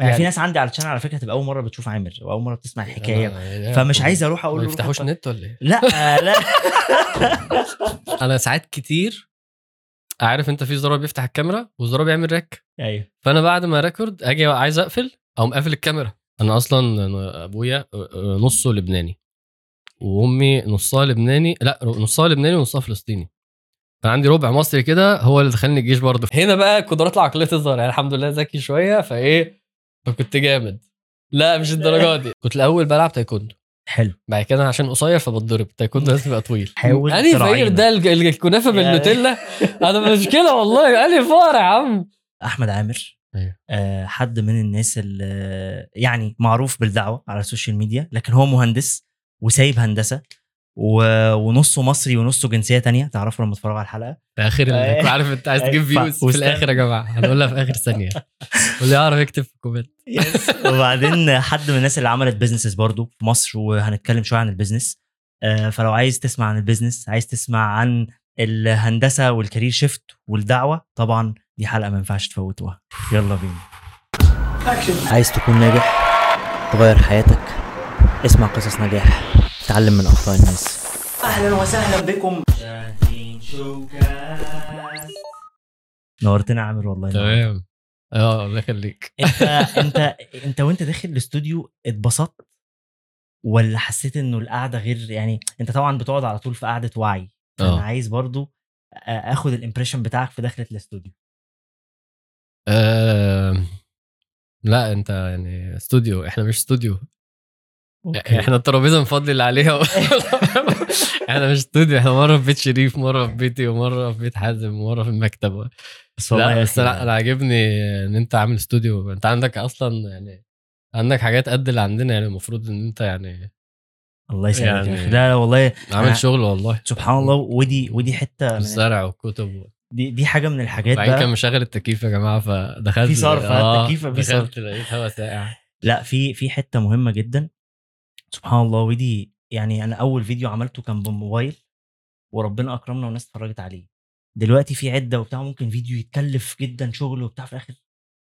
يعني, يعني- في ناس عندي على ال channel على فكرة تبقى أول مرة بتشوف عامر واول مرة بتسمع الحكاية. فمش عايز أروح أقول ما يفتحوش. النت ولا إيه؟ لا آه، لا. أنا ساعات كتير عارف أنت في زرار بيفتح الكاميرا وزرار بيعمل rec أيوه. فأنا بعد ما record أجي عايز أقفل أقوم قافل الكاميرا. أنا أصلا أبويا نصه لبناني وأمي نصها لبناني لا نصها لبناني ونصها فلسطيني. كان عندي ربع مصري كده هو اللي دخلني الجيش برضه. هنا بقى القدرات العقلية تظهر يعني الحمد لله ذكي شوية فإيه فكنت جامد. لا مش الدرجات دي. كنت الأول بلعب تايكوندو. حلو. بعد كده عشان قصير فبتضرب. تايكوندو لازم يبقى طويل. حاول فقير تراعينا. ده الكنافة بالنوتيلا؟ أنا مشكله والله. أنهي فقر يا عم؟ أحمد عامر أيوه. آه حد من الناس اللي يعني معروف بالدعوة على ال social media لكن هو مهندس وسايب هندسة. ونصه مصري ونصه جنسية تانية تعرفوا لما تتفرجوا على الحلقة؟ في آخر. ال- عارف أنت عايز تجيب. views في. الآخر يا جماعة. هنقولها في آخر ثانية. واللي يعرف يكتب في ال comment. وبعدين حد من الناس اللي عملت businesses برضو في مصر وهنتكلم شوية عن ال business آه، فلو عايز تسمع عن ال business عايز تسمع عن الهندسة وال career shift والدعوة طبعا دي حلقة ما ينفعش تفوتوها. يلا بينا. عايز تكون ناجح تغير حياتك اسمع قصص نجاح تعلم من أخطاء الناس. أهلا وسهلا بكم. نورتنا يا عامر والله. تمام. آه الله يخليك. أنت أنت أنت وأنت داخل الاستوديو اتبسطت ولا حسيت إنه القعدة غير يعني أنت طبعا بتقعد على طول في قعدة وعي. أنا آه. عايز برضو آخد ال impression بتاعك في دخله الاستوديو. آم، لا أنت يعني استوديو إحنا مش استوديو. إحنا الترابيزة نفضي اللي عليها. إحنا مش استوديو إحنا مرة في بيت شريف مرة في بيتي ومرة في بيت حازم ومرة في المكتب بس والله لا بس أنا عاجبني إن أنت عامل استوديو أنت عندك أصلا يعني عندك حاجات قد اللي عندنا يعني المفروض إن أنت يعني الله يسلمك يعني-. لا لا والله عامل شغل والله. سبحان الله ودي ودي حتة من الزرع والكتب دي, دي حاجة من الحاجات بعدين كان بقى مشغل التكييف يا جماعة فدخلت في صرف،؟ آه، التكييف في دخلت صرف. لقيت هوا ساقع لا في في حتة مهمة جدا. سبحان الله ودي يعني أنا أول فيديو عملته كان بالموبايل وربنا أكرمنا والناس اتفرجت عليه. دلوقتي في عدة وبتاع ممكن فيديو يتكلف جدا شغل وبتاع في الآخر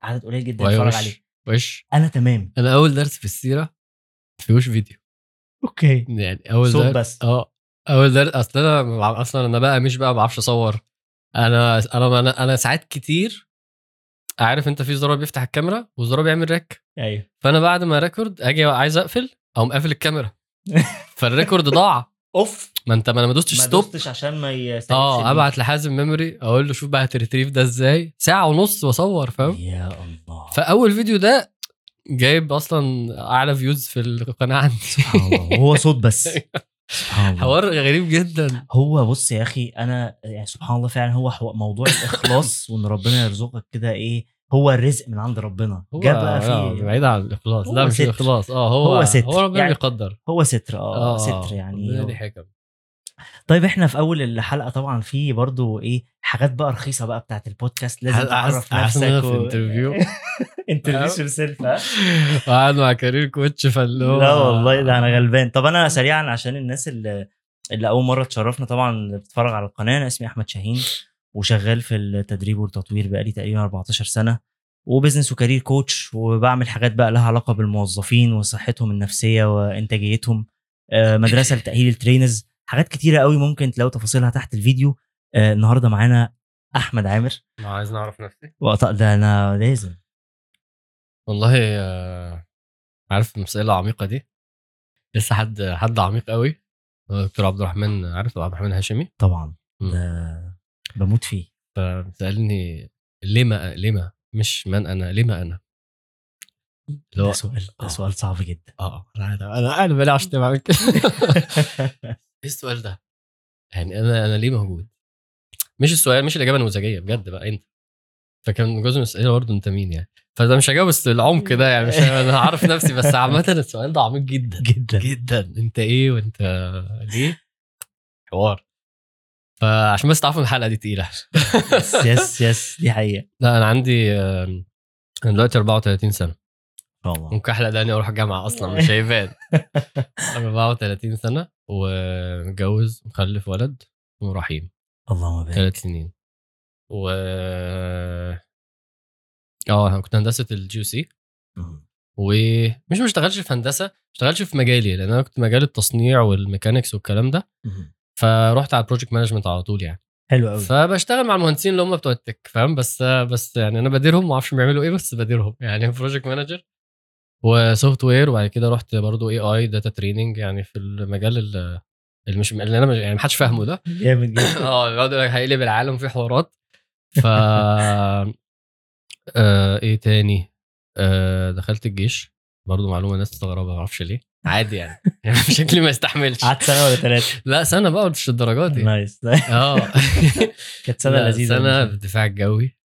عدد قليل جدا يتفرج عليه. وش؟ أنا تمام. أنا أول درس في السيرة فيهوش فيديو. okay. يعني أول صوت بس. آه أول درس أصل أنا أصلا أنا بقى مش بقى ما بعرفش أصور. أنا أنا أنا, أنا ساعات كتير عارف أنت في زرار بيفتح الكاميرا وزرار بيعمل rec أيوه. فأنا بعد ما record أجي عايز أقفل أقوم قافل الكاميرا. فال record ضاع. أوف. ما انت ما أنا ما دوستش ما stop دوستش عشان ما يسيبش آه أبعت لحازم memory أقول له شوف بقى هت retrieve ده إزاي. ساعة ونص وأصور فاهم؟ يا الله. فأول فيديو ده جايب أصلا أعلى views في القناة عندي. سبحان الله. هو صوت بس. حوار غريب جدا. هو بص يا أخي أنا يعني سبحان الله فعلا هو موضوع الإخلاص وإن ربنا يرزقك كده إيه هو الرزق من عند ربنا. هو جاب بقى في بعيد عن الإخلاص. لا مش. الإخلاص. آه هو هو ستر. هو ربنا يعني بيقدر. هو ستر آه, ستر يعني. ليه حكم طيب إحنا في أول الحلقة طبعا في برضو إيه حاجات بقى رخيصة بقى بتاعت البودكاست. لازم تعرف نفسك في interview interview self ها؟ وقاعد مع career coach فاللي هو لا والله ده أنا غلبان. طب أنا سريعا عشان الناس اللي اللي أول مرة تشرفنا طبعا بتتفرج على القناة. أنا اسمي أحمد شاهين. وشغال في التدريب والتطوير بقالي تقريبا 14 سنة و business و career coach وبعمل حاجات بقى لها علاقة بالموظفين وصحتهم النفسية وإنتاجيتهم آه، مدرسة لتأهيل الترينرز حاجات كتيرة قوي ممكن تلاقوا تفاصيلها تحت الفيديو. آه، النهارده معانا أحمد عامر. ما عايز نعرف نفسي. وقط- ده أنا لازم. والله آه، عارف المسألة العميقة دي؟ لسه حد حد عميق قوي. دكتور عبد الرحمن عارف عبد الرحمن الهاشمي طبعا. ده بموت فيه. فسألني ليه ما ليه ما مش من أنا ليه ما أنا هو ده سؤال ده آه. سؤال صعب جدا. آه أنا أنا أنا بلا عشان بعمل كده إيه السؤال ده؟ يعني أنا أنا ليه موجود؟ مش السؤال مش الإجابة النموذجيه بجد بقى أنت. فكان جزء من الاسئله برضه أنت مين يعني؟ فده مش هجاوب بس العمق ده يعني مش أنا هعرف نفسي بس عامه السؤال ده عميق جدا. جدا. جدا. أنت إيه وأنت ليه؟ حوار. فعشان بس تعرفوا الحلقة دي تقيلة. yes yes yes دي حقيقة. لا أنا عندي أنا دلوقتي 34 سنة. الله. ممكن أحلق دقني وأروح الجامعة أصلا مش هيبان. 34 سنة ومتجوز مخلف ولد اسمه رحيم اللهم بارك. ثلاث سنين. و آه أنا كنت هندسة ال GUC ومش ما اشتغلش في هندسة ما اشتغلش في مجالي لأن أنا كنت مجال التصنيع وال mechanics والكلام ده. فرحت على ال project management على طول يعني. حلو قوي فبشتغل مع المهندسين اللي هم بتوع ال tech فاهم؟ بس بس يعني أنا بديرهم ما أعرفش بيعملوا إيه بس بديرهم. يعني project manager و software وبعد كده رحت برضو AI data training يعني في المجال ال- اللي مش اللي أنا مش يعني محدش فاهمه ده. جامد جدا. آه بيقعد يقول لك هيقلب العالم في حوارات. ف آه إيه تاني؟ آه دخلت الجيش. برضو معلومة الناس تستغربها ما أعرفش ليه. عادي يعني. يعني شكلي ما يستحملش. قعدت سنة ولا ثلاثة لا سنة بقى مش الدرجات دي. nice. آه. كانت سنة لذيذة سنة بالدفاع الجوي.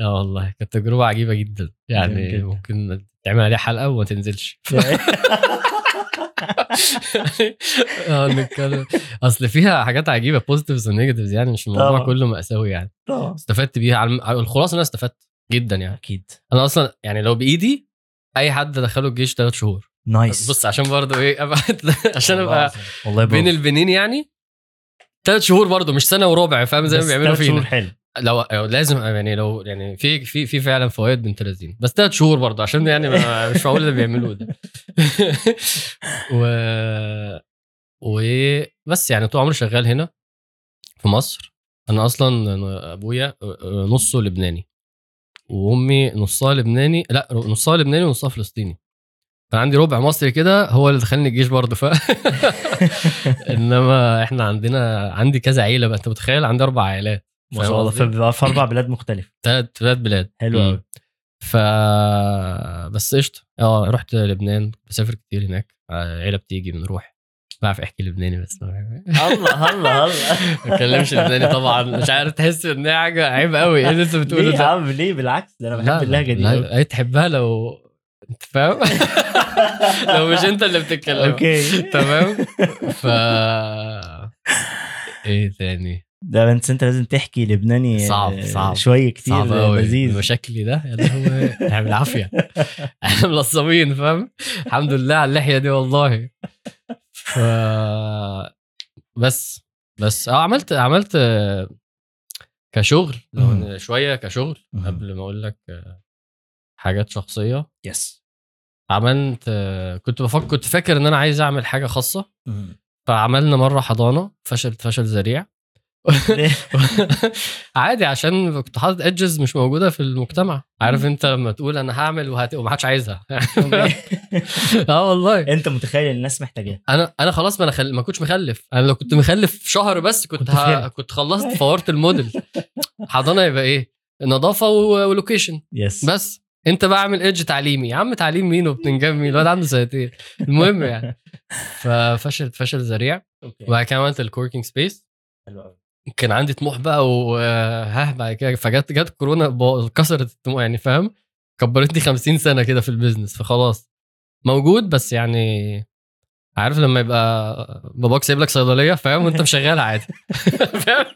آه والله كانت تجربة عجيبة جدا. يعني جدا. ممكن تعمل عليها حلقة وما تنزلش. آه نتكلم. أصل فيها حاجات عجيبة positives و negatives يعني مش الموضوع. كله مأساوي يعني. طبعا. استفدت بيها على الخلاصة أنا استفدت جدا يعني. أكيد. أنا أصلا يعني لو بإيدي أي حد دخله الجيش ثلاث شهور. nice. بص عشان برضه إيه ابعد عشان أبقى. والله بين. البنين يعني. ثلاث شهور برضه مش سنة وربع فاهم؟ زي ما بيعملوا تلات شهور فينا حلو. لو لازم يعني لو يعني في في في فعلا فوائد بنت لذين بس ثلاث شهور برضه عشان يعني مش معقول اللي بيعملوه ده. و وبس يعني طول عمري شغال هنا في مصر. أنا أصلا أبويا نصه لبناني وأمي نصها لبناني لا نصها لبناني ونصها فلسطيني. كان عندي ربع مصري كده هو اللي دخلني الجيش برضه ف إنما إحنا عندنا عندي كذا عيلة بقى أنت متخيل؟ عندي أربع عائلات ما شاء الله. في أربع بلاد مختلفة. ثلاث ثلاث بلاد. حلو. قوي ف بس قشطة. آه رحت لبنان. بسافر كتير هناك. عيلة بتيجي بنروح. بعرف أحكي لبناني بس ما الله الله الله. بتكلمش لبناني طبعا. مش عارف تحس إن هي حاجة عيب قوي إيه اللي أنت بتقوله ليه يا عم؟ ليه؟ بالعكس ده أنا بحب اللهجة دي. هي تحبها لو فاهم؟ لو مش انت اللي بتتكلم. أوكي. تمام؟ ف إيه تاني؟ ده انت انت لازم تحكي لبناني صعب، آه، صعب. شوية كتير صعب قوي لذيذ. مشاكلي ده؟ يا لهوي. إحنا بالعافية. إحنا ملصمين فاهم؟ الحمد لله على اللحية دي والله. ف بس بس. آه عملت عملت آه، كشغل لو شوية كشغل. قبل ما أقول لك آه، حاجات شخصية. بس عملت كنت بفكر كنت فاكر إن أنا عايز أعمل حاجة خاصة. فعملنا مرة حضانة فشلت فشل ذريع. عادي عشان كنت حاطط edges مش موجودة في المجتمع. عارف أنت لما تقول أنا هعمل وهت... ومحدش عايزها. آه والله. أنت متخيل الناس محتاجاه أنا أنا خلاص ما أنا خل... ما كنتش مخلف. أنا لو كنت مخلف شهر بس كنت كنت ه... كنت خلصت فورت الموديل. حضانة يبقى إيه؟ نظافة و... و location yes بس. انت بقى اعمل edge تعليمي. يا عم تعليم مين وبتنجان مين؟ الواد عنده سنتين. المهم يعني. ففشلت فشل ذريع. وبعد كده عملت ال co-working space حلو قوي كان عندي طموح بقى وها بعد كده فجت جت كورونا كسرت الطموح يعني فاهم؟ كبرتني 50 سنة كده في ال business فخلاص. موجود بس يعني عارف لما يبقى باباك سايب لك صيدلية فاهم؟ وانت مشغلها عادي. فاهم؟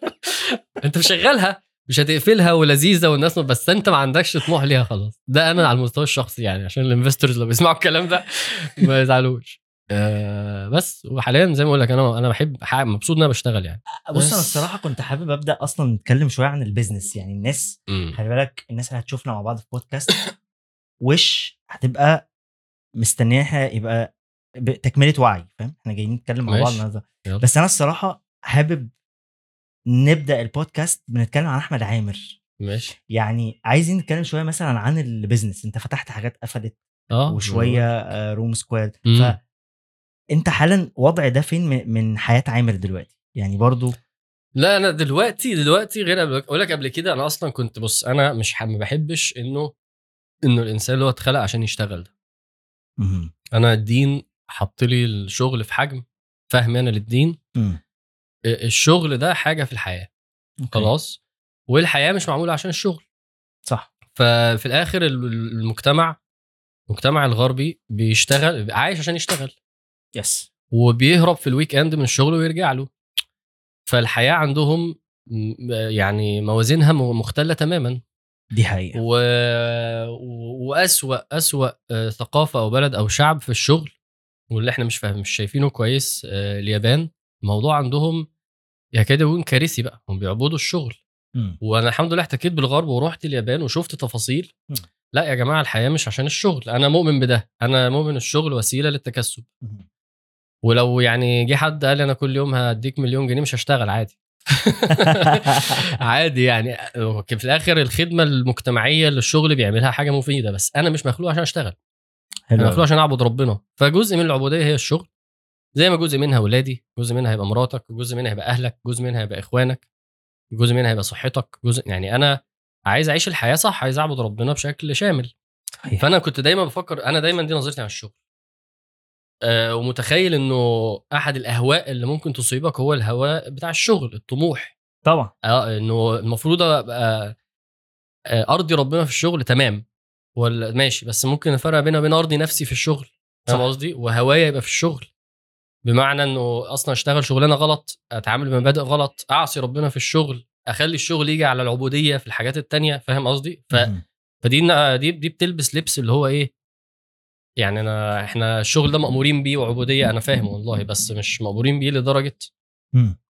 انت مشغلها. مش هتقفلها ولذيذة والناس بس انت ما عندكش طموح ليها خلاص. ده أنا على المستوى الشخصي يعني عشان ال investors لو بيسمعوا الكلام ده ما يزعلوش. آه بس وحاليا زي ما أقول لك أنا أنا بحب مبسوط إن أنا بشتغل يعني. بص أنا الصراحة كنت حابب أبدأ أصلا نتكلم شوية عن ال business. يعني الناس خلي بالك الناس اللي هتشوفنا مع بعض في بودكاست وش هتبقى مستنياها يبقى تكملة وعي فاهم؟ إحنا جايين نتكلم مع بعض. النهارده. بس أنا الصراحة حابب نبدأ البودكاست بنتكلم عن أحمد عامر. ماشي. يعني عايزين نتكلم شوية مثلا عن ال business أنت فتحت حاجات قفلت آه. وشوية آه، Room Squad مم. فانت حالا وضع ده فين من- حياة عامر دلوقتي؟ يعني برضو لا أنا دلوقتي دلوقتي غير أقول لك قبل كده أنا أصلا كنت بص أنا مش ما بحبش إنه إنه الإنسان اللي هو اتخلق عشان يشتغل. ده. أنا الدين حط لي الشغل في حجم فاهم أنا للدين. الشغل ده حاجة في الحياة okay. خلاص؟ والحياة مش معمولة عشان الشغل. صح. ففي الآخر ال- المجتمع المجتمع الغربي بيشتغل عايش عشان يشتغل. yes. وبيهرب في ال weekend من الشغل ويرجع له. فالحياة عندهم م- يعني موازينها مختلة تماما. دي حقيقة. و... و- وأسوأ أسوأ آه، ثقافة أو بلد أو شعب في الشغل واللي إحنا مش فاهم مش شايفينه كويس آه، اليابان. الموضوع عندهم يكاد يكون كارثي بقى هم بيعبدوا الشغل مم. وأنا الحمد لله احتكيت بالغرب ورحت اليابان وشفت تفاصيل مم. لا يا جماعة الحياة مش عشان الشغل أنا مؤمن بده أنا مؤمن الشغل وسيلة للتكسب مهم. ولو يعني جه حد قال لي أنا كل يوم هديك مليون جنيه مش هشتغل عادي عادي يعني في الآخر الخدمة المجتمعية اللي الشغل بيعملها حاجة مفيدة بس أنا مش مخلوق عشان أشتغل حلو أنا. مخلوق عشان أعبد ربنا فجزء من العبودية هي الشغل زي ما جزء منها ولادي جزء منها هيبقى مراتك جزء منها هيبقى أهلك جزء منها هيبقى إخوانك جزء منها هيبقى صحتك جزء يعني أنا عايز أعيش الحياة صح عايز أعبد ربنا بشكل شامل. صحيح. فأنا كنت دايما بفكر أنا دايما دي نظرتي عن الشغل. أه ومتخيل إنه أحد الأهواء اللي ممكن تصيبك هو الهواء بتاع الشغل الطموح. طبعا. آه إنه المفروض أبقى آه، أرضي ربنا في الشغل تمام. ولا ماشي بس ممكن الفرق بينه وبين أرضي نفسي في الشغل فاهم. قصدي؟ وهوايا يبقى في الشغل. بمعنى إنه أصلا أشتغل شغلانة غلط أتعامل بمبادئ غلط أعصي ربنا في الشغل أخلي الشغل يجي على العبودية في الحاجات التانية فاهم قصدي؟ ف... فدي دي دي بتلبس لبس اللي هو إيه؟ يعني أنا إحنا الشغل ده مأمورين بيه وعبودية أنا فاهم والله بس مش مأمورين بيه لدرجة.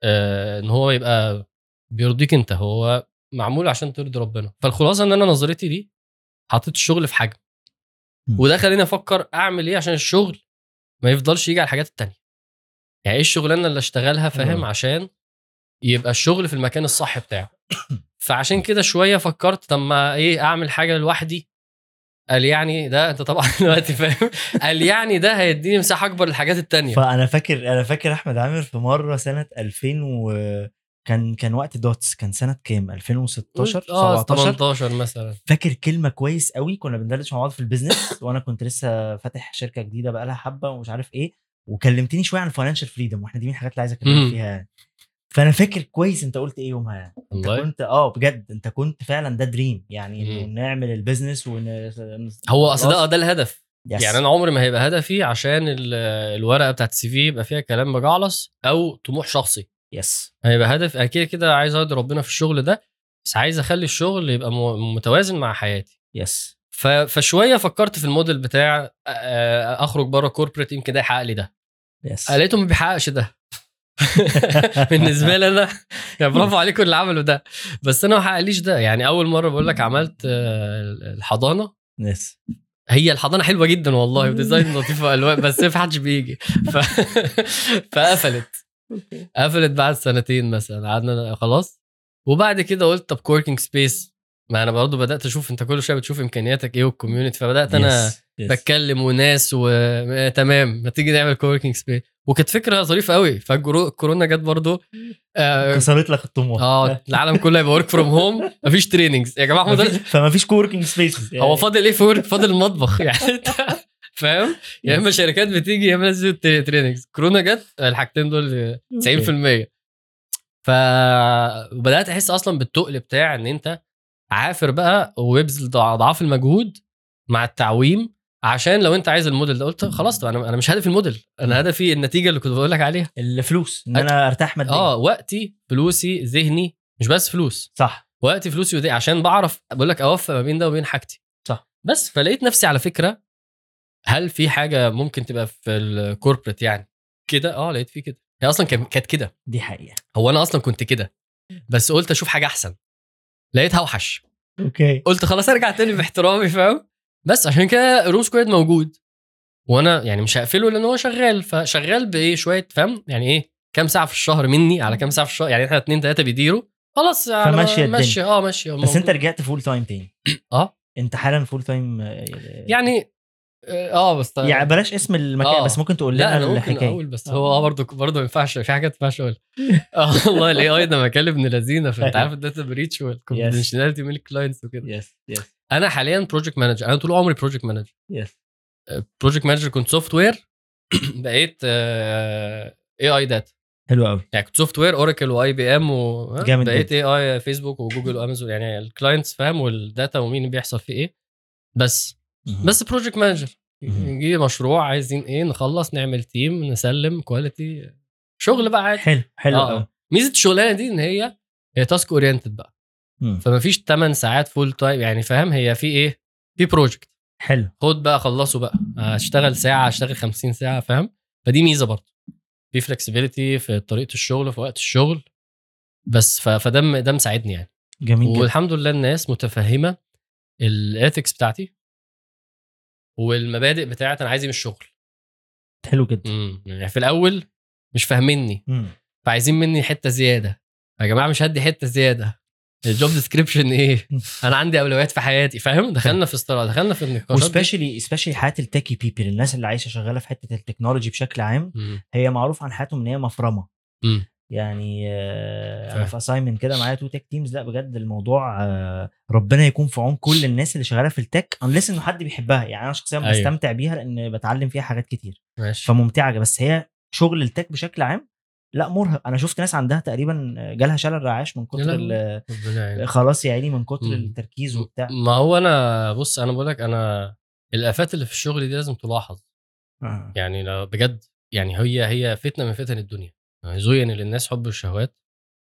آه إن هو يبقى بيرضيك أنت هو معمول عشان ترضي ربنا. فالخلاصة إن أنا نظرتي دي حطيت الشغل في حجم. وده خليني أفكر أعمل إيه عشان الشغل ما يفضلش يجي على الحاجات التانية. يعني إيه الشغلانة اللي أشتغلها فاهم؟ أوي. عشان يبقى الشغل في المكان الصح بتاعه فعشان كده شوية فكرت طب ما إيه أعمل حاجة لوحدي؟ قال يعني ده أنت طبعا دلوقتي فاهم؟ قال يعني ده هيديني مساحة أكبر للحاجات التانية. فأنا فاكر أنا فاكر أحمد عامر في مرة سنة 2000 و كان كان وقت Dots كان سنة كام؟ 2016 آه 17 18 مثلا. فاكر كلمة كويس قوي كنا بندردش مع بعض في ال business وأنا كنت لسه فاتح شركة جديدة بقى لها حبة ومش عارف إيه. وكلمتني شوية عن ال financial freedom وإحنا دي من الحاجات اللي عايز أكلمك. فيها. فأنا فاكر كويس أنت قلت إيه يومها. أنت كنت آه بجد. أنت كنت فعلا ده dream يعني إنه. نعمل ال business ون هو أصل ده. ده الهدف. yes. يعني أنا عمري ما هيبقى هدفي عشان ال- الورقة بتاعت ال CV يبقى فيها كلام مجعلص أو طموح شخصي. yes هيبقى هدف. أكيد كده عايز أرضي ربنا في الشغل ده بس عايز أخلي الشغل يبقى متوازن مع حياتي. yes فشوية فكرت في الموديل بتاع آه، أخرج بره corporate يمكن ده يحقق لي ده. yes لقيته ما بيحققش ده. بالنسبة لي أنا يعني برافو عليكم اللي عملوا ده. بس أنا ما حققليش ده. يعني أول مرة بقول لك عملت آه، الحضانة. yes هي الحضانة حلوة جدا والله و design لطيف وألوان بس ما حدش بيجي. ف... فقفلت. قفلت بعد سنتين مثلا. قعدنا خلاص. وبعد كده قلت طب co-working space ما أنا برضه بدأت أشوف أنت كل شوية بتشوف إمكانياتك إيه وال community فبدأت أنا yes. yes. بتكلم وناس وتمام ما تيجي نعمل co-working space وكانت فكرة ظريفة قوي فالكورونا جت برضه آه, كسرت لك الطموح. آه العالم كله هيبقى work from home مفيش trainings يا جماعة هو ده فما فيش co-working spaces هو فاضل إيه فور فاضل المطبخ. يعني فاهم؟ يا إما شركات بتيجي يا إما ناس trainings كورونا جت الحاجتين دول 90% ف وبدأت أحس أصلا بالتقل بتاع إن أنت عافر بقى ويبذل اضعاف المجهود مع التعويم عشان لو انت عايز الموديل ده قلت خلاص طب أنا أنا مش هدفي الموديل أنا هدفي النتيجة اللي كنت بقول لك عليها. الفلوس إن أنا أرتاح ماديا. آه وقتي فلوسي ذهني مش بس فلوس. صح. وقتي فلوسي ودي عشان بعرف بقول لك أوفق ما بين ده وبين حاجتي. صح. بس فلقيت نفسي على فكرة هل في حاجة ممكن تبقى في ال corporate يعني؟ كده؟ آه لقيت في كده. هي أصلا كان- كانت كده. دي حقيقة. هو أنا أصلا كنت كده. بس قلت أشوف حاجة أحسن. لقيتها اوحش okay. قلت خلاص أرجع تاني باحترامي فاهم؟ بس عشان كده Room Squad موجود. وأنا يعني مش هقفله لأن هو شغال. فشغال بإيه؟ شوية فاهم؟ يعني إيه؟ كام ساعة في الشهر مني على كام ساعة في الشهر؟ يعني إحنا اتنين تلاتة بيديروا. خلاص الدنيا. ماشية. آه ماشية. بس أنت. رجعت full time تاني. آه. أنت حالا full time يعني آه بس يعني بلاش اسم المكان آه. بس ممكن تقول لا لنا أنا ممكن الحكاية. أقول بس آه. هو آه برضه برضه ما ينفعش في حاجات ما ينفعش أقول آه والله ال AI ده مكان ابن لذينة فأنت عارف ال data breach وال confidentiality من ال clients وكده. yes yes أنا حاليا project manager أنا طول عمري project manager yes project manager كنت software بقيت AI data حلو قوي يعني كنت software Oracle و IBM جامد وبقيت AI فيسبوك وجوجل وامازون يعني ال clients فاهم؟ وال data ومين بيحصل فيه إيه. بس بس project manager. نجي مشروع عايزين إيه نخلص نعمل team نسلم quality شغل بقى عادي. حلو حلو آه،. ميزة الشغلانة دي إن هي هي task oriented بقى. فما فيش 8 ساعات full time يعني فاهم؟ هي في إيه؟ في project حلو. خد بقى خلصه بقى. اشتغل ساعة اشتغل 50 ساعة فاهم؟ فدي ميزة برضه. في flexibility في طريقة الشغل في وقت الشغل. بس فده ده مساعدني يعني. جميل والحمد لله الناس متفهمة ال ethics بتاعتي. والمبادئ بتاعتي أنا عايز إيه من الشغل. حلو جدا. امم يعني في الأول مش فاهميني. فعايزين مني حتة زيادة. يا جماعة مش هدي حتة زيادة. ال job description إيه؟ أنا عندي أولويات في حياتي. فاهم؟ دخلنا في extra دخلنا في النقاشات. و specially specially حياة ال tech people الناس اللي عايشة شغالة في حتة ال technology بشكل عام. هي معروف عن حياتهم إن هي مفرمة. يعني آه، أنا. في assignment كده معايا two tech teams لا بجد الموضوع آه، ربنا يكون في عون كل الناس اللي شغالة في ال tech unless إنه حد بيحبها يعني أنا شخصيا أيوة. بستمتع بيها لأن بتعلم فيها حاجات كتير ماشي فممتعة بس هي شغل ال tech بشكل عام لا مرهق أنا شفت ناس عندها تقريبا جالها شلل رعاش من كتر. خلاص يا عيني من كتر. التركيز وبتاع ما هو أنا بص أنا بقول لك أنا الآفات اللي في الشغل دي لازم تلاحظ آه. يعني لو بجد يعني هي هي فتنة من فتن الدنيا زين للناس حب الشهوات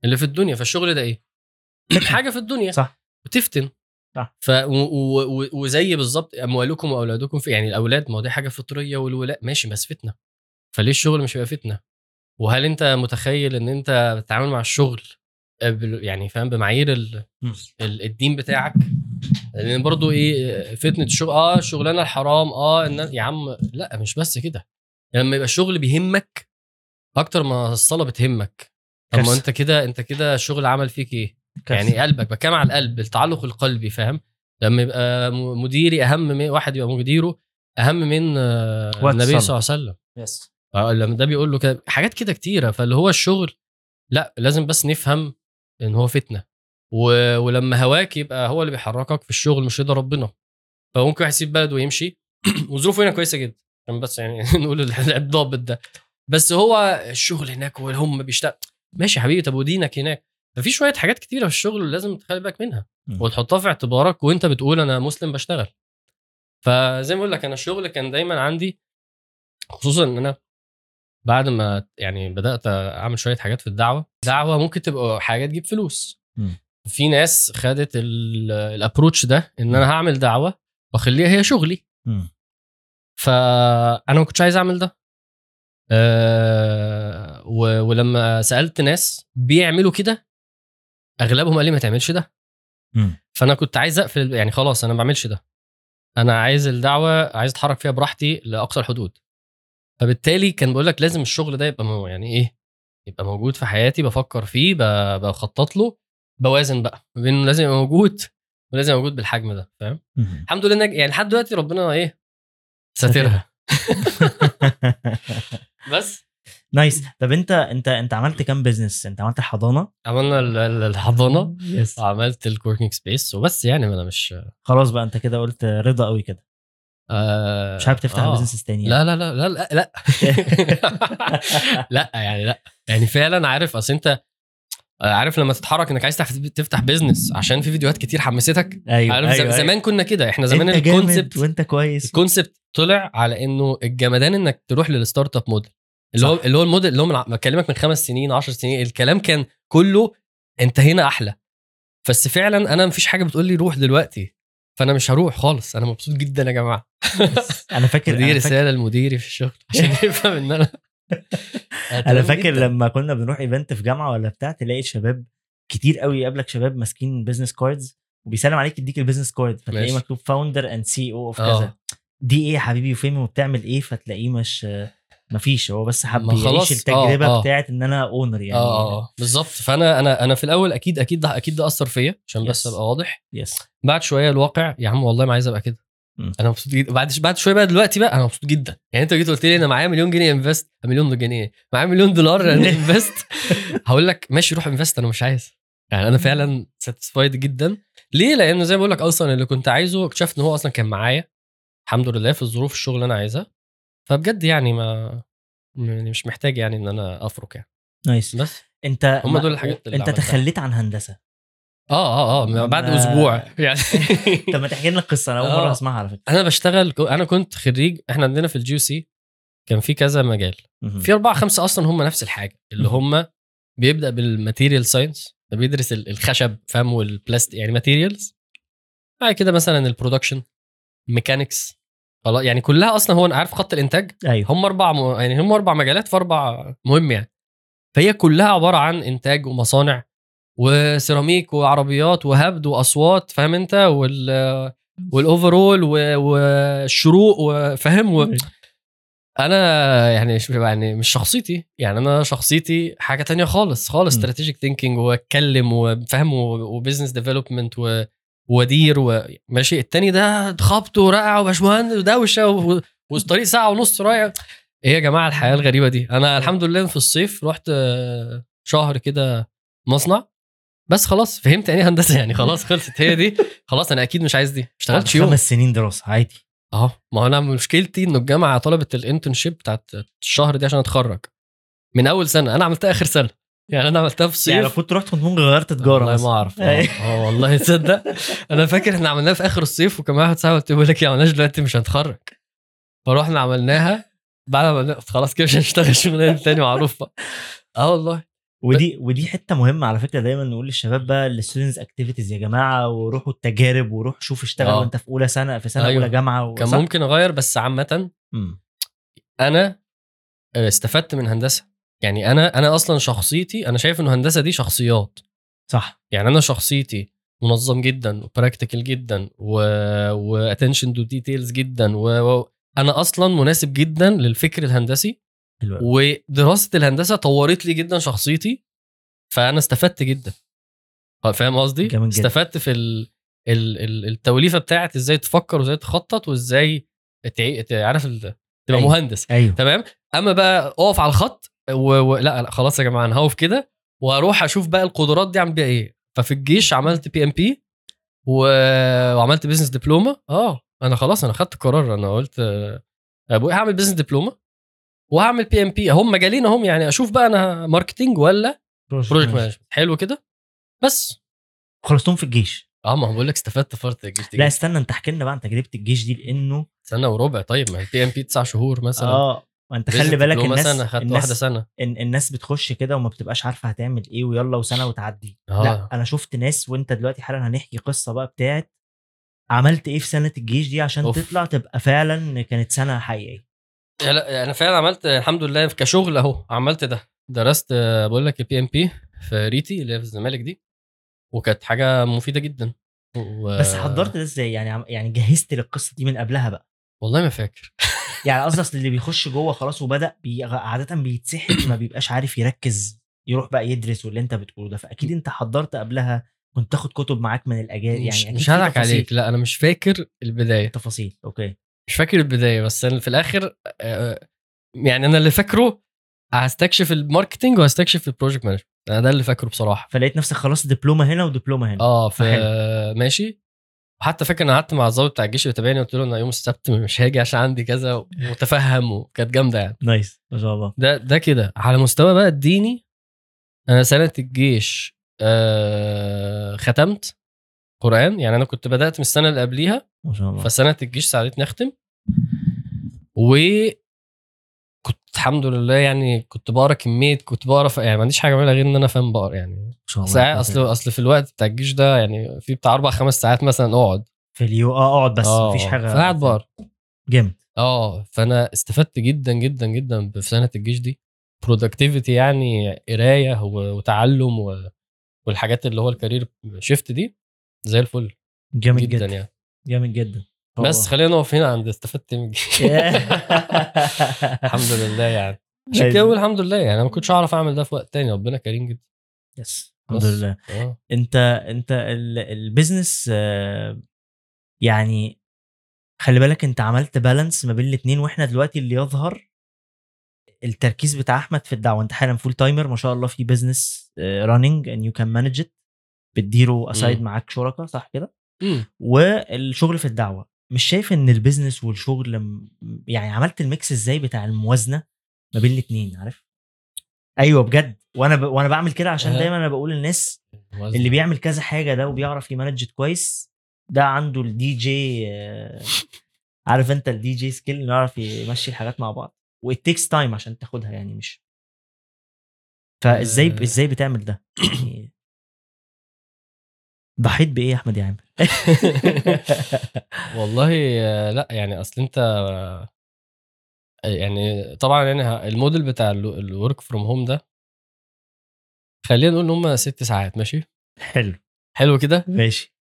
اللي في الدنيا فالشغل ده إيه؟ حاجة في الدنيا صح بتفتن صح. ف و و و وزي بالظبط أموالكم وأولادكم في يعني الأولاد ما دي حاجة فطرية والولاء ماشي بس فتنة فليه الشغل مش هيبقى فتنة؟ وهل أنت متخيل إن أنت بتتعامل مع الشغل يعني فاهم بمعايير ال-. ال- الدين بتاعك لأن برضو إيه فتنة الشغل آه الشغلانه الحرام آه ان يا عم لأ مش بس كده لما يبقى الشغل بيهمك أكتر ما الصلاة بتهمك. طب ما. أنت كده أنت كده الشغل عمل فيك إيه؟ يعني قلبك بتكلم على القلب التعلق القلبي فاهم؟ لما يبقى مديري أهم من واحد يبقى مديره أهم من آه، النبي. صلى الله عليه وسلم. يس. لما ده بيقول له كده حاجات كده كتيرة. فاللي هو الشغل لأ لازم بس نفهم إن هو فتنة. و... ولما هواك يبقى هو اللي بيحركك في الشغل مش رضا ربنا. فممكن واحد يسيب بلد ويمشي. وظروفه هنا كويسة جدا. عشان بس يعني نقول ال- الضابط ده. بس هو الشغل هناك وهم بيشتغل. ماشي يا حبيبي طب ودينك هناك؟ ففي شوية حاجات كتيرة في الشغل لازم تخلي بالك منها. وتحطها في اعتبارك وانت بتقول أنا مسلم بشتغل. فزي ما بقول لك أنا الشغل كان دايما عندي خصوصا إن أنا بعد ما يعني بدأت أعمل شوية حاجات في الدعوة دعوة ممكن تبقى حاجة تجيب فلوس. مم. في ناس خدت الابروتش ده إن أنا هعمل دعوة وأخليها هي شغلي. مم. فأنا ما كنتش عايز أعمل ده. أه ولما سألت ناس بيعملوا كده أغلبهم قال لي ما تعملش ده. فأنا كنت عايز أقفل يعني خلاص أنا ما بعملش ده. أنا عايز الدعوة عايز أتحرك فيها براحتي لأقصى الحدود. فبالتالي كان بقول لك لازم الشغل ده يبقى مو يعني إيه يبقى موجود في حياتي بفكر فيه بخطط له بوازن بقى ما بين لازم يبقى موجود ولازم يبقى موجود بالحجم ده فاهم. الحمد لله إنك- يعني لحد دلوقتي ربنا إيه ساترها. بس؟ nice. طب انت انت انت عملت كام business انت عملت الحضانة؟ عملنا ال- ال- الحضانة. yes وعملت ال co-working space وبس يعني ما أنا مش خلاص بقى انت كده قلت رضا قوي كده. آه مش حابب تفتح آه. business تاني لا لا لا لا لا لا. لا يعني لا. يعني فعلا عارف أصل انت عارف لما تتحرك انك عايز تفتح business عشان في فيديوهات كتير حمستك؟ أيوه عارف أيوة. أيوة زمان كنا كده. إحنا زمان أنت ال concept وأنت كويس. ال concept طلع على إنه الجمدان إنك تروح لل startup model اللي هو. اللي هو الموديل اللي هو بكلمك من خمس سنين 10 سنين الكلام كان كله أنت هنا أحلى. بس فعلا أنا مفيش حاجة بتقول لي روح دلوقتي. فأنا مش هروح خالص. أنا مبسوط جدا يا جماعة. أنا فاكر دي رساله لمديري في الشغل. عشان يفهم إن أنا أنا فاكر لما كنا بنروح event في جامعة ولا بتاع تلاقي شباب كتير قوي يقابلك شباب ماسكين business cards وبيسلم عليك يديك ال business card فتلاقيه. مكتوب founder and CEO of آه. كذا. دي إيه يا حبيبي وفين وبتعمل إيه؟ فتلاقيه مش مفيش هو بس حب يعيش التجربة آه، آه. بتاعت إن أنا owner يعني. آه آه بالظبط. فأنا أنا أنا في الأول أكيد أكيد ده أكيد ده أثر فيا عشان بس. أبقى واضح. yes بعد شوية الواقع يا عم والله ما عايز أبقى كده. أنا مبسوط جدا. بعد بعد شوية بقى دلوقتي بقى أنا مبسوط جدا. يعني أنت جيت قلت لي أنا معايا مليون جنيه invest. مليون جنيه. معايا مليون دولار invest. هقول لك ماشي روح invest أنا مش عايز. يعني أنا فعلا satisfied جدا. ليه؟ لأنه زي ما بقول لك أصلا اللي كنت عايزه اكتشفت إن هو أصلا كان معايا. الحمد لله في الظروف الشغل اللي أنا عايزها. فبجد يعني ما يعني مش محتاج يعني إن أنا أفرك يعني. nice. بس. أنت هم دول الحاجات اللي أنت عملتها. تخليت عن هندسة. آه آه آه بعد ما- أسبوع. يعني. طب ما تحكي لنا القصة أنا أول آه. مره أسمعها على فكرة. أنا بشتغل أنا كنت خريج إحنا عندنا في ال GUC كان في كذا مجال. في أربعة خمسة أصلا هم نفس الحاجة اللي. هم بيبدأ بال material science بيدرس ال- الخشب فاهم والبلاستيك يعني materials بعد كده مثلا ال production mechanics خلاص يعني كلها أصلا هو عارف خط الإنتاج. أيوه. هم أربع م... يعني هم أربع مجالات في أربع مهم يعني. فهي كلها عبارة عن إنتاج ومصانع وسيراميك وعربيات وهبد وأصوات فاهم أنت؟ وال وال overall والشروق وفاهم و... أنا يعني مش يعني مش شخصيتي يعني أنا شخصيتي حاجة تانية خالص خالص. strategic thinking وأتكلم وفهم و business development وأدير وماشي التاني ده خبط ورقع وباشمهندس ودوشة و- والطريق ساعة ونص رايح. إيه يا جماعة الحياة الغريبة دي؟ أنا الحمد لله في الصيف رحت آه، شهر كده مصنع. بس خلاص فهمت يعني هندسة؟ يعني خلاص خلصت هي دي. خلاص أنا أكيد مش عايز دي. ما اشتغلتش يوم. خمس سنين دراسة عادي. آه ما أنا مشكلتي إنه الجامعة طلبت الانترنشيب بتاعت الشهر دي عشان أتخرج. من أول سنة. أنا عملتها آخر سنة. يعني أنا عملتها في الصيف يعني لو كنت رحت كنت ممكن غيرت تجارة والله. ما أعرف. أي. أه والله تصدق. أنا فاكر إحنا عملناها في آخر الصيف وكان واحد صاحبي بقول لك إيه، ما عملناش دلوقتي مش هنتخرج. فروحنا عملناها. بعد ما خلاص كده مش هنشتغل شغلانة تاني معروف بقى أه والله. ودي ودي حتة مهمة على فكرة دايما نقول للشباب بقى ال students activities يا جماعة وروحوا التجارب وروح شوف اشتغل آه. وأنت في أولى سنة في سنة أيوة. اولى جامعة و- كان صح؟ ممكن أغير بس عامة. أنا استفدت من هندسة يعني أنا أنا أصلا شخصيتي أنا شايف إنه هندسة دي شخصيات صح يعني أنا شخصيتي منظم جدا و practical جدا. و attention to details جدا و... و... أنا أصلا مناسب جدا للفكر الهندسي. ودراسة الهندسة طورت لي جدا شخصيتي فأنا استفدت جدا. فاهم قصدي. استفدت في ال... ال... ال- التوليفة بتاعت إزاي تفكر وإزاي تخطط وإزاي تعي... تعرف ال... تبقى أيوة. مهندس. أيوه. تمام؟ أما بقى أقف على الخط و... و... لأ لأ خلاص يا جماعة أنا هقف كده وأروح أشوف بقى القدرات دي اعمل بيها إيه. ففي الجيش عملت PMP وعملت business diploma آه أنا خلاص أنا خدت قرار أنا قلت آه، أبوي هعمل business diploma وهعمل PMP هم مجالين هم يعني أشوف بقى أنا marketing ولا project management حلو كده. بس. خلصتهم في الجيش. آه ما هو بقول لك استفدت فرط الجيش لا استنى انت احكي لنا بقى عن تجربة الجيش دي لأنه سنة وربع. طيب ما ال PMP تسع شهور مثلا. آه ما انت خلي بالك الناس سنة خدت واحدة الناس سنة. إن الناس بتخش كده وما بتبقاش عارفة هتعمل إيه ويلا وسنة وتعدي. آه. لا أنا شفت ناس وأنت دلوقتي حالا هنحكي قصة بقى بتاعت عملت إيه في سنة الجيش دي عشان أوف. تطلع تبقى فعلا كانت سنة حقيقية. أنا فعلا عملت الحمد لله كشغل اهو عملت ده. درست بقول لك ال PMP في RITI اللي هي في الزمالك دي وكانت حاجة مفيدة جدا. و... بس حضرت ده إزاي؟ يعني يعني جهزت للقصة دي من قبلها بقى. والله ما فاكر. يعني قصدي أصل اللي بيخش جوه خلاص وبدأ بي... عادة بيتسحل ما بيبقاش عارف يركز يروح بقى يدرس واللي انت بتقوله ده. فأكيد انت حضرت قبلها كنت تاخد كتب معاك من الاجازه يعني مش هضحك عليك لا أنا مش فاكر البداية. تفاصيل أوكي. مش فاكر البداية بس في الآخر آه، يعني أنا اللي فاكره هستكشف ال marketing وهستكشف ال project management أنا ده اللي فاكره بصراحة. فلقيت نفسك خلاص دبلومة هنا ودبلومة هنا. آه ف فحلو. ماشي. وحتى فاكر أنا قعدت مع الظابط بتاع الجيش اللي تابعني قلت له أنا يوم السبت مش هاجي عشان عندي كذا ومتفهم وكانت جامدة يعني. نايس ما شاء الله. ده ده كده. على مستوى بقى الديني أنا سنة الجيش آه ختمت. قرآن يعني أنا كنت بدأت من السنة اللي قبليها ما شاء الله. فسنة الجيش ساعدتني أختم. و كنت الحمد لله يعني كنت بقرأ كمية كنت بقرأ ف- يعني ما عنديش حاجة أعملها غير إن أنا فاهم بقرأ يعني. ما شاء الله ساعات أصل أصل في الوقت بتاع الجيش ده يعني في بتاع أربع خمس ساعات مثلا أقعد. في اليو آه أقعد بس آه مفيش حاجة فقاعد بقرأ. جامد. آه فأنا استفدت جدا جدا جدا في سنة الجيش دي. productivity يعني قراية وتعلم و... والحاجات اللي هو ال career shift دي. زي الفل. جامد جدا, جدا, يعني. جامد جدا. بس خلينا نقف هنا عند استفدت من الحمد لله يعني. عشان كده الحمد لله يعني. أنا ما كنتش أعرف أعمل ده في وقت تاني. ربنا كريم جدا. yes. الحمد. لله. آه. أنت أنت ال- ال business آه، يعني خلي بالك أنت عملت balance ما بين الاثنين وإحنا دلوقتي اللي يظهر التركيز بتاع أحمد في الدعوة. أنت حالا full timer ما شاء الله في business running and you can manage it بتديره aside. معاك شركاء صح كده. والشغل في الدعوة مش شايف إن البيزنس والشغل يعني عملت ال mix إزاي بتاع الموازنة ما بين الاثنين عارف أيوه بجد وأنا ب... وأنا بعمل كده عشان. دايما أنا بقول للناس اللي بيعمل كذا حاجة ده وبيعرف ي manage كويس ده عنده الدي جي آه، عارف أنت ال DJ skill إنه يعرف يمشي الحاجات مع بعض و it takes time عشان تاخدها يعني مش فإزاي آه. إزاي بتعمل ده يعني ضحيت بإيه يا أحمد يا عامر والله لأ يعني أصل أنت يعني طبعا يعني الموديل بتاع ال work from home ده خلينا نقول إن هم ست ساعات ماشي؟ حلو. حلو كده؟ ماشي.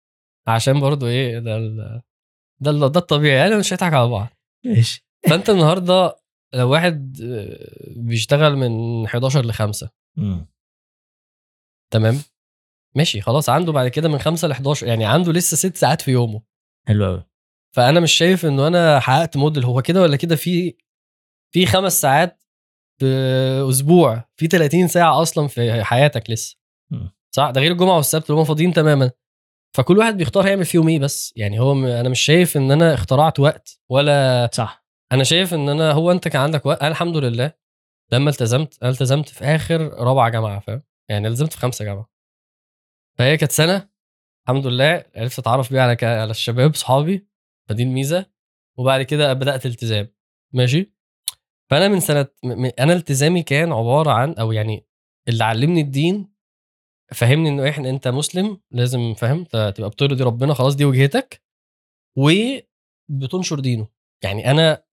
عشان برضو إيه ده ال- ده ال- ده الطبيعي أنا مش هنضحك على بعض. ماشي. فأنت النهارده لو واحد آه، بيشتغل من 11 ل 5 مم. تمام؟ ماشي خلاص عنده بعد كده من 5 ل 11 يعني عنده لسه ست ساعات في يومه. حلو قوي فأنا مش شايف إنه أنا حققت موديل هو كده ولا كده في في خمس ساعات في أسبوع في 30 ساعة أصلا في حياتك لسه. صح؟ ده غير الجمعة والسبت اللي هم فاضيين تماما. فكل واحد بيختار هيعمل فيهم إيه بس. يعني هو م- أنا مش شايف إن أنا اخترعت وقت ولا صح. أنا شايف إن أنا هو أنت كان عندك وقت أنا الحمد لله لما التزمت أنا التزمت في آخر رابعة جامعة فاهم؟ يعني التزمت في خمسة جامعة. فهي كانت سنة الحمد لله عرفت أتعرف بيها على ك- على الشباب صحابي فدي الميزه وبعد كده بدأت التزام. ماشي؟ فأنا من سنة م- م- أنا التزامي كان عبارة عن أو يعني اللي علمني الدين فهمني إنه إحنا أنت مسلم لازم فاهم؟ تبقى بترضي ربنا خلاص دي وجهتك. وبتنشر دينه. يعني أنا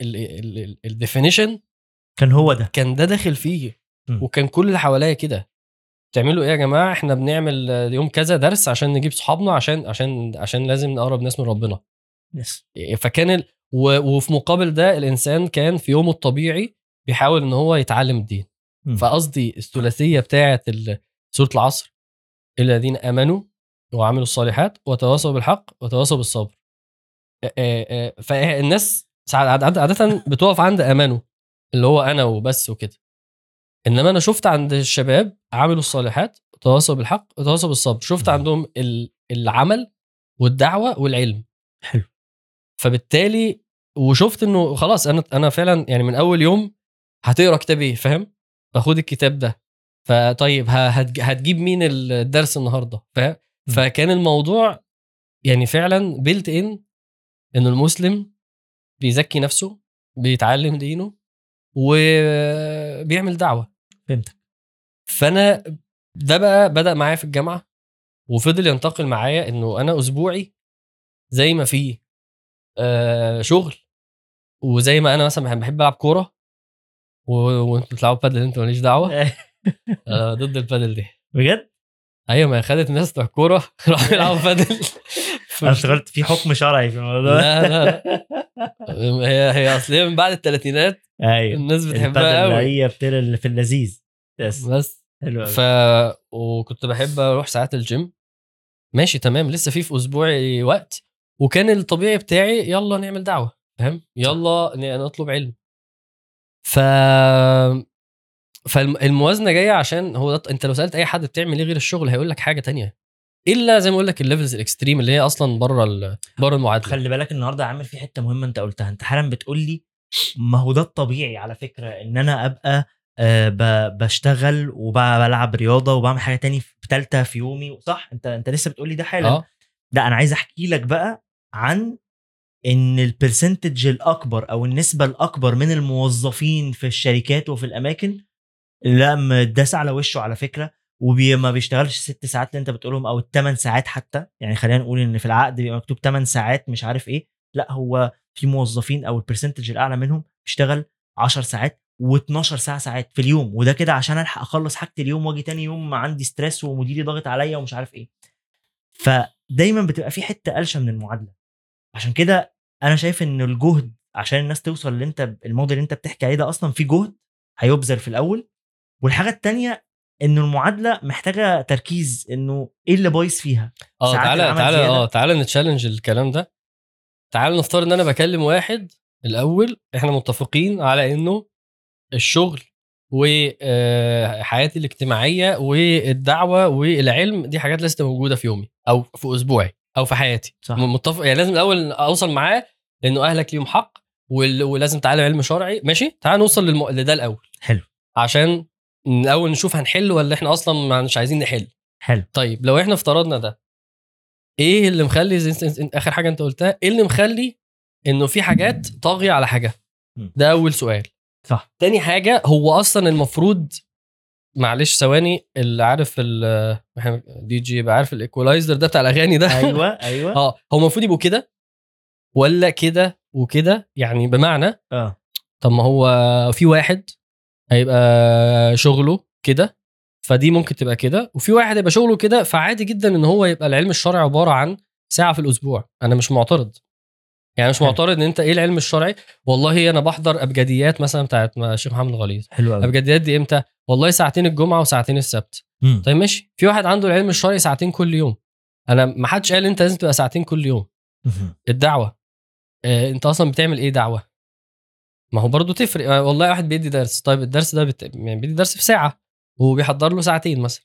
الديفينيشن كان هو ده. كان ده داخل فيه. مم. وكان كل اللي حواليا كده. تعملوا إيه يا جماعة؟ إحنا بنعمل يوم كذا درس عشان نجيب صحابنا عشان عشان عشان لازم نقرب ناس من ربنا. يس فكان ال... و... وفي مقابل ده الإنسان كان في يومه الطبيعي بيحاول إن هو يتعلم الدين. مم. فقصدي الثلاثية بتاعة ال- سورة العصر الذين آمنوا وعملوا الصالحات وتواصوا بالحق وتواصوا بالصبر. آه، آه، فالناس ساعات عاد- عادة بتقف عند آمنوا اللي هو أنا وبس وكده. إنما أنا شفت عند الشباب عملوا الصالحات وتواصوا بالحق وتواصوا بالصبر. شفت. عندهم ال- العمل والدعوة والعلم. حلو. فبالتالي وشفت إنه خلاص أنا أنا فعلا يعني من أول يوم هتقرأ كتاب إيه فاهم؟ فخد الكتاب ده. فطيب هتجيب مين الدرس النهارده؟ فاهم. فكان الموضوع يعني فعلا بيلت ان إنه المسلم بيزكي نفسه بيتعلم دينه وبيعمل دعوة. فهمتك. فأنا ده بقى بدأ معايا في الجامعة وفضل ينتقل معايا إنه أنا أسبوعي زي ما فيه آه شغل وزي ما أنا مثلا بحب ألعب كورة وانتوا بتلعبوا بادل أنتوا ماليش دعوة. أنا ضد البادل دي. بجد؟ أيوه ما خدت ناس بتوع كوره راحوا يلعبوا بادل. أنا افتكرت في حكم شرعي في الموضوع لا لا هي هي اصل من بعد الثلاثينات أيوه. الناس بتحبها قوي. هي في اللذيذ. yes بس. حلو قوي. ف وكنت بحب أروح ساعات الجيم ماشي تمام. لسه في في اسبوعي وقت. وكان الطبيعي بتاعي يلا نعمل دعوة فاهم؟ يلا نطلب علم. ف فالموازنه جاية عشان هو ده أنت لو سألت أي حد بتعمل إيه غير الشغل هيقول لك حاجة تانية. إلا زي ما أقول لك ال levels ال extreme اللي هي أصلا بره ال... بره المعادلة. خلي بالك النهارده عامل في حتة مهمة أنت قلتها. أنت حالا بتقول لي ما هو ده الطبيعي على فكرة إن أنا أبقى آه، ب- بشتغل وبلعب رياضة وبعمل حاجة تاني في ثالثه في يومي صح؟ أنت أنت لسه بتقول لي ده حالا. آه. لا أنا عايز أحكي لك بقى عن إن البرسنتج الأكبر أو النسبة الأكبر من الموظفين في الشركات وفي الأماكن لا مداس على وشه على فكرة وما بيشتغلش ست ساعات اللي أنت بتقولهم أو الثمان ساعات حتى يعني خلينا نقول إن في العقد بيبقى مكتوب 8 ساعات مش عارف إيه لا هو في موظفين أو ال percentage الأعلى منهم بيشتغل 10 ساعات و12 ساعة ساعات في اليوم وده كده عشان ألحق أخلص حاجتي اليوم وأجي تاني يوم عندي stress ومديري ضاغط عليا ومش عارف إيه. فدايما بتبقى في حتة قلشة من المعادلة. عشان كده أنا شايف إن الجهد عشان الناس توصل اللي أنت الموديل اللي أنت بتحكي عليه ده أصلا في جهد هيبذل في الأول. والحاجة التانية انه المعادلة محتاجة تركيز إنه إيه اللي بايظ فيها؟ آه تعالى تعالى. آه تعالى نتشالنج الكلام ده. تعالى نفترض إن أنا بكلم واحد الأول إحنا متفقين على إنه الشغل وحياتي الاجتماعية والدعوة والعلم دي حاجات لسه موجودة في يومي أو في أسبوعي أو في حياتي. صح. متفق يعني لازم الأول أوصل معاه لأنه أهلك ليهم حق ولازم تعالى علم شرعي. ماشي؟ تعالى نوصل للم... لده الأول. حلو. عشان الأول نشوف هنحل ولا إحنا أصلا مش عايزين نحل. حلو. طيب لو إحنا افترضنا ده إيه اللي مخلي آخر حاجة أنت قلتها؟ إيه اللي مخلي إنه في حاجات طاغية على حاجة. ده أول سؤال. صح. تاني حاجة هو أصلا المفروض معلش ثواني اللي عارف دي جي يبقى عارف ال equalizer ده بتاع الأغاني ده؟ أيوه أيوه. آه هو المفروض يبقوا كده ولا كده وكده؟ يعني بمعنى آه. طب ما هو في واحد هيبقى شغله كده فدي ممكن تبقى كده. وفي واحد هيبقى شغله كده فعادي جدا إن هو يبقى العلم الشرعي عبارة عن ساعة في الأسبوع. أنا مش معترض. يعني مش. معترض إن أنت إيه العلم الشرعي؟ والله أنا بحضر أبجديات مثلا بتاعت الشيخ محمد الغليظ. حلو قوي أبجديات دي إمتى؟ والله ساعتين الجمعة وساعتين السبت. طيب ماشي. في واحد عنده العلم الشرعي ساعتين كل يوم. أنا ما حدش قال أنت لازم تبقى ساعتين كل يوم. الدعوة. آه، أنت أصلا بتعمل إيه دعوة؟ ما هو برضه تفرق. آه، والله واحد بيدي درس. طيب الدرس ده بت... يعني بيدي درس في ساعة. وبيحضر له ساعتين مثلا.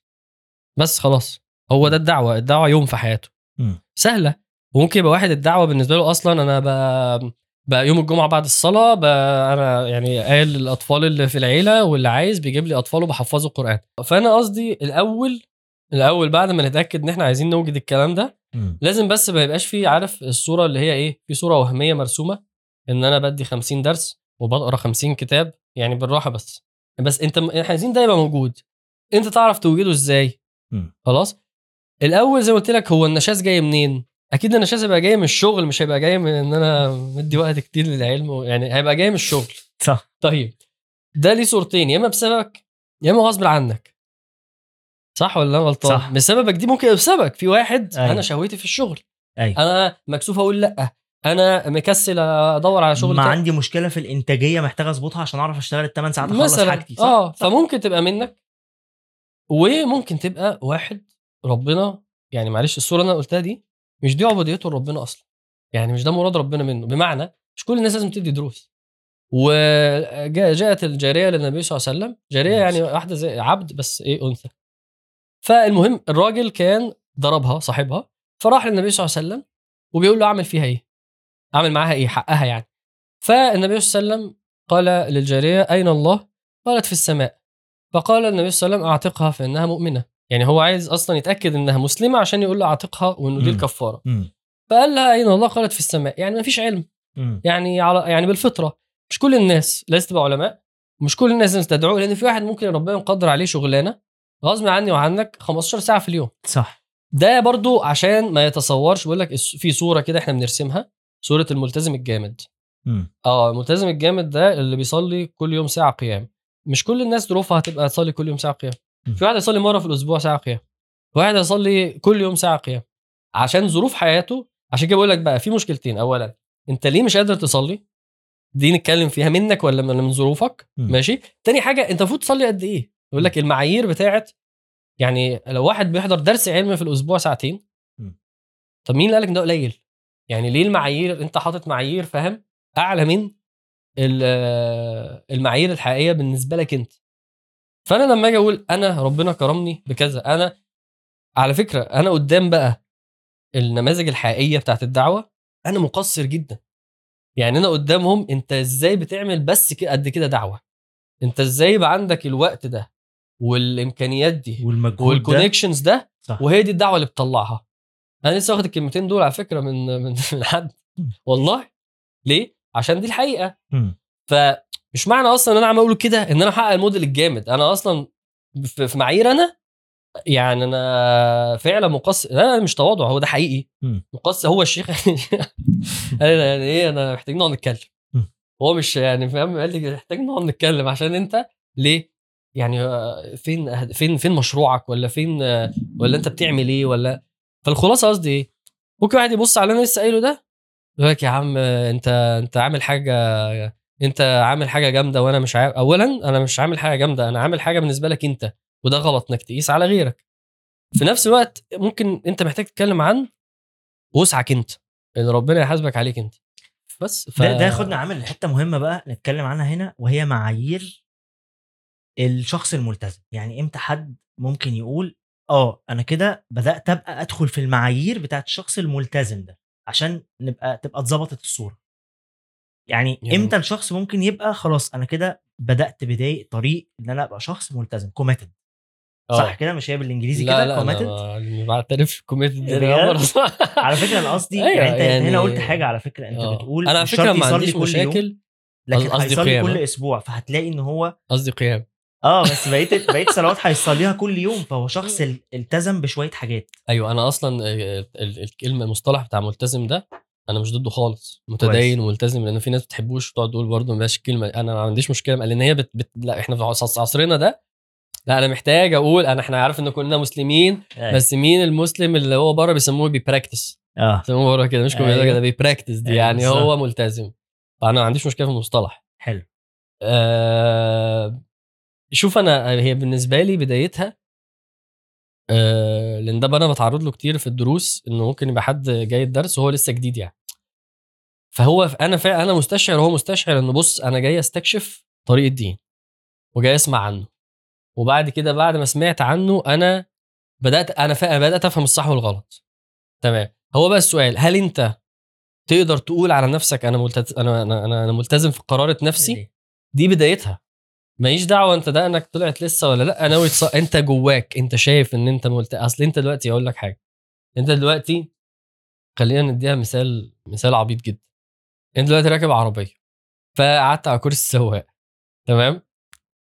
بس خلاص هو ده الدعوة الدعوة يوم في حياته. مم. سهلة. وممكن يبقى واحد الدعوة بالنسبة له أصلا أنا ب... بقى يوم الجمعة بعد الصلاة بقى أنا يعني قايل للأطفال اللي في العيلة واللي عايز بيجيب لي اطفاله بحفظه القرآن. فأنا قصدي الأول الأول بعد ما نتأكد إن إحنا عايزين نوجد الكلام ده مم. لازم بس ما يبقاش فيه عارف الصورة اللي هي إيه؟ في صورة وهمية مرسومة إن أنا بدي 50 درس وبقرأ 50 كتاب يعني بالراحة بس. بس انت إحنا عايزين ده يبقى موجود. انت تعرف توجده إزاي. خلاص؟ الأول زي ما قلت لك هو النشاز جاي منين؟ أكيد النشاز هيبقى جاي من الشغل مش هيبقى جاي من إن أنا مدي وقت كتير للعلم يعني هيبقى جاي من الشغل. صح. طيب ده ليه صورتين يا إما بسببك يا إما غصب عنك. صح ولا أنا غلطان؟ صح. بسببك دي ممكن بسببك. في واحد أيوة. أنا شهوتي في الشغل. أيوه. أنا مكسوف أقول لأ. أنا مكسل أدور على شغل ما تاني. عندي مشكلة في الإنتاجية محتاج أظبطها عشان أعرف أشتغل الثمان ساعات أخلص حاجتي صح؟ آه صح. فممكن تبقى منك. وممكن تبقى واحد ربنا يعني معلش الصورة اللي أنا قلتها دي مش دي عبوديته لربنا أصلا. يعني مش ده مراد ربنا منه. بمعنى مش كل الناس لازم تدي دروس. وجاءت الجارية للنبي صلى الله عليه وسلم. جارية يعني واحدة زي عبد بس إيه أنثى. فالمهم الراجل كان ضربها صاحبها فراح للنبي صلى الله عليه وسلم وبيقول له أعمل فيها إيه؟ أعمل معاها إيه؟ حقها يعني. فالنبي صلى الله عليه وسلم قال للجارية أين الله؟ قالت في السماء. فقال النبي صلى الله عليه وسلم أعتقها فانها مؤمنة. يعني هو عايز أصلا يتأكد إنها مسلمة عشان يقول له أعتقها وإنه دي. الكفارة. فقال لها أين الله؟ قالت في السماء. يعني ما فيش علم. يعني على يعني بالفطرة. مش كل الناس لازم تبقى علماء. مش كل الناس لازم تدعو لأن في واحد ممكن ربنا يقدر عليه شغلانة غصب عني وعنك 15 ساعة في اليوم. صح. ده برضو عشان ما يتصورش بقول لك في صورة كده إحنا بنرسمها. صوره الملتزم الجامد. آه الملتزم الجامد ده اللي بيصلي كل يوم ساعة قيام. مش كل الناس ظروفها هتبقى تصلي كل يوم ساعة قيام. في واحد يصلي مرة في الأسبوع ساعة قيام. واحد يصلي كل يوم ساعة قيام. عشان ظروف حياته عشان كده بقول لك بقى في مشكلتين. اولا أنت ليه مش قادر تصلي؟ دي نتكلم فيها منك ولا من ظروفك. ماشي. تاني حاجة أنت المفروض تصلي قد إيه؟ يقول لك المعايير بتاعت يعني لو واحد بيحضر درس علم في الأسبوع ساعتين. طب مين اللي قال لك ده قليل؟ يعني ليه المعايير؟ أنت حاطط معايير فاهم؟ أعلى من ال- المعايير الحقيقية بالنسبة لك أنت. فأنا لما أجي أقول أنا ربنا كرمني بكذا أنا على فكرة أنا قدام بقى النماذج الحقيقية بتاعت الدعوة أنا مقصر جدا. يعني أنا قدامهم أنت إزاي بتعمل بس قد كده دعوة؟ أنت إزاي يبقى عندك الوقت ده والإمكانيات دي والمجهود ده؟ والكونكشنز ده؟ صح. وهي دي الدعوة اللي بتطلعها. أنا لسه واخد الكلمتين دول على فكرة من من من حد. والله؟ ليه؟ عشان دي الحقيقة. فمش معنى أصلا إن أنا عم أقول كده إن أنا أحقق الموديل الجامد. أنا أصلا في معايير أنا يعني أنا فعلا مقصر لا لا، مش تواضع هو ده حقيقي. مقصر هو الشيخ. لي يعني إيه أنا محتاج نقعد نتكلم. هو مش يعني فاهم قال لي محتاج نقعد نتكلم عشان أنت ليه؟ يعني آه، فين فين فين مشروعك؟ ولا فين آه، ولا أنت بتعمل إيه؟ ولا فالخلاصة قصدي إيه؟ ممكن واحد يبص على اللي أنا لسه قايله ده يقول لك يا عم أنت أنت عامل حاجة أنت عامل حاجة جامدة وأنا مش عارف اولا أنا مش عامل حاجة جامدة أنا عامل حاجة بالنسبة لك أنت وده غلط إنك تقيس على غيرك. في نفس الوقت ممكن أنت محتاج تتكلم عن وسعك أنت إن ربنا يحاسبك عليك أنت. بس ف... ده ده ياخدنا عامل لحته مهمة بقى نتكلم عنها هنا وهي معايير الشخص الملتزم. يعني إمتى حد ممكن يقول آه أنا كده بدأت أبقى أدخل في المعايير بتاعت الشخص الملتزم ده عشان نبقى تبقى اتظبطت الصورة يعني, يعني- إمتى الشخص ممكن يبقى خلاص أنا كده بدأت بدايه طريق إن أنا أبقى شخص ملتزم committed آه. صح كده مش هي بالإنجليزي لا كده لا committed أنا ما بعترفش committed؟ مرة. على فكرة أنا قصدي أيوة، يعني أنت يعني- هنا قلت حاجة على فكرة أنت آه. بتقول أنا على فكرة ما عنديش مشاكل لكن قصدي هيصلي كل؟ أسبوع فهتلاقي إن هو قصدي قيام آه بس بقيت بقيت صلوات هيصليها كل يوم فهو شخص ال- التزم بشوية حاجات. أيوه أنا أصلا ال- ال- الكلمة المصطلح بتاع ملتزم ده أنا مش ضده خالص متدين وملتزم لأن في ناس بتحبوش تقعد تقول برضه ماشي الكلمة أنا ما عنديش مشكلة لأن هي بت... بت... لا إحنا في عص- عصرنا ده لا أنا محتاج أقول أنا إحنا عارف إن كلنا مسلمين أيوة. بس مين المسلم اللي هو بره بيسموه بي practice آه. يسموه بره كده مش أيوة. كده بي practice دي أيوة يعني. هو ملتزم. فأنا ما عنديش مشكلة في المصطلح. حلو. آه شوف أنا هي بالنسبة لي بدايتها آه لأن ده أنا بتعرض له كتير في الدروس إنه ممكن يبقى حد جاي الدرس وهو لسه جديد يعني. فهو أنا فعلا أنا مستشعر وهو مستشعر إنه بص أنا جاي أستكشف طريق الدين وجاي أسمع عنه. وبعد كده بعد ما سمعت عنه أنا بدأت أنا فا... بدأت أفهم الصح والغلط. تمام؟ هو بقى السؤال هل أنت تقدر تقول على نفسك أنا ملتزم أنا أنا أنا أنا ملتزم في قرارة نفسي؟ دي بدايتها. ماليش دعوة انت ده انك طلعت لسه ولا لأ. ناوي تص... انت جواك انت شايف إن انت ملت... أصل انت دلوقتي أقول لك حاجة. انت دلوقتي خلينا نديها مثال مثال عبيط جدا. انت دلوقتي راكب عربية فقعدت على كرسي السواق تمام؟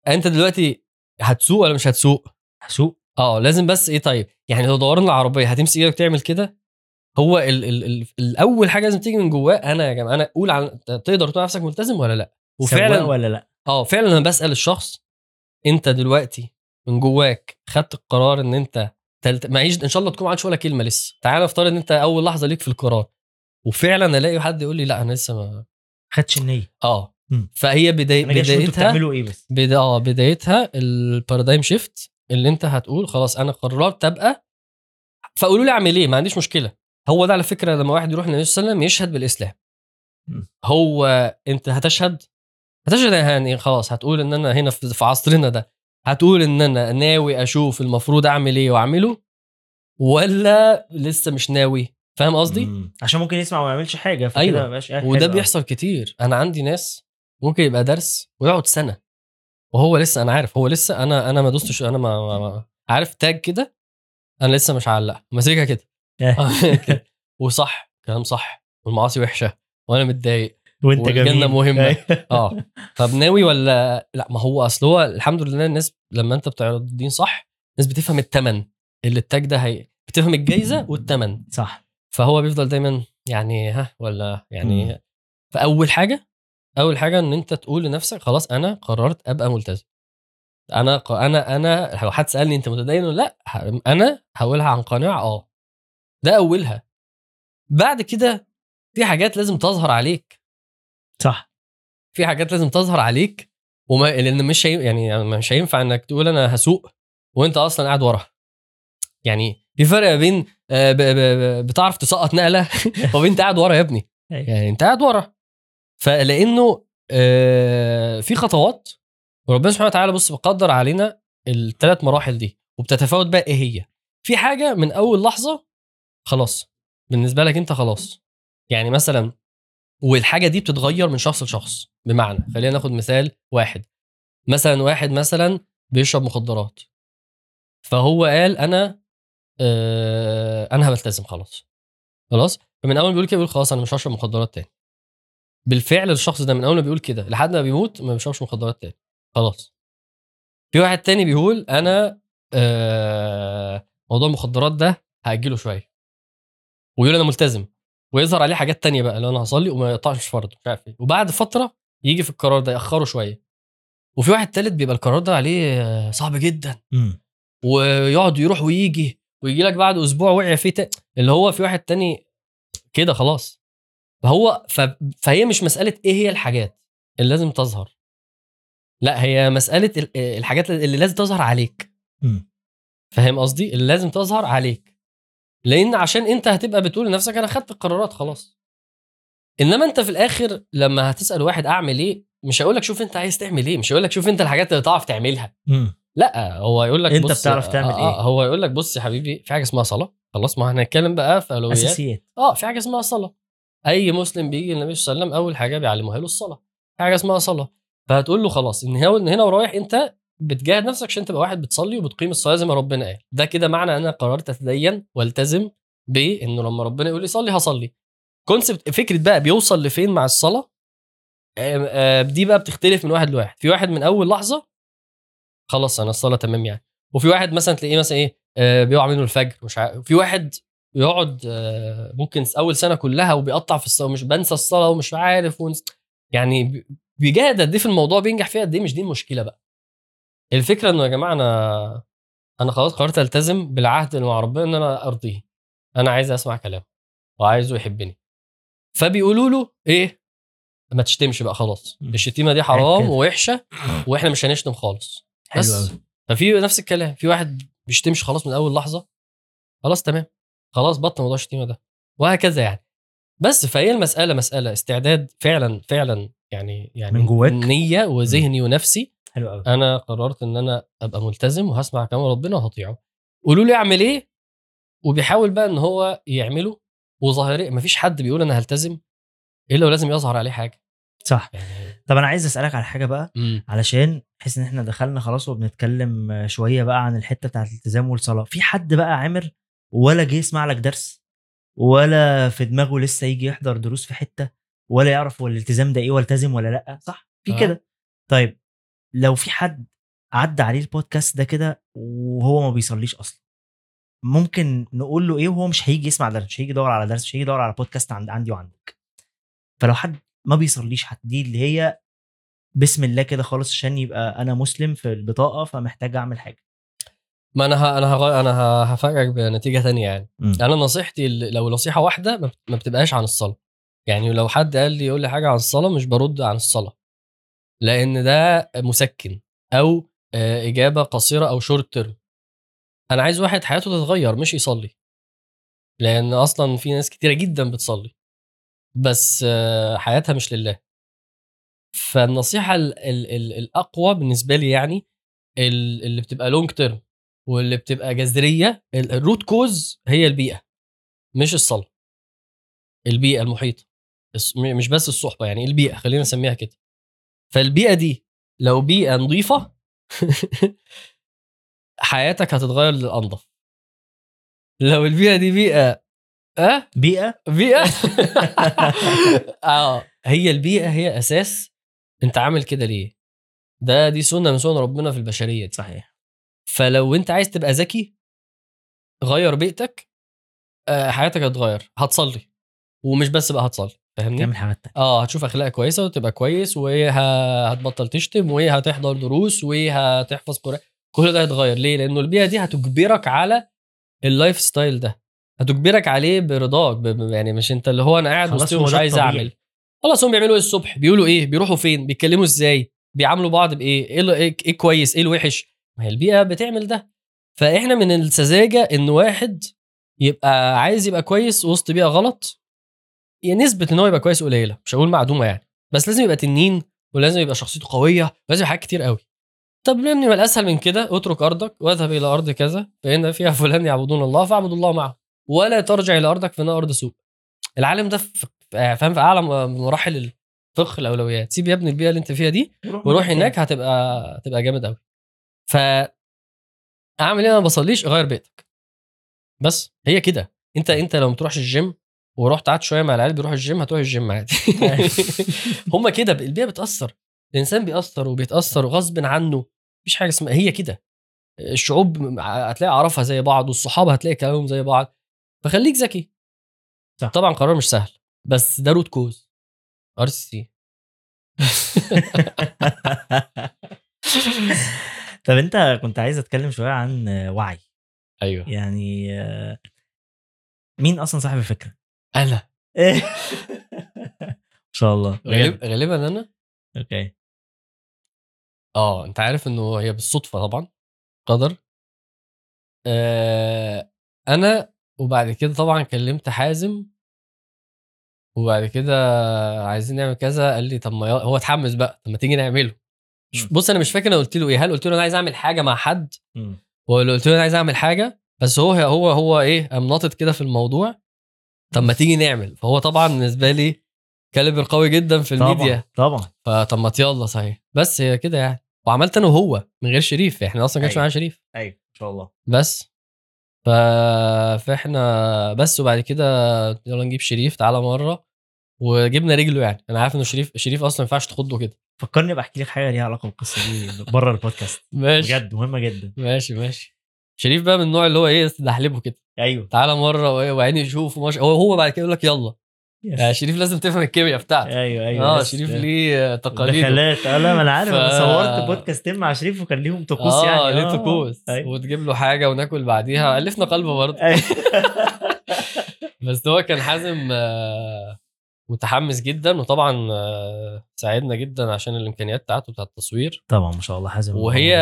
انت دلوقتي هتسوق ولا مش هتسوق؟ هسوق. آه لازم بس إيه طيب؟ يعني لو دورنا العربية هتمسك إيدك تعمل كده؟ هو ال ال ال الأول حاجة لازم تيجي من جواه أنا يا جماعة أنا أقول على تقدر تقول نفسك ملتزم ولا لأ؟ وفعلا ولا لأ؟ آه فعلا أنا بسأل الشخص أنت دلوقتي من جواك خدت القرار إن أنت تلت... معيش إن شاء الله تكون ما عادش ولا كلمة لسه. تعال نفترض إن أنت أول لحظة ليك في القرار. وفعلا ألاقي حد يقول لي لأ أنا لسه ما خدش النية. آه. مم. فهي أنتوا بدايتها بتعملوا إيه بس؟ بدا... آه بدايتها البارادايم شيفت اللي أنت هتقول خلاص أنا قررت أبقى فقولوا لي أعمل إيه ما عنديش مشكلة. هو ده على فكرة لما واحد يروح للنبي صلى الله عليه وسلم يشهد بالإسلام. هو أنت هتشهد؟ هتشهد يعني خلاص هتقول إن أنا هنا في عصرنا ده هتقول إن أنا ناوي أشوف المفروض أعمل إيه وأعمله ولا لسه مش ناوي فاهم قصدي مم. عشان ممكن يسمع وما يعملش حاجة فكده أيوة. ما بقاش قاعد وده. بيحصل كتير أنا عندي ناس ممكن يبقى درس ويقعد سنة وهو لسه أنا عارف هو لسه أنا أنا ما دوستش أنا ما, ما, ما عارف تاج كده أنا لسه مش علقها ماسكها كده. وصح كلام صح والمعاصي وحشة وأنا متضايق وانت جميل. مهمة. أيوة. آه. طب ناوي ولا لا ما هو أصل هو الحمد لله الناس لما أنت بتعرض الدين صح الناس بتفهم الثمن اللي التاج ده هي بتفهم الجايزة والثمن صح. فهو بيفضل دايما يعني ها ولا يعني مم. فأول حاجة أول حاجة إن أنت تقول لنفسك خلاص أنا قررت أبقى ملتزم. أنا أنا أنا لو حد سألني أنت متدين ولا لأ أنا هقولها عن قناعة آه. ده أولها. بعد كده في حاجات لازم تظهر عليك. صح. في حاجات لازم تظهر عليك وما لأن مش هي يعني مش هينفع إنك تقول أنا هسوق وأنت أصلا قاعد ورا يعني في فرق بين آه، ب- ب- بتعرف تسقط نقلة وبين أنت قاعد ورا يا ابني. أيوة. يعني أنت قاعد ورا. فلأنه آه، في خطوات وربنا سبحانه وتعالى بص بقدر علينا الثلاث مراحل دي وبتتفاوت بقى إيه هي. في حاجة من أول لحظة خلاص. بالنسبة لك أنت خلاص. يعني مثلا والحاجة دي بتتغير من شخص لشخص بمعنى خلينا ناخد مثال واحد. مثلا واحد مثلا بيشرب مخدرات. فهو قال أنا آه أنا هبلتزم خلاص. خلاص؟ فمن أول ما بيقول كده بيقول خلاص أنا مش هشرب مخدرات تاني. بالفعل الشخص ده من أول ما بيقول كده لحد ما بيموت ما بيشربش مخدرات تاني. خلاص. في واحد تاني بيقول أنا آه موضوع المخدرات ده هأجله شوية. ويقول أنا ملتزم. ويظهر عليه حاجات تانية بقى لو أنا هصلي وما يقطعش فرض مش عارف إيه. وبعد فترة يجي في القرار ده يأخره شوية. وفي واحد تالت بيبقى القرار ده عليه صعب جدا. مم. ويقعد يروح ويجي ويجي لك بعد أسبوع وقع فيه تا... اللي هو في واحد تاني كده خلاص. فهو ف... فهي مش مسألة إيه هي الحاجات اللي لازم تظهر. لأ هي مسألة ال- الحاجات اللي لازم تظهر عليك. مم. فاهم قصدي؟ اللي لازم تظهر عليك. لأن عشان أنت هتبقى بتقول لنفسك أنا خدت القرارات خلاص. إنما أنت في الآخر لما هتسأل واحد أعمل إيه مش هيقول لك شوف أنت عايز تعمل إيه مش هيقول لك شوف أنت الحاجات اللي تعرف تعملها. مم. لأ هو يقول لك أنت بص بتعرف تعمل آه إيه؟ هو يقول لك بص يا حبيبي في حاجة اسمها صلاة خلاص ما هنتكلم بقى في أولويات. أساسيات. آه في حاجة اسمها صلاة. أي مسلم بيجي للنبي صلى الله عليه وسلم أول حاجة بيعلموها له الصلاة. في حاجة اسمها صلاة. فهتقول له خلاص إن هنا ورايح أنت بتجاهد نفسك عشان تبقى واحد بتصلي وبتقيم الصلاة زي ما ربنا قال. ده كده معنى أنا قررت أتدين وألتزم بإنه لما ربنا يقول لي صلي هصلي. كونسبت فكرة بقى بيوصل لفين مع الصلاة؟ دي بقى بتختلف من واحد لواحد. في واحد من أول لحظة خلاص أنا الصلاة تمام يعني. وفي واحد مثلا تلاقيه مثلا إيه آه، بيقع منه الفجر مش عارف. في واحد يقعد آه، ممكن أول سنة كلها وبيقطع في الصلاة ومش بنسى الصلاة ومش عارف ونس... يعني بي- بيجاهد قد إيه في الموضوع بينجح فيها قد إيه؟ مش دي المشكلة بقى. الفكرة إنه يا جماعة أنا أنا خلاص قررت ألتزم بالعهد اللي مع ربنا إن أنا أرضيه. أنا عايز أسمع كلامه وعايزه يحبني. فبيقولوا له إيه؟ ما تشتمش بقى خلاص. الشتيمة دي حرام. ووحشة وإحنا مش هنشتم خالص. بس. ففي نفس الكلام في واحد بيشتمش خلاص من أول لحظة. خلاص تمام. خلاص بطل موضوع الشتيمة ده. وهكذا يعني. بس فهي المسألة مسألة استعداد فعلا فعلا يعني يعني من جواك؟ نية وذهني ونفسي حلو قوي أنا قررت إن أنا أبقى ملتزم وهسمع كلام ربنا وهطيعه. قولوا لي أعمل إيه؟ وبيحاول بقى إن هو يعمله. وظاهري مفيش حد بيقول أنا هلتزم إلا ولازم يظهر عليه حاجة. صح. يعني طب أنا عايز أسألك على حاجة بقى مم. علشان بحيث إن إحنا دخلنا خلاص وبنتكلم شوية بقى عن الحتة بتاعت الالتزام والصلاة. في حد بقى عامر ولا جه يسمع لك درس؟ ولا في دماغه لسه يجي يحضر دروس في حتة؟ ولا يعرف هو الالتزام ده إيه والتزم ولا لأ؟ صح؟ في آه. كده. طيب لو في حد عدى عليه البودكاست ده كده وهو ما بيصليش أصلا ممكن نقول له إيه وهو مش هيجي يسمع درس مش هيجي يدور على درس مش هيجي يدور على بودكاست عند عندي وعندك فلو حد ما بيصليش حد دي اللي هي بسم الله كده خالص عشان يبقى أنا مسلم في البطاقة فمحتاج أعمل حاجة ما أنا ه... أنا. أنا هفاجئك بنتيجة تانية يعني مم. أنا نصيحتي لو نصيحة واحدة ما بتبقاش عن الصلاة يعني لو حد قال لي يقول لي حاجة عن الصلاة مش برد عن الصلاة لأن ده مسكن أو آه، إجابة قصيرة أو short term أنا عايز واحد حياته تتغير مش يصلي. لأن أصلا في ناس كتيرة جدا بتصلي. بس آه، حياتها مش لله. فالنصيحة ال ال ال الأقوى بالنسبة لي يعني ال- اللي بتبقى long term واللي بتبقى جذرية ال- ال root cause هي البيئة مش الصلاة. البيئة المحيطة. مش بس الصحبة يعني البيئة خلينا نسميها كده. فالبيئة دي لو بيئة نظيفة حياتك هتتغير للأنظف. لو البيئة دي بيئة آه بيئة؟ بيئة؟ آه هي البيئة هي أساس. أنت عامل كده ليه؟ ده دي سنة من سنن ربنا في البشرية دي صحيح. فلو أنت عايز تبقى ذكي غير بيئتك آه، حياتك هتتغير هتصلي. ومش بس بقى هتصلي. فاهمني؟ تعمل تانية. آه هتشوف اخلاق كويسة وتبقى كويس وهتبطل تشتم وهتحضر دروس وهتحفظ قرآن. كل ده هيتغير. ليه؟ لأنه البيئة دي هتجبرك على ال lifestyle ده. هتجبرك عليه برضاك يعني مش أنت اللي هو أنا قاعد وسطهم هو مش عايز. أعمل. خلاص هم بيعملوا إيه الصبح؟ بيقولوا إيه؟ بيروحوا فين؟ بيتكلموا إزاي؟ بيعاملوا بعض بإيه؟ إيه ال- إيه إيه كويس؟ إيه الوحش؟ ما هي البيئة بتعمل ده. فإحنا من السذاجة إن واحد يبقى عايز يبقى كويس وسط بيئة غلط يعني نسبة إن هو يبقى كويس قليلة مش هقول معدومة يعني بس لازم يبقى تنين ولازم يبقى شخصيته قوية ولازم حاجات كتير قوي. طب ابني ما الأسهل من كده؟ اترك أرضك واذهب إلى أرض كذا فإن فيها فلان يعبدون الله فاعبد الله معه ولا ترجع إلى أرضك فانها أرض سوء. العالم ده فاهم في أعلى مراحل الفقه الأولويات. سيب يا ابني البيئة اللي أنت فيها دي وروح هناك. هتبقى هتبقى جامد قوي ف أعمل إيه؟ أنا ما بصليش غير بيتك. بس هي كده. أنت أنت لو ما بتروحش الجيم ورحت قعدت شوية مع العيال بيروح الجيم هتروح الجيم عادي. هما كده البيئة بتأثر. الإنسان بيأثر وبيتأثر غصب عنه. مفيش حاجة اسمها هي كده. الشعوب هتلاقي أعرافها زي بعض والصحابة هتلاقي كلامهم زي بعض. فخليك ذكي. صح. طبعا قرار مش سهل بس ده root cause RC طب أنت كنت عايز أتكلم شوية عن وعي. أيوه. يعني مين أصلا صاحب الفكرة؟ أنا. ما شاء الله غالب غالبا أنا. أوكي. آه أنت عارف إنه هي بالصدفة طبعا قدر. آه أنا وبعد كده طبعا كلمت حازم. وبعد كده عايزين نعمل كذا قال لي طب ما هو اتحمس بقى طب ما تيجي نعمله. بص أنا مش فاكر أنا قلت له إيه هل قلت له أنا عايز أعمل حاجة مع حد. ولا قلت له أنا عايز أعمل حاجة؟ بس هو هو هو إيه قام ناطط كده في الموضوع. طب ما تيجي نعمل؟ فهو طبعا بالنسبة لي كاليبر قوي جدا في الميديا. طبعا. طبعا فطب ما يلا صحيح. بس هي كده يعني. وعملت أنا وهو من غير شريف. إحنا أصلا ما كانش أيوة. معانا شريف. أيوه إن شاء الله. بس. ف... فإحنا بس وبعد كده يلا نجيب شريف تعالى مرة. وجبنا رجله يعني. أنا عارف إنه شريف شريف أصلا ما ينفعش تخضه كده. فكرني بحكي لك حاجة ليها علاقة بالقصة دي بره البودكاست. ماشي. بجد مهمة جدا. ماشي ماشي. شريف بقى من النوع اللي هو إيه تدحلبه كده. أيوه. تعالى مرة وعيني يشوف ومش... هو هو بعد كده يقول لك يلا. يعني شريف لازم تفهم الكيمياء بتاعته. أيوه أيوه آه شريف ليه تقاليد دخلات. آه لا ما أنا عارف. أنا ف- صورت بودكاستين مع شريف وكان ليهم طقوس آه يعني. ليه طقوس. أيوة. وتجيب له حاجة وناكل بعديها. ألفنا قلبه برضه. أيوة. بس هو كان حازم آه، متحمس جدا وطبعا آه، ساعدنا جدا عشان الإمكانيات بتاعته بتاعت التصوير. طبعا ما شاء الله حازم وهي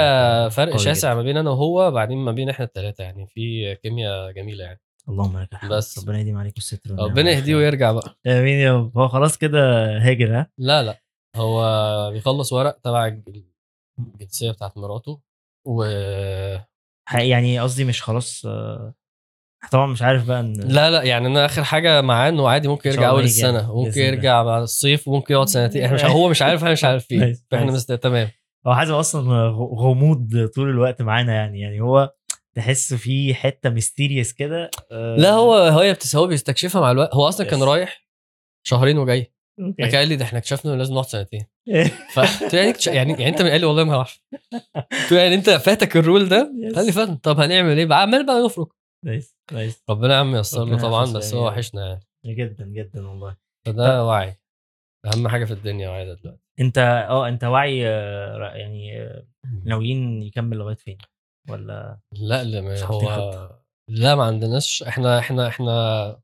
فرق شاسع جدا. ما بين أنا وهو بعدين ما بين إحنا الثلاثه يعني في كيمياء جميلة يعني. اللهم لك الحمد. بس. ربنا يديم عليكم الستر ربنا يهديه. ويرجع بقى. آمين يا رب. هو خلاص كده هاجر ها؟ لا لا. هو بيخلص ورق تبع الج- الجنسية بتاعت مراته و يعني قصدي مش خلاص آه، طبعا مش عارف بقى إن لا لا يعني أنا آخر حاجة معاه إنه عادي ممكن يرجع أول يعني، السنة. وممكن بإذن الله. يرجع بعد الصيف وممكن يقعد سنتين. إحنا مش هو مش عارف إحنا مش عارفين. فاحنا. مست... تمام. هو حازم أصلا غموض طول الوقت معانا يعني. يعني هو تحس في حتة ميستيريس كده آه، لا هو هي. هو بيستكشفها مع الوقت. هو أصلا كان. رايح شهرين وجاي. قال لي ده إحنا اكتشفنا إنه لازم نقعد سنتين. ف يعني يعني يعني أنت من قال لي والله ما له يعني أنت فاتك ال role ده. قال لي فات طب هنعمل إيه؟ بقى عمال بقى نفرك nice nice ربنا يا عم ييسر له طبعا بس يعني. هو وحشنا يعني. جدا جدا والله. فده وعي. أهم حاجة في الدنيا وعي دلوقتي. أنت آه أنت واعي آه، يعني آه، ناويين يكمل لغاية فين؟ ولا لا لا ما هو لا ما عندناش إحنا إحنا إحنا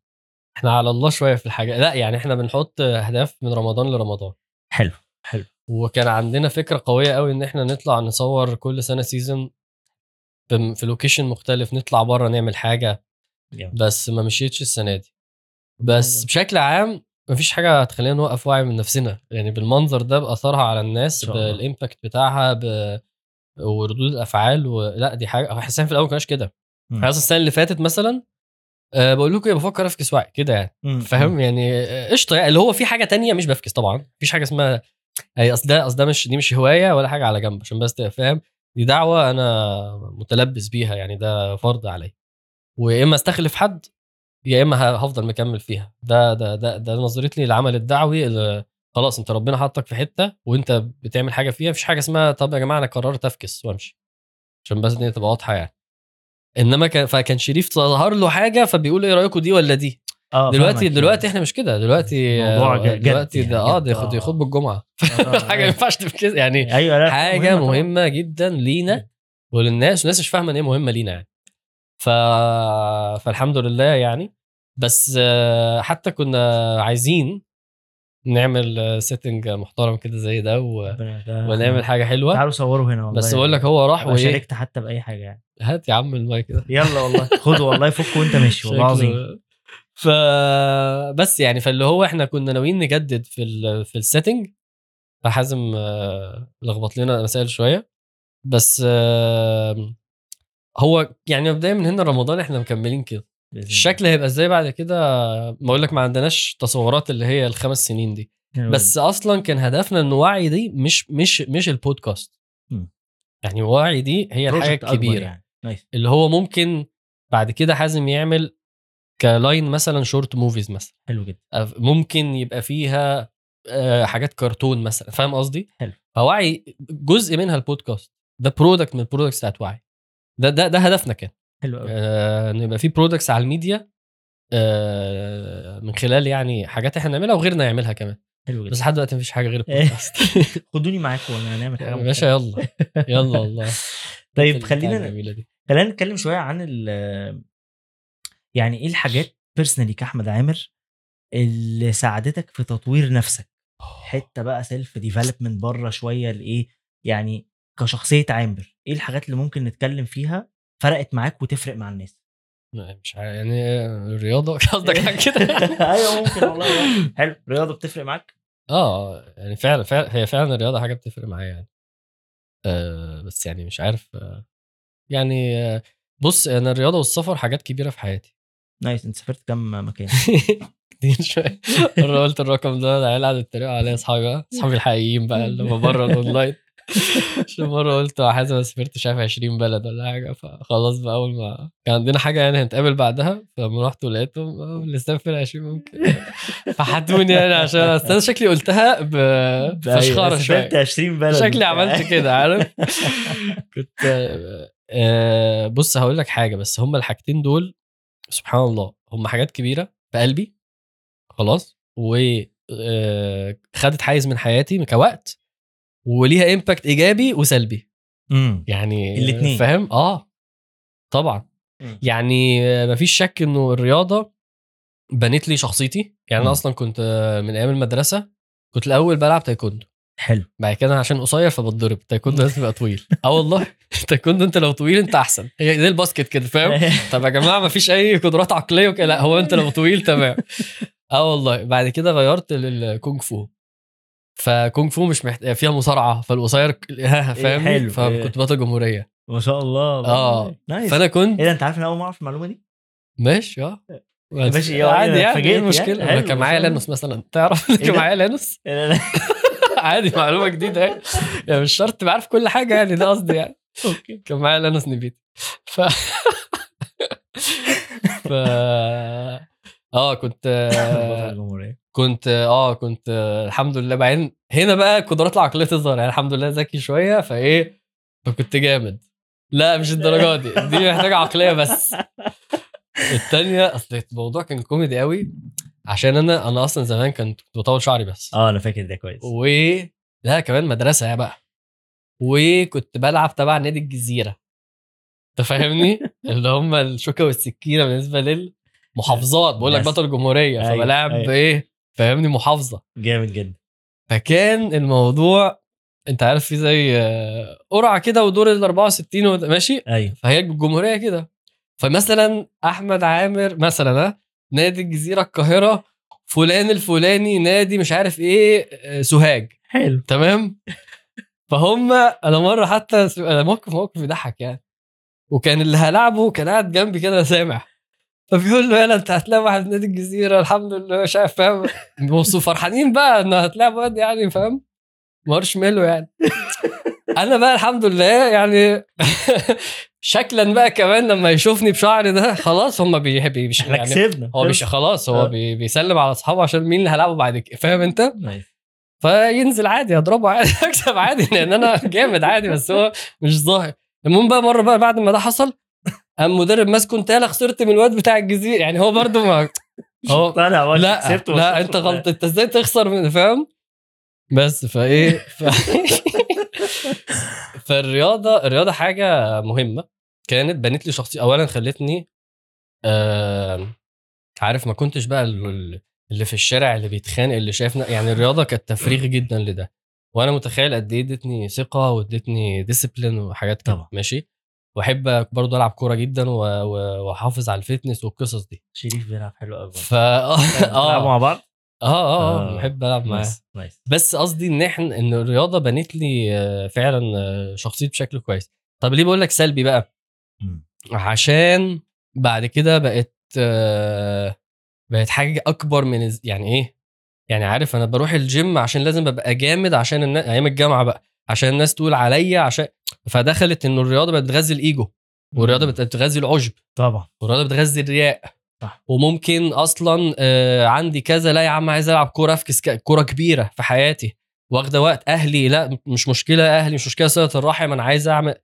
إحنا على الله شوية في الحاجة. لا يعني إحنا بنحط أهداف من رمضان لرمضان. حلو حلو. وكان عندنا فكرة قوية قوي إن إحنا نطلع نصور كل سنة season في في location مختلف نطلع بره نعمل حاجة. بس ما مشيتش السنة دي. بس بشكل عام مفيش حاجة هتخلينا نوقف وعي من نفسنا. يعني بالمنظر ده باثرها على الناس. بال impact بتاعها ب... وردود الأفعال ولا دي حاجة إحنا في الأول ما كناش كده. مم. إحنا أصلاً السنة اللي فاتت مثلا أه بقول لكم إيه، بفكر أفكس وعي كده يعني. مم. فاهم؟ يعني آه، قشطة يعني اللي هو في حاجة تانية مش بفكس طبعا. مفيش حاجة اسمها اي أصل ده أصل ده مش دي مش هواية ولا حاجة على جنب عشان بس تبقى فاهم. دي دعوة أنا متلبس بيها يعني ده فرض عليا. ويا إما أستخلف حد يا إما هفضل مكمل فيها. ده ده ده ده نظرتي للعمل الدعوي اللي خلاص أنت ربنا حطك في حتة وأنت بتعمل حاجة فيها مفيش حاجة اسمها طب يا جماعة أنا قررت أفكس وأمشي. عشان بس دي تبقى واضحة يعني. إنما كان فكان شريف ظهر له حاجة فبيقول إيه رأيكم دي ولا دي؟ آه دلوقتي. دلوقتي إحنا مش كده. دلوقتي الموضوع آه، جد دلوقتي يعني، ده آه ده ياخد آه. ياخد بالجمعة. آه، حاجة ما آه. ينفعش كده. يعني أيوه لا حاجة طبعاً. مهمة جدا لينا وللناس والناس مش فاهمة إن هي مهمة لينا يعني. ف... فالحمد لله يعني. بس آه، حتى كنا عايزين نعمل setting محترم كده زي ده و... ونعمل حاجة حلوة. تعالوا صوروا هنا والله بس بقول لك هو راح وإيه؟ شاركت حتى بأي حاجة يعني. هات يا عم المايك ده. يلا والله خدوا والله فك وأنت ماشي والله العظيم. شكله- ف بس يعني فاللي هو إحنا كنا ناويين نجدد في ال... في ال setting فحازم آه، لخبط لنا مسائل شوية. بس هو يعني مبدئيا من هنا رمضان إحنا مكملين كده. الشكل هيبقى إزاي بعد كده؟ ما أقول لك ما عندناش تصورات اللي هي الخمس سنين دي. بس أصلا كان هدفنا إن وعي دي مش مش مش البودكاست. يعني وعي دي هي الحاجة الكبيرة. يعني. اللي هو ممكن بعد كده حازم يعمل كلاين مثلا short movies مثلا. حلو جدا. ممكن يبقى فيها آه، حاجات كرتون مثلا. فاهم قصدي؟ حلو. فوعي جزء منها البودكاست. ده product من ال products بتاعت وعي. ده ده ده هدفنا كان حلو قوي آه، ان يبقى في products على الميديا آه، من خلال يعني حاجات إحنا نعملها وغيرنا يعملها كمان. حلو جدا. بس لحد دلوقتي مفيش حاجة غير. البودكاست. خدوني معاكم وأنا هنعمل حاجة يا باشا يلا. يلا والله. طيب خلينا. خلينا نتكلم شوية عن يعني إيه الحاجات personally كأحمد عامر اللي ساعدتك في تطوير نفسك؟ حتة بقى self development برة شوية لإيه؟ يعني كشخصية عامر إيه الحاجات اللي ممكن نتكلم فيها فرقت معاك وتفرق مع الناس؟ مش عارف يعني الرياضه قصدك حاجة كده؟ أيوه ممكن والله. حلو. الرياضه بتفرق معاك؟ آه يعني فعلا فعلا هي فعلا الرياضة حاجة بتفرق معايا يعني. آه بس يعني مش عارف آه يعني آه بص أنا الرياضة والسفر حاجات كبيرة في حياتي. nice انت سافرت كام مكان؟ كتير شوية مرة قلت الرقم ده العيال قعدوا يتريقوا عليا أصحابي بقى أصحابي الحقيقيين بقى اللي هم بره الأونلاين. عشان مرة قلت حازم أنا سافرت مش عارف 20 بلد ولا حاجة فخلاص بقى أول ما كان عندنا حاجة يعني هنتقابل بعدها فلما رحت ولقيتهم اللي سافر 20 ممكن. فحتوني يعني عشان أنا شكلي قلتها بفشخره شوية سافرت 20 بلد. شكلي عملت كده عارف؟ كنت آه، بص هقول لك حاجة بس هم الحاجتين دول سبحان الله هم حاجات كبيرة في قلبي خلاص و آه، خدت حيز من حياتي كوقت وليها impact إيجابي وسلبي. امم. يعني الاتنين. فاهم؟ آه. طبعا. مم. يعني مفيش شك إنه الرياضة بنت لي شخصيتي. يعني أنا مم. أصلا كنت من أيام المدرسة كنت الأول بلعب تايكوندو. حلو. بعد كده عشان قصير فبتضرب. تايكوندو لازم تبقى طويل. آه والله. تايكوندو انت لو طويل انت احسن. هي زي الباسكت كده فاهم؟ طب يا جماعة ما فيش أي قدرات عقلية وكده لا هو انت لو طويل تمام. آه والله. بعد كده غيرت للكونغ فو. فكونغ فو مش محتاج فيها مصارعة فالقصير ها فاهم حلو. فكنت بطل جمهورية. ما شاء الله آه. nice فأنا كنت إيه ده أنت عارف أنا أول ما أعرف المعلومة دي؟ ماشي آه. ماشي، عادي يعني اتفاجئت إيه يعني. المشكلة أنا كان معايا. لانوس مثلا. تعرف؟ إيه كان؟ معايا لانوس. لا، لا. عادي معلومة جديدة يعني. يعني مش شرط تبقى عارف كل حاجة يعني ده قصدي يعني. okay. كان معايا لانوس نبيتي ف ف آه كنت كنت آه كنت الحمد لله. بعدين هنا بقى القدرات العقلية تظهر يعني الحمد لله ذكي شوية فإيه فكنت جامد. لا مش الدرجة دي. دي محتاجة عقلية بس. التانية أصل الموضوع كان كوميدي قوي عشان أنا أنا أصلا زمان كنت بطول شعري بس. آه أنا فاكر ده كويس. و لا كمان مدرسة يا بقى. وكنت بلعب تبع نادي الجزيرة. أنت فاهمني؟ اللي هم الشوكة والسكينة بالنسبة للمحافظات بقول لك. بطل جمهورية أيوة، فبلاعب أيوة. إيه؟ فاهمني؟ محافظة. جامد جدا. فكان الموضوع أنت عارف في زي آه، قرعة كده ودور ال 64 وده- ماشي؟ أيوه. فهي الجمهوريه كده. فمثلا أحمد عامر مثلا ها، نادي الجزيرة القاهرة فلان الفلاني نادي مش عارف إيه آه، سوهاج. حلو. تمام؟ فهم أنا مرة حتى أنا موقف موقف يضحك يعني. وكان اللي هلعبه كان قاعد جنبي كده سامع. فبيقول له يلا أنت هتلاعب واحد نادي الجزيرة الحمد لله مش عارف فاهم؟ بصوا فرحانين بقى انه هتلاعب واد يعني فاهم؟ مارشميلو يعني. أنا بقى الحمد لله يعني شكلا بقى كمان لما يشوفني بشعري ده خلاص هم بيحب مش إحنا يعني كسبنا. هو مش خلاص هو. بي بيسلم على أصحابه عشان مين اللي هلعبه بعد كده فاهم أنت؟ nice فينزل عادي اضربه عادي اكسب عادي لأن أنا جامد عادي بس هو مش ظاهر. المهم بقى مرة بقى بعد ما ده حصل قام مدرب ماسكه انت يالا خسرت من الواد بتاع الجزيرة. يعني هو برده ما هو طالع لا لا. أنت غلط أنت إزاي تخسر من فاهم؟ بس فإيه ف... فالرياضة الرياضة حاجة مهمة. كانت بنت لي شخصية اولا خلتني آه عارف ما كنتش بقى ال- اللي في الشارع اللي بيتخانق اللي شايفنا يعني الرياضة كانت تفريغ جدا لده. وأنا متخيل قد إيه ادتني ثقة وادتني discipline وحاجات كده طبعا. ماشي؟ وأحب برضه ألعب كورة جدا وأحافظ على ال fitness والقصص دي. شريف بيلعب حلو قوي ف بتلعبوا آه. مع بعض؟ آه آه آه. بحب ألعب معاه. nice nice بس قصدي إن إحنا إن الرياضة بنت لي آه، فعلا آه، شخصيتي بشكل كويس. طب ليه بقول لك سلبي بقى؟ مم. عشان بعد كده بقت آه، بقت حاجة أكبر من يعني إيه؟ يعني عارف أنا بروح الجيم عشان لازم أبقى جامد عشان النا... أيام الجامعة بقى عشان الناس تقول عليا عشان فدخلت انه الرياضة بقت بتغذي الإيجو والرياضة بتغذي العجب طبعا. والرياضة بتغذي الرياء. وممكن أصلا آه عندي كذا لا يا عم عايز العب كورة أفكس كورة كبيرة في حياتي. واخدة وقت. أهلي لا مش مشكلة. أهلي مش مشكلة. صلة الرحم أنا عايز أعمل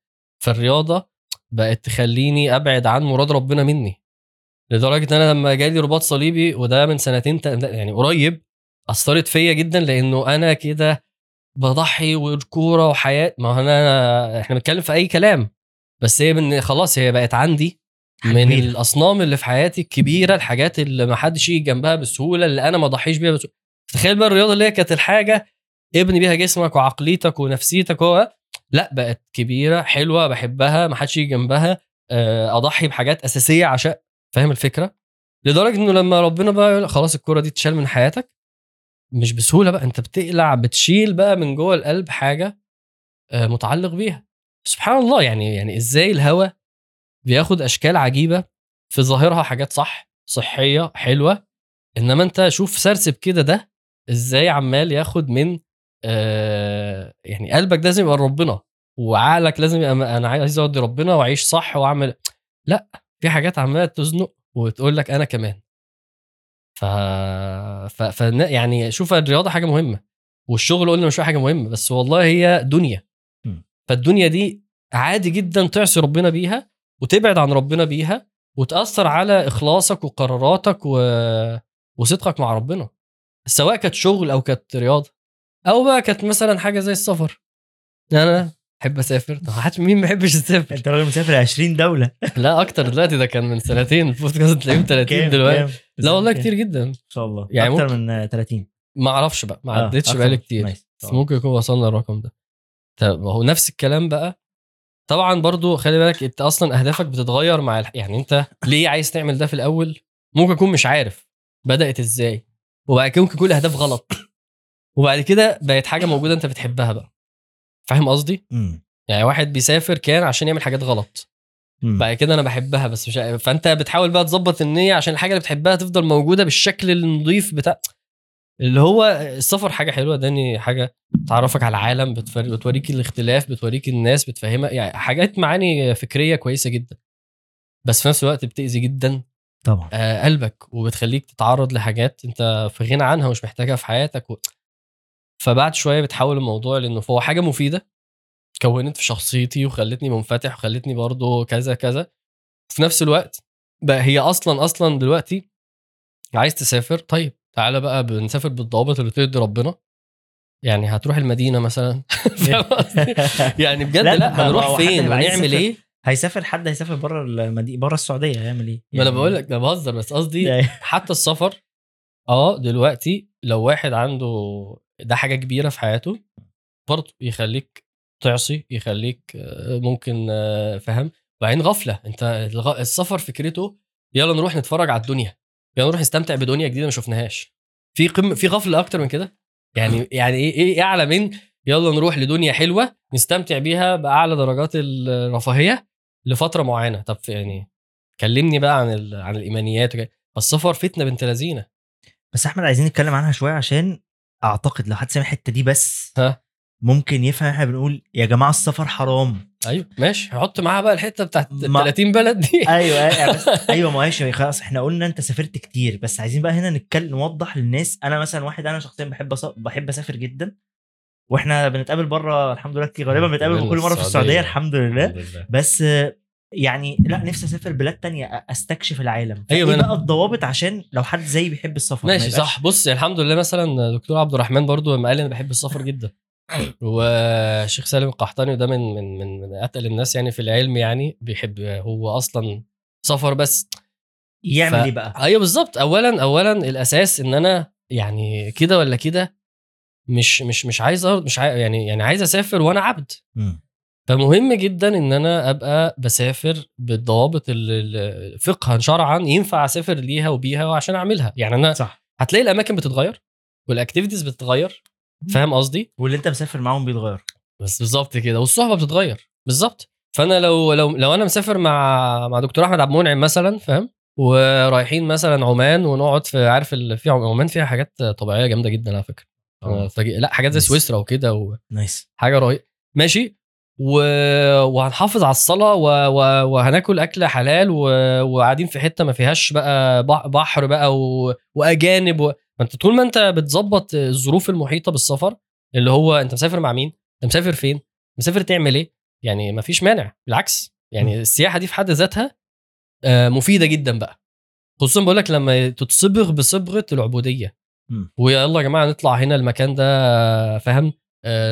فالرياضه بقت تخليني أبعد عن مراد ربنا مني. لدرجة إن أنا لما جالي رباط صليبي وده من سنتين يعني قريب أثرت فيا جدا. لأنه أنا كده بضحي والكورة وحياة. ما أنا إحنا بنتكلم في أي كلام. بس هي من خلاص هي بقت عندي. من كبيرة. الأصنام اللي في حياتي الكبيرة الحاجات اللي ما حدش يجي جنبها بسهولة اللي أنا ما اضحيش بيها بسهولة. تخيل بقى الرياضة اللي هي كانت الحاجة ابني بيها جسمك وعقليتك ونفسيتك هو لأ بقت كبيرة حلوة بحبها ما حدش يجي جنبها آه، أضحي بحاجات أساسية عشان فاهم الفكرة؟ لدرجة إنه لما ربنا بقى يقول خلاص الكره دي تشال من حياتك مش بسهولة بقى أنت بتقلع بتشيل بقى من جوه القلب حاجة آه، متعلق بيها. سبحان الله يعني يعني إزاي الهوى بياخد أشكال عجيبة في ظاهرها حاجات صح صحية حلوة. إنما أنت شوف سرسب كده ده إزاي عمال ياخد من آه يعني قلبك لازم يبقى ربنا وعقلك لازم يبقى أنا عايز اودي ربنا وأعيش صح وأعمل لأ في حاجات عمالة تزنق وتقول لك أنا كمان. ف... ف... ف يعني شوف الرياضة حاجة مهمة والشغل قلنا مش حاجة مهمة بس والله هي دنيا. فالدنيا دي عادي جدا تعصي ربنا بيها وتبعد عن ربنا بيها وتأثر على إخلاصك وقراراتك و... وصدقك مع ربنا. سواء كانت شغل أو كانت رياضة أو بقى كانت مثلا حاجة زي السفر. أنا أحب أسافر. طب حد مين ما يحبش يسافر؟ أنت راجل مسافر 20 دولة. لا أكتر دلوقتي ده كان من سنتين. البودكاست تلاقيهم 30 كام- دلوقتي؟ لا والله؟ كتير جدا. إن شاء الله. يعني أكتر من آه، 30 ما أعرفش بقى ما آه، عدتش بقالي كتير. ممكن يكون وصلنا الرقم ده. طب هو نفس الكلام بقى طبعا برضو خلي بالك انت أصلا أهدافك بتتغير مع الح... يعني انت ليه عايز تعمل ده في الأول ممكن اكون مش عارف بدأت إزاي وبعد كده ممكن يكون الأهداف غلط وبعد كده بقت حاجة موجودة انت بتحبها بقى فاهم قصدي. يعني واحد بيسافر كان عشان يعمل حاجات غلط مم. بعد كده أنا بحبها بس مش. فأنت بتحاول بقى تظبط النية عشان الحاجة اللي بتحبها تفضل موجودة بالشكل النظيف بتاع اللي هو السفر حاجة حلوة داني حاجة تعرفك على العالم. بتوريك الاختلاف بتوريك الناس بتفهمك يعني حاجات معاني فكرية كويسة جدا بس في نفس الوقت بتأذي جدا طبعا آه، قلبك وبتخليك تتعرض لحاجات انت في غنى عنها ومش محتاجها في حياتك و... فبعد شوية بتحول الموضوع لأنه هو حاجة مفيدة كونت في شخصيتي وخلتني منفتح وخلتني برضو كذا كذا في نفس الوقت بقى هي أصلا أصلا دلوقتي عايز تسافر طيب تعالى بقى بنسافر بالضوابط اللي ترضي ربنا يعني هتروح المدينة مثلا؟ يعني بجد لا، لا, هنروح فين ونعمل. إيه هيسافر حد هيسافر بره المدينة بره السعودية هيعمل إيه؟ ما أنا بقول لك ده بهزر بس قصدي يعني- حتى السفر آه دلوقتي لو واحد عنده ده حاجة كبيرة في حياته برضه يخليك تعصي يخليك آه، ممكن آه، فاهم وبعدين غفلة أنت السفر فكرته يلا نروح نتفرج على الدنيا يلا نروح نستمتع بدنيا جديدة ما شفناهاش. في قم في غفلة أكتر من كده؟ يعني يعني إيه إيه أعلى من يلا نروح لدنيا حلوة نستمتع بيها بأعلى درجات الرفاهية لفترة معينة. طب يعني كلمني بقى عن ال- عن الإيمانيات وكده. فالسفر فتنة بنت لذينة. بس أحمد عايزين نتكلم عنها شوية عشان أعتقد لو حد سامع الحتة دي بس ها. ممكن يفهم إحنا بنقول يا جماعة السفر حرام. أيوه ماشي. حط معاها بقى الحتة بتاعت ما- 30 بلد دي. أيوه أيوه بس أيوه ماشي خلاص إحنا قلنا أنت سافرت كتير بس عايزين بقى هنا نتكلم نوضح للناس. أنا مثلا واحد أنا شخصيا بحب أص... بحب أسافر جدا وإحنا بنتقابل بره الحمد لله كتير غالبا بنتقابل كل مرة في السعودية الحمد لله. بس آه، يعني لا نفسي أسافر بلاد تانية أستكشف العالم. إيه أنا- بقى الضوابط عشان لو حد زيي بيحب السفر؟ ما ماشي صح. بص يعني الحمد لله مثلا دكتور عبد الرحمن برضو لما قال أنا بحب السفر جدا. والشيخ سالم القحطاني وده من من من من أتقل الناس يعني في العلم يعني بيحب هو أصلا سفر بس. يعمل ف- إيه بقى؟ أيوه بالظبط. اولا اولا الأساس إن أنا يعني كده ولا كده مش مش مش عايز أر- مش عاي... يعني يعني عايز أسافر وأنا عبد. مم. فمهم جدا إن أنا أبقى بسافر بالضوابط اللي فقها شرعا ينفع أسافر ليها وبيها وعشان أعملها. يعني أنا صح. هتلاقي الأماكن بتتغير وال activities بتتغير. فاهم قصدي؟ واللي انت مسافر معاهم بيتغير. بس بالظبط كده والصحبة بتتغير. بالظبط. فأنا لو لو لو أنا مسافر مع مع دكتور أحمد عبد المنعم مثلا فاهم؟ ورايحين مثلا عمان ونقعد في عارف في عمان فيها حاجات طبيعية جامدة جدا على فكرة. آه. فج- لا حاجات زي. سويسرا وكده و... nice. حاجة رهيبه ماشي؟ و... وهنحافظ على الصلاة و... و... وهناكل أكل حلال و... وقاعدين في حتة ما فيهاش بقى بح- بحر بقى و... وأجانب و... ما انت طول ما انت بتظبط الظروف المحيطة بالسفر اللي هو انت مسافر مع مين؟ انت مسافر فين؟ مسافر تعمل إيه؟ يعني ما فيش مانع بالعكس يعني السياحة دي في حد ذاتها آه، مفيدة جدا بقى خصوصا بقول لك لما تتصبغ بصبغة العبودية. ويلا يا جماعة نطلع هنا المكان ده فاهم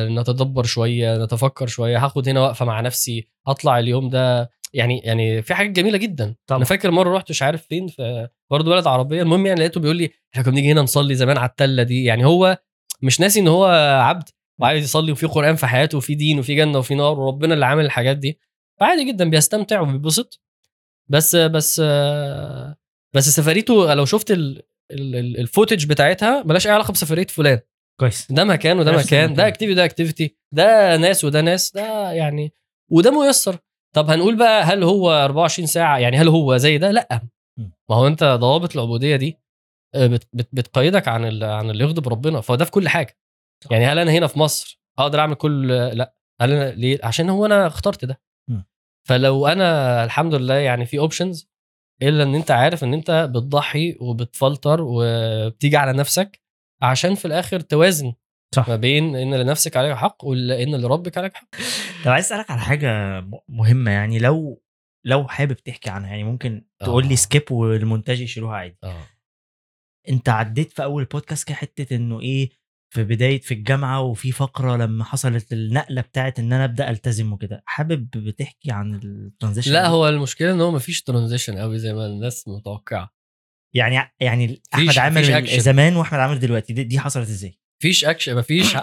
نتدبر شوية نتفكر شوية هاخد هنا وقفة مع نفسي هطلع اليوم ده. يعني يعني في حاجات جميلة جدا. طبعا. أنا فاكر مرة رحت مش عارف فين في برضه بلد عربية. المهم يعني لقيته بيقول لي إحنا كنا بنيجي هنا نصلي زمان على التلة دي. يعني هو مش ناسي إن هو عبد وعايز يصلي وفي قرآن في حياته وفي دين وفي جنة وفي نار وربنا اللي عامل الحاجات دي. فعادي جدا بيستمتع وبيتبسط. بس بس آه، بس سفريته لو شفت ال- ال- ال- ال footage بتاعتها ملهاش أي علاقة بسفرية فلان. كويس ده مكان وده مكان. ده activity ده activity ده ناس وده ناس ده يعني وده ميسر طب هنقول بقى هل هو 24 ساعة يعني هل هو زي ده لأ. ما هو أنت ضوابط العبودية دي آه، بت بت بتقيدك عن ال- عن اللي يغضب ربنا فده في كل حاجة. يعني هل أنا هنا في مصر أقدر أعمل كل لأ هل أنا ليه عشان هو أنا اخترت ده. فلو أنا الحمد لله يعني في اوبشنز إلا إن أنت عارف إن أنت بتضحي وبتفلتر وبتيجي على نفسك عشان في الآخر توازن صح. ما بين إن لنفسك عليك حق وان لربك عليك حق طب عايز أسألك على حاجة مهمة يعني لو لو حابب تحكي عنها يعني ممكن تقول آه. لي skip والمونتاج يشيلوها عادي آه أنت عديت في أول بودكاست كده حتة إنه إيه في بداية في الجامعة وفي فقرة لما حصلت النقلة بتاعت إن أنا أبدأ ألتزم وكده حابب بتحكي عن ال transition لا؟ هو المشكلة إن هو مفيش transition قوي زي ما الناس متوقعة يعني يعني أحمد عامر. زمان وأحمد عامر دلوقتي دي, دي حصلت إزاي؟ مفيش اكشن مفيش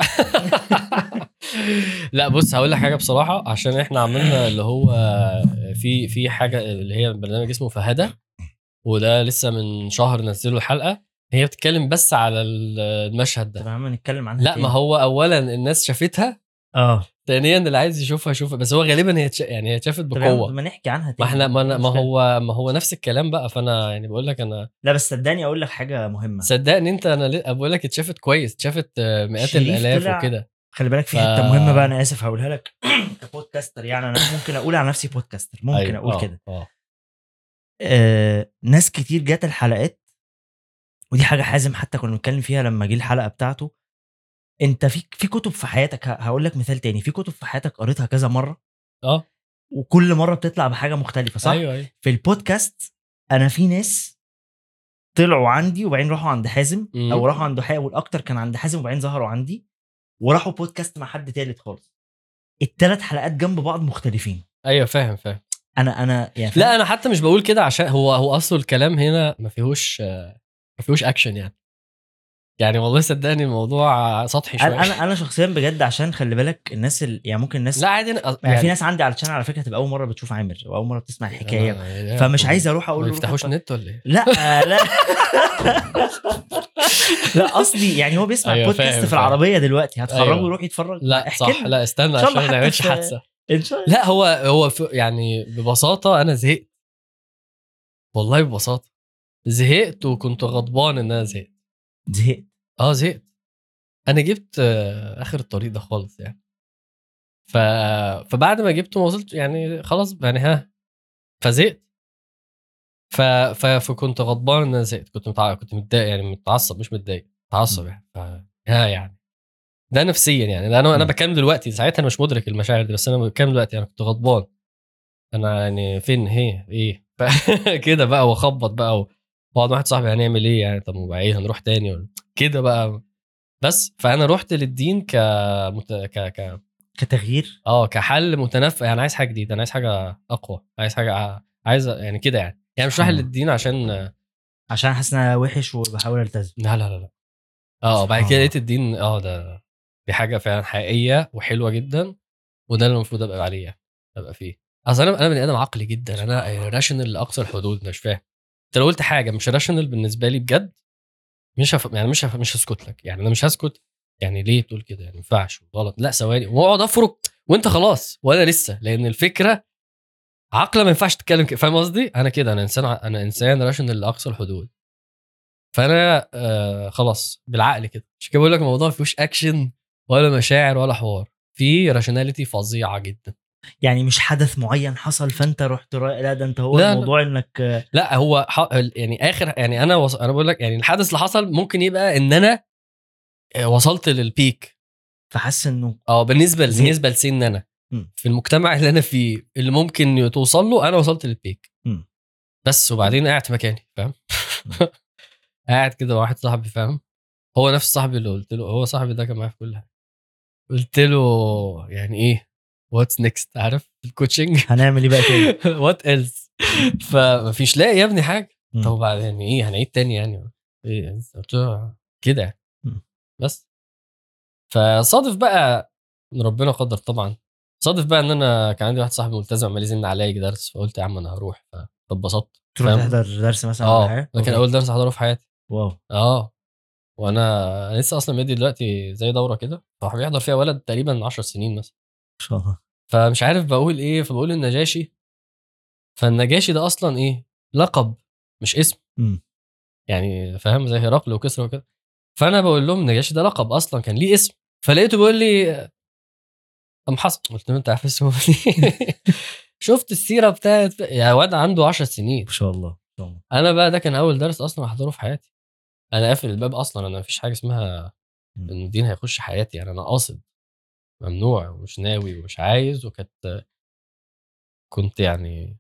لا بص هقول لك حاجة بصراحة عشان إحنا عملنا اللي هو في في حاجة اللي هي برنامج اسمه فهده وده لسه من شهر نزلوا الحلقة هي بتتكلم بس على المشهد ده تمام نتكلم عنها لا. ما هو اولا الناس شافتها آه. ثانيا اللي عايز يشوفها يشوفها. بس هو غالبا هي تش... يعني هي اتشافت بقوة. ما نحكي عنها تاني. ما إحنا ما, أنا- ما. هو ما هو نفس الكلام بقى. فأنا يعني بقول لك أنا لا بس صدقني أقول لك حاجة مهمة. صدقني أنت أنا ليه- بقول لك اتشافت كويس. اتشافت آه، مئات الآلاف وكده. خلي بالك في ف- حتة مهمة بقى أنا آسف هقولها لك. كبودكاستر يعني أنا ممكن أقول على نفسي بودكاستر ممكن أيوة، أقول آه، كده. آه. آه ناس كتير جت الحلقات ودي حاجة حازم حتى كنا بنتكلم فيها لما جه الحلقة بتاعته أنت في في كتب في حياتك هقول لك مثال تاني في كتب في حياتك قريتها كذا مرة؟ آه. وكل مرة بتطلع بحاجة مختلفة صح؟ أيوه أيوه. في البودكاست أنا في ناس طلعوا عندي وبعدين راحوا عند حازم مم. أو راحوا عند حاجة والأكتر كان عند حازم وبعدين ظهروا عندي وراحوا بودكاست مع حد تالت خالص. الثلاث حلقات جنب بعض مختلفين. أيوه فاهم فاهم. أنا أنا يعني فاهم؟ لا أنا حتى مش بقول كده عشان هو هو اصله الكلام هنا ما فيهوش ما فيهوش اكشن يعني. يعني والله صدقني الموضوع سطحي شوية. أنا أنا شخصيا بجد عشان خلي بالك الناس ال... يعني ممكن الناس لا عادي أنا- يعني في ناس عندي على ال channel على فكرة تبقى أول مرة بتشوف عامر واول مرة بتسمع الحكاية. فمش عايز أروح أقول ما يفتحوش نت ولا إيه؟ لا لا. لا قصدي يعني هو بيسمع أيوة، بودكاست في. العربية دلوقتي. هتخرجه أيوة. يروح يتفرج؟ لا صح. لا استنى عشان ما نعملش حادثة. إن شاء الله. لا هو هو يعني ببساطة أنا زهقت. والله ببساطة. زهقت وكنت غضبان إن أنا زهقت. زهقت. آه زهقت. أنا جبت آه، آخر الطريق ده خالص يعني. ف... فبعد ما جبته ما وصلت يعني خلاص يعني ها فزهقت. ف... ف... فكنت غضبان إن أنا زهقت. كنت متع... كنت متضايق يعني متعصب مش متضايق متعصب يعني. ف... ها يعني. ده نفسيا يعني. ده أنا أنا م. بتكلم دلوقتي. ساعتها أنا مش مدرك المشاعر دي بس أنا بتكلم دلوقتي. أنا كنت غضبان. أنا يعني فين هي؟ إيه؟ كده بقى وأخبط بقى و- مع واحد صاحبي هنعمل إيه يعني؟ طب إيه هنروح تاني ولا؟ كده بقى. بس فأنا رحت للدين ك مت... ك ك كتغيير؟ آه كحل متنفع. يعني عايز حاجة جديدة أنا عايز حاجة أقوى عايز حاجة عايز يعني كده يعني. يعني مش رايح آه. للدين عشان لا عشان حاسس إن أنا وحش وبحاول ألتزم. لا لا لا آه بعد كده الله. لقيت الدين آه ده دي حاجة فعلا حقيقية وحلوة جدا وده اللي المفروض أبقى عليه يعني أبقى فيه. أصل أنا أنا بني آدم عقلي جدا أنا rational لأقصى الحدود مش فاهم. انت لو قلت حاجة مش rational بالنسبة لي بجد مش هف... يعني مش هف... مش هسكت لك. يعني أنا مش هسكت. يعني ليه تقول كده؟ يعني ما ينفعش. غلط. لا ثواني. واقعد أفرك وأنت خلاص. وأنا لسه. لأن الفكرة عقلة ما ينفعش تتكلم كده فاهم قصدي؟ أنا كده. أنا إنسان أنا إنسان rational لأقصى الحدود. فأنا آه خلاص. بالعقل كده. عشان كده بقول لك الموضوع ما فيهوش اكشن ولا مشاعر ولا حوار. في rationality فظيعة جدا. يعني مش حدث معين حصل فأنت رحت رايح لا ده أنت هو لا، لا. الموضوع إنك آه، لا هو ح... يعني آخر يعني أنا وص... أنا بقول لك يعني الحدث اللي حصل ممكن يبقى إن أنا آه، وصلت لل peak فحاسس إنه آه بالنسبة. بالنسبة لسن أنا. في المجتمع اللي أنا فيه اللي ممكن توصل له أنا وصلت لل peak. بس وبعدين قاعد في مكاني فاهم قاعد كده واحد صاحبي فاهم هو نفس صاحبي اللي قلت له هو صاحبي ده كان معايا في كل حاجة قلت له يعني إيه what's next عارف؟ ال coaching هنعمل إيه بقى تاني؟ what else فمفيش لاقي يا ابني حاجة. طب وبعدين إيه؟ هنعيد تاني يعني؟ إيه؟ كده. بس. فصادف بقى ان ربنا قدر طبعا. صادف بقى إن أنا كان عندي واحد صاحبي ملتزم عمال يزن عليا يجي درس فقلت يا عم أنا هروح. فاتبسطت. تروح؟ تحضر درس مثلا آه. ده كان okay. أول درس أحضره في حياتي. wow. آه. وأنا أنا لسه أصلا مدي دلوقتي زي دورة كده. فراح بيحضر فيها ولد تقريبا 10 سنين مثلا. شاء الله. فمش عارف بقول إيه فبقول النجاشي. فالنجاشي ده أصلا إيه؟ لقب مش اسم. مم. يعني فاهم؟ زي هرقل وكسرى وكده. فأنا بقول لهم النجاشي ده لقب أصلا كان ليه اسم. فلقيته بيقول لي ام حصل. قلت له أنت عارف اسمه؟ شفت السيرة بتاعت يا واد عنده 10 سنين. ما شاء الله أنا بقى ده كان أول درس أصلا أحضره في حياتي. أنا قافل الباب أصلا أنا مفيش حاجة اسمها. إن الدين هيخش حياتي. يعني أنا قاصد. ممنوع ومش ناوي ومش عايز وكانت كنت يعني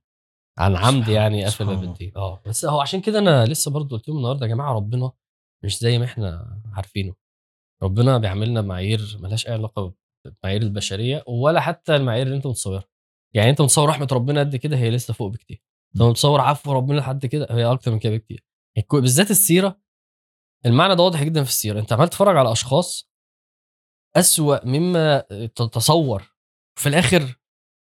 عن عمد يعني قافل باب. الدين آه بس هو عشان كده أنا لسه برضه قلت لهم النهارده يا جماعة ربنا مش زي ما إحنا عارفينه. ربنا بيعملنا بمعايير ملهاش أي علاقة بالمعايير البشرية ولا حتى المعايير اللي أنت متصورها. يعني أنت متصور رحمة ربنا قد كده هي لسه فوق بكتير. أنت متصور عفو ربنا لحد كده هي أكتر من كده بكتير. بالذات السيرة المعنى ده واضح جدا في السيرة. أنت عمال تتفرج على أشخاص أسوأ مما تتصور. في الآخر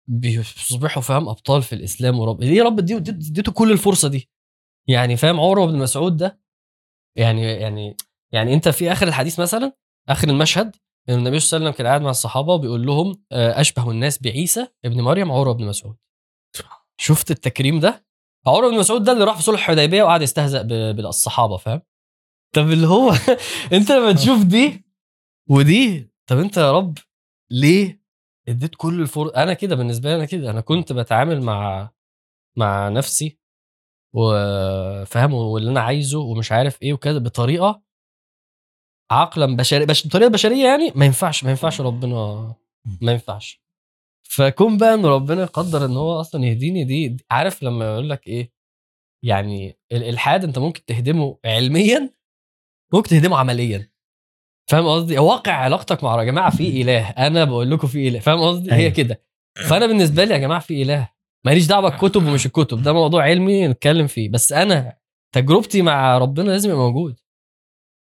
بيصبحوا فاهم أبطال في الإسلام ورب ليه يا رب دي اديته كل الفرصة دي. يعني فاهم عمر بن مسعود ده يعني يعني يعني أنت في آخر الحديث مثلا آخر المشهد إن النبي صلى الله عليه وسلم كان قاعد مع الصحابة وبيقول لهم آه، أشبه الناس بعيسى ابن مريم عروه بن مسعود. شفت التكريم ده؟ عروه بن مسعود ده اللي راح في صلح الحديبية وقعد يستهزأ بالصحابة فاهم؟ طب اللي هو أنت لما تشوف دي ودي طب انت يا رب ليه اديت كل الفرص أنا كده بالنسبة لي أنا كده أنا كنت بتعامل مع مع نفسي وفاهم واللي أنا عايزه ومش عارف إيه وكده بطريقة عقلا بشري بش... بطريقة بشرية يعني ما ينفعش ما ينفعش ربنا ما ينفعش. فكون بقى إن ربنا يقدر إن هو أصلا يهديني دي, دي عارف لما يقول لك إيه؟ يعني الالحاد أنت ممكن تهدمه علميا ممكن تهدمه عمليا. فاهم قصدي؟ واقع علاقتك مع يا جماعة في إله؟ أنا بقول لكم في إله. فاهم قصدي؟ هي أيوة. كده. فأنا بالنسبة لي يا جماعة في إله. ماليش دعوة بالكتب ومش الكتب ده موضوع علمي نتكلم فيه. بس أنا تجربتي مع ربنا لازم يبقى موجود.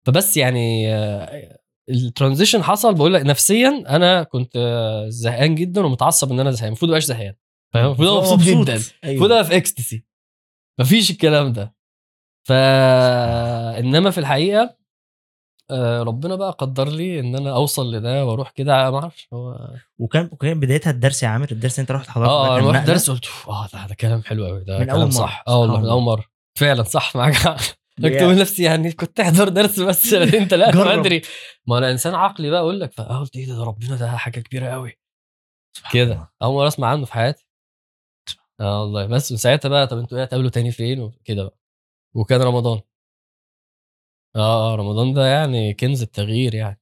فبس يعني آه، الترانزيشن حصل. بقول لك نفسيا أنا كنت زهقان جدا ومتعصب إن أنا زهقان. المفروض مبقاش زهقان. فاهم؟ المفروض أبقى مبسوط جدا. المفروض أيوه. أبقى في اكستسي مفيش الكلام ده. ف إنما في الحقيقة آه، ربنا بقى قدر لي إن أنا أوصل لده وأروح كده ما أعرفش هو وكان وكان بدايتها الدرس يا عامر؟ الدرس أنت رحت حضرته آه أنا رحت؟ درس قلت "أوف، آه ده, ده كلام حلو قوي ده من كلام. صح. آه والله من. أول مرة. فعلا صح معاك حق كنت بقول لنفسي يعني كنت أحضر درس بس سنتين ثلاثة ما. ادري ما أنا إنسان عقلي بقى أقول لك فقلت إيه ده, ده ربنا ده حاجة كبيرة قوي كده. أول مرة أسمع عنه في حياتي. آه والله. بس من ساعتها بقى طب أنتوا إيه هتقابلوا تاني فين؟ وكده بقى. وكان رمضان. آه آه رمضان ده يعني كنز التغيير يعني.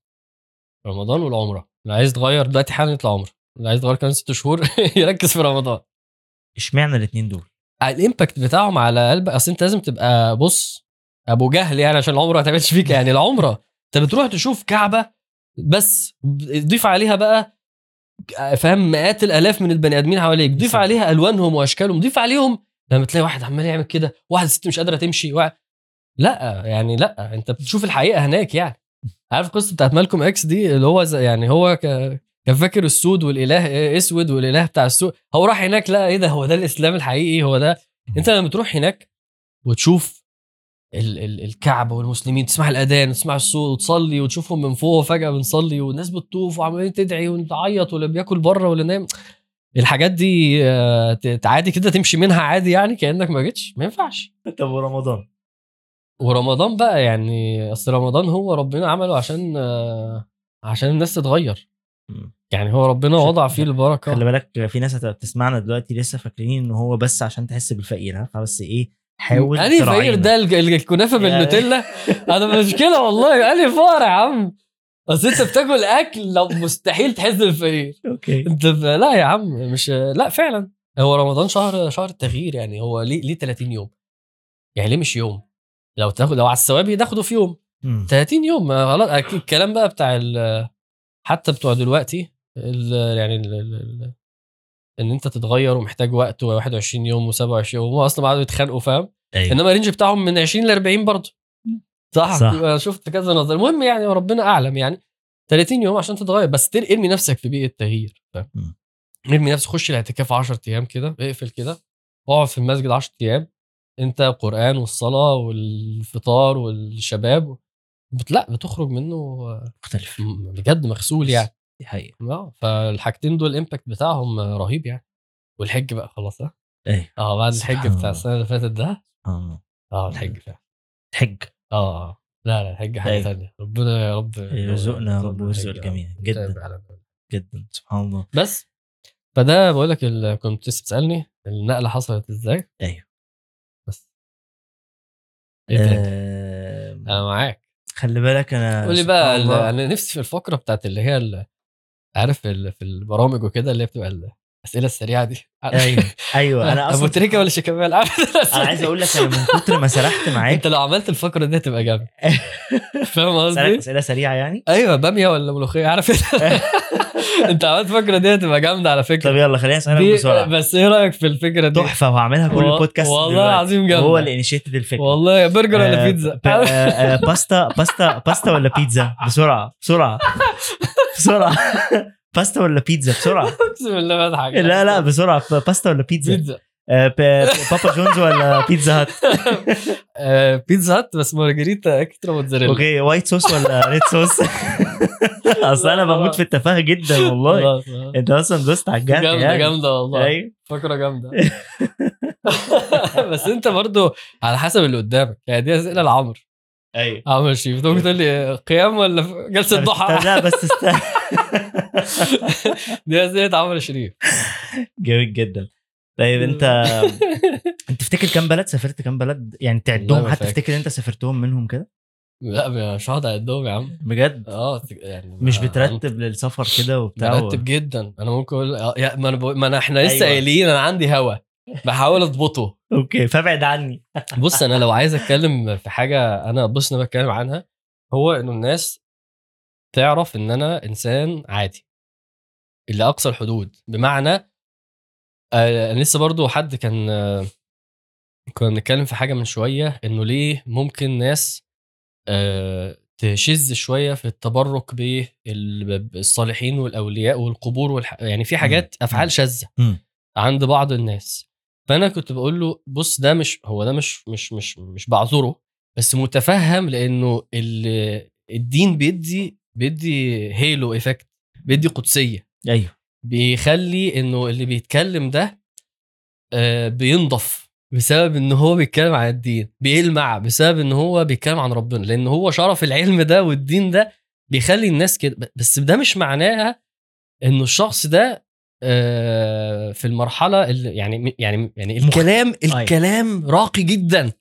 رمضان والعمرة. اللي عايز تغير دلوقتي حالا يطلع عمرة. اللي عايز يتغير كمان ست شهور يركز في رمضان. اشمعنى الاثنين دول؟ الإمباكت بتاعهم على قلبك أصل أنت لازم تبقى بص أبو جهل يعني عشان العمرة ما تعملش فيك يعني. العمرة أنت بتروح تشوف كعبة بس ضيف عليها بقى فاهم مئات الآلاف من البني آدمين حواليك. ضيف. عليها ألوانهم وأشكالهم. ضيف عليهم لما تلاقي واحد عمال يعمل كده واحد ست مش قادرة تمشي واحد لا يعني لا انت بتشوف الحقيقة هناك يعني. عارف القصة بتاعت مالكوم إكس دي؟ اللي هو يعني هو ك... كان فاكر السود والإله أسود والإله بتاع السود. هو راح هناك لا إيه ده؟ هو ده الإسلام الحقيقي؟ هو ده؟ أنت لما تروح هناك وتشوف ال ال الكعبة والمسلمين تسمع الأذان وتسمع الصوت وتصلي وتشوفهم من فوق وفجأة بنصلي والناس بتطوف وعمالين تدعي وتعيط واللي بياكل بره واللي نايم. الحاجات دي آه، عادي كده تمشي منها عادي يعني كأنك ما جيتش؟ ما ينفعش. طب ورمضان؟ ورمضان بقى يعني أصل رمضان هو ربنا عمله عشان آه، عشان الناس تتغير. يعني هو ربنا وضع فيه البركة. خلي بالك في ناس بتسمعنا دلوقتي لسه فاكرين إن هو بس عشان تحس بالفقير ها؟ فبس إيه حاول أنهي فقير. ده؟ الكنافة بالنوتيلا؟ أنا مشكله والله. أنهي فقر يا عم؟ أصل أنت بتاكل أكل لو مستحيل تحس بالفقير. أوكي. أنت لا يا عم مش لا فعلا. هو رمضان شهر شهر التغيير يعني هو ليه ليه 30 يوم؟ يعني ليه مش يوم؟ لو تاخد لو على الثوابي تاخده في يوم. مم. 30 يوم خلاص أكيد الكلام بقى بتاع ال- حتى بتوع دلوقتي ال- يعني ال ال إن أنت تتغير ومحتاج وقت و21 يوم و27 يوم هم أصلا قعدوا يتخانقوا فاهم؟ أيوه. إنما الرينج بتاعهم من 20 ل 40 برضه. صح, صح. شفت كذا نظر المهم يعني ربنا أعلم يعني. 30 يوم عشان تتغير بس ارمي نفسك في بيئة تغيير فاهم. ارمي نفسك خش الاعتكاف 10 أيام كده اقفل كده اقعد في المسجد 10 أيام. أنت قران والصلاة والفطار والشباب بت- لأ بتخرج منه مختلف. بجد مغسول يعني. دي حقيقة. آه فالحاجتين دول الامباكت بتاعهم رهيب يعني. والحج بقى خلاص ها؟ أيوه آه بعد الحج بتاع. السنة اللي فاتت ده؟ آه. آه الحج فعلا. حج آه آه. لا لا الحج حاجة أيوة. ثانية ربنا يا رب يرزقنا يا رب ويرزق الحج، الجميع. آه. جدا. جدا. سبحان الله. بس فده بقول لك كنت لسه بتسألني النقلة حصلت إزاي؟ أيوه. إيه؟ آه، أنا معاك. خلي بالك أنا قول لي بقى. أنا نفسي في الفقرة بتاعت اللي هي ال- عارف في البرامج وكده اللي هي بتبقى ال- الأسئلة السريعة دي. أيوه أيوه. أنا أبو أصلا تريكة ولا شيكابالا؟ أنا عايز أقول لك أنا من كتر ما سرحت معاك. أنت لو عملت الفقرة دي هتبقى جامد. فاهم قصدي؟ أسئلة سريعة يعني؟ أيوه بامية ولا ملوخية؟ عارف؟ انت عملت الفقره دي هتبقى جامدة على فكرة. طب يلا خليني أسألك بسرعة بس إيه رأيك في الفكرة دي؟ تحفة وهعملها كل بودكاست والله. العظيم جامدة. هو اللي initiated الفكرة. والله برجر ولا آه، بيتزا؟ آه، آه، باستا باستا باستا ولا بيتزا؟ بسرعة بسرعة. بسرعة. باستا ولا بيتزا؟ بسرعة. اقسم بالله بضحك لا لا بسرعة. باستا ولا بيتزا؟ بيتزا. بابا جونز ولا بيتزا هات آه، بيتزا هات بس مارجريتا extra موتزاريلا. okay white sauce ولا red sauce أصل أنا بموت في التفاهة جدا والله. آه. أنت أصلا دوست على الجرح جامدة يعني. جامدة والله. أيوه. فكرة جامدة. بس أنت برضو على حسب اللي قدامك. يعني دي أسئلة لعمرو أيوه. عمرو شريف. ممكن تقول لي قيام ولا جلسة ضحى؟ لا بس است... دي أسئلة عمرو شريف. جميل جدا. طيب انت انت تفتكر كام بلد سافرت كام بلد؟ يعني تعدهم حتى. تفتكر انت سافرتهم منهم كده؟ لا مش هقعد اعدهم يا عم. بجد؟ آه يعني مش بترتب للسفر كده وبتاع برتب جدا. أنا ممكن أقول آه، يا ما أنا بقول- ما انا إحنا لسه أيوة. قايلين أنا عندي هوا. بحاول اضبطه. أوكي فابعد عني. بص أنا لو عايز اتكلم في حاجة أنا بص أنا بتكلم عنها هو انه الناس تعرف ان أنا انسان عادي. اللي اقصى الحدود. بمعنى آه أنا لسه برضو حد كان آه كنا بنتكلم في حاجة من شوية إنه ليه ممكن ناس آه تشذ شوية في التبرك بالصالحين والأولياء والقبور والح... يعني في حاجات أفعال شاذة. عند بعض الناس. فأنا كنت بقول له بص ده مش هو ده مش مش مش مش بعذره بس متفهم لأنه ال- الدين بيدي بيدي هيلو ايفكت بيدي قدسية. أيوه. بيخلي إنه اللي بيتكلم ده آه، بينضف بسبب إن هو بيتكلم عن الدين بيلمع بسبب إن هو بيتكلم عن ربنا. لأن هو شرف العلم ده والدين ده بيخلي الناس كده. بس ده مش معناها إنه الشخص ده آه، في المرحلة اللي يعني يعني يعني الكلام أيوة. الكلام راقي جدا.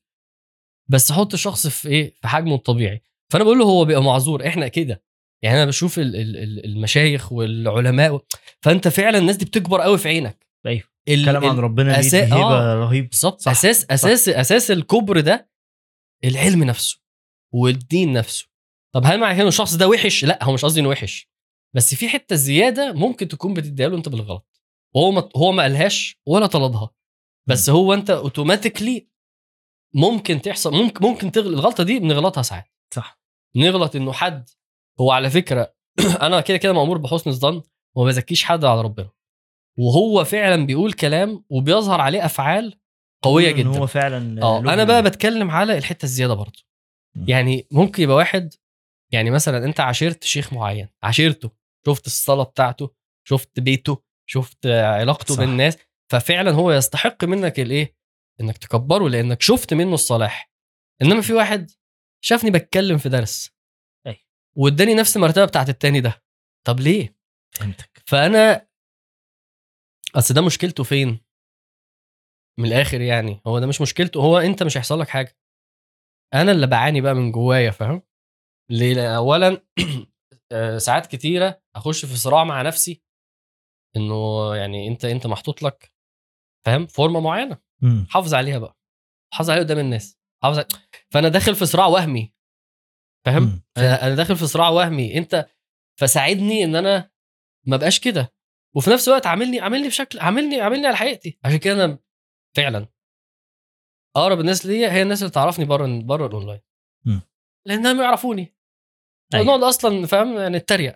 بس حط الشخص في إيه؟ في حجمه الطبيعي. فأنا بقول له هو بيبقى معذور. إحنا كده. يعني أنا بشوف ال- ال- ال- المشايخ والعلماء و- فأنت فعلا الناس دي بتكبر قوي في عينك. أيوه. ال- كلام عن ربنا أسا- هيبة آه. رهيب بالظبط. صح، أساس صح. أساس أساس الكبر ده العلم نفسه والدين نفسه. طب هل معنى كده الشخص ده وحش؟ لا هو مش قصدي إنه وحش. بس في حتة زيادة ممكن تكون بتديها له أنت بالغلط. وهو ما هو ما قالهاش ولا طلبها بس هو أنت اوتوماتيكلي ممكن تحصل ممكن ممكن تغلط. الغلطة دي بنغلطها ساعات. صح. نغلط إنه حد هو على فكرة أنا كده كده مأمور بحسن الظن وما بزكيش حد على ربنا وهو فعلا بيقول كلام وبيظهر عليه أفعال قوية جدا هو فعلا آه أنا بقى بتكلم على الحتة الزيادة برضه. يعني ممكن يبقى واحد يعني مثلا أنت عاشرت شيخ معين عاشرته شفت الصلاة بتاعته شفت بيته شفت علاقته صح. بالناس ففعلا هو يستحق منك الايه إنك تكبره لأنك شفت منه الصلاح إنما في واحد شافني بتكلم في درس. واداني نفس المرتبة بتاعت التاني ده. طب ليه؟ فهمتك. فأنا أصل ده مشكلته فين؟ من الآخر يعني. هو ده مش مشكلته. هو أنت مش هيحصل لك حاجة. أنا اللي بعاني بقى من جوايا فاهم؟ ليه؟ اولا آه، ساعات كتيرة أخش في صراع مع نفسي إنه يعني أنت أنت محطوط لك فاهم؟ فورمة معينة. حافظ عليها بقى. حافظ عليها قدام الناس. حافظ. فأنا داخل في صراع وهمي. فاهم. أنا أنا داخل في صراع وهمي. انت فساعدني إن أنا ما بقاش كده. وفي نفس الوقت عاملني عاملني بشكل عاملني عاملني على حقيقتي. عشان كده أنا فعلا أقرب الناس ليا هي الناس اللي تعرفني بره بره الأونلاين. لأنهم يعرفوني. أيوة. نقعد أصلا فاهم؟ يعني نتريق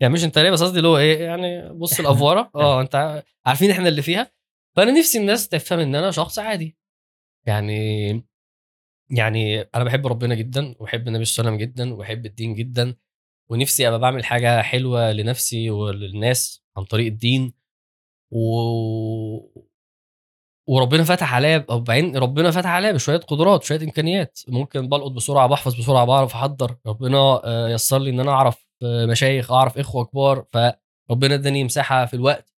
يعني مش نتريق بس قصدي اللي هو إيه يعني بص الأفورة. آه أنت عارفين إحنا اللي فيها. فأنا نفسي الناس تفهم إن أنا شخص عادي. يعني يعني أنا بحب ربنا جدا وبحب النبي صلى الله عليه وسلم جدا وبحب الدين جدا ونفسي أبقى بعمل حاجة حلوة لنفسي وللناس عن طريق الدين. و... وربنا فتح عليا أو بعدين ربنا فتح عليا بشوية قدرات شوية إمكانيات. ممكن بلقط بسرعة بحفظ بسرعة بعرف أحضر. ربنا آه، يسر لي إن أنا أعرف آه، مشايخ أعرف إخوة كبار فربنا إداني مساحة في الوقت.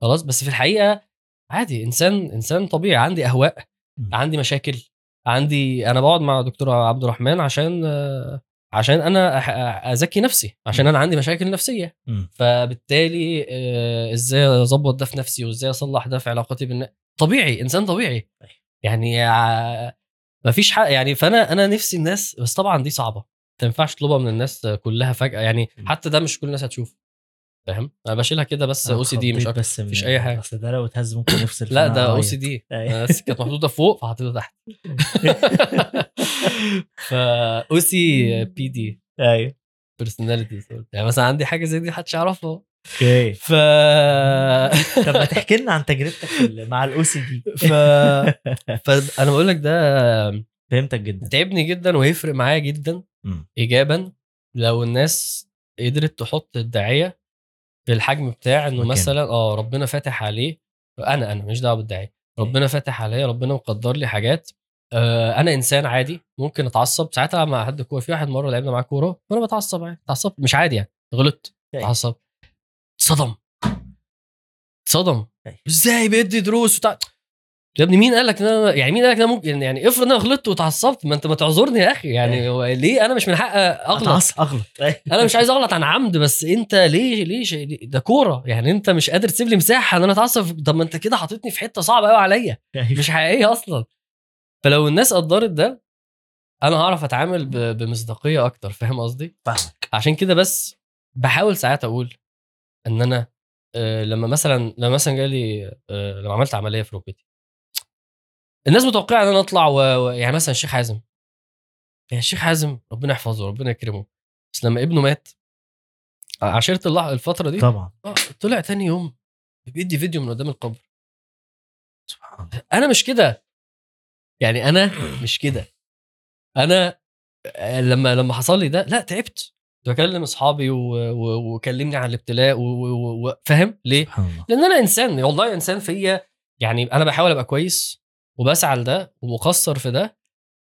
خلاص بس في الحقيقة عادي إنسان إنسان طبيعي عندي أهواء. عندي مشاكل. عندي أنا بقعد مع دكتور عبد الرحمن عشان آه، عشان أنا أزكي نفسي عشان أنا عندي مشاكل نفسية. فبالتالي آه، إزاي أظبط ده في نفسي وإزاي أصلح ده في علاقتي بالناس طبيعي إنسان طبيعي. يعني ع- مفيش حق يعني فأنا أنا نفسي الناس بس طبعا دي صعبة ما ينفعش تطلبها من الناس كلها فجأة يعني. حتى ده مش كل الناس هتشوف فاهم؟ أنا بشيلها كده بس OCD مش أكتر. بس مفيش أي حاجة. أصل ده لو اتهز ممكن يفصل لا ده OCD. بس كانت محطوطة فوق فحطيتها تحت. فا OCPD أيوه. personality يعني مثلا عندي حاجة زي دي محدش يعرفها. okay. ف طب ما تحكي لنا عن تجربتك مع ال OCD ف فانا بقول لك ده فهمتك جدا. تعبني جدا وهيفرق معايا جدا. ايجابا لو الناس قدرت تحط الداعية في الحجم بتاع إنه. مثلا آه ربنا فاتح عليه أنا أنا مش دعوة بالداعيه ربنا فاتح عليا ربنا مقدر لي حاجات. آه أنا إنسان عادي ممكن أتعصب. ساعتها مع حد كورة في واحد مرة لعبنا معاه كورة وأنا بتعصب عادي. اتعصبت مش عادي يعني. غلطت أيوة. اتعصب صدم صدم أيوة. إزاي بيدي دروس وتع... يا ابني مين قال لك إن أنا يعني مين قال لك إن أنا ممكن؟ يعني افرض إن أنا غلطت واتعصبت ما أنت ما تعذرني يا أخي. يعني هو ليه أنا مش من حق أغلط؟ أغلط. أنا مش عايز أغلط عن عمد بس أنت ليه ليه ده كورة. يعني أنت مش قادر تسيب لي مساحة إن أنا أتعصب. طب ما أنت كده حاططني في حتة صعبة قوي عليا. أيوة. مش حقيقية أصلا. فلو الناس قدرت ده أنا هعرف أتعامل بمصداقية أكتر. فاهم قصدي؟ فاهمك. عشان كده بس بحاول ساعات أقول إن أنا آه، لما مثلا لما مثلا جالي آه، لما عملت عملية في ركبتي. الناس متوقعه إن أنا أطلع و... و... يعني مثلا الشيخ حازم. يعني الشيخ حازم ربنا يحفظه ربنا يكرمه. بس لما ابنه مات عشرت اللح... الفترة دي طبعا. آه، طلع تاني يوم بيدي فيديو من قدام القبر. سبحان الله. أنا مش كده. يعني أنا مش كده. أنا آه، لما لما حصل لي ده لا تعبت. كنت بكلم أصحابي وكلمني عن الابتلاء و- و- و- فاهم؟ ليه؟ لأن أنا إنسان والله إنسان فيا. يعني أنا بحاول أبقى كويس. وبسعى لده ومقصر في ده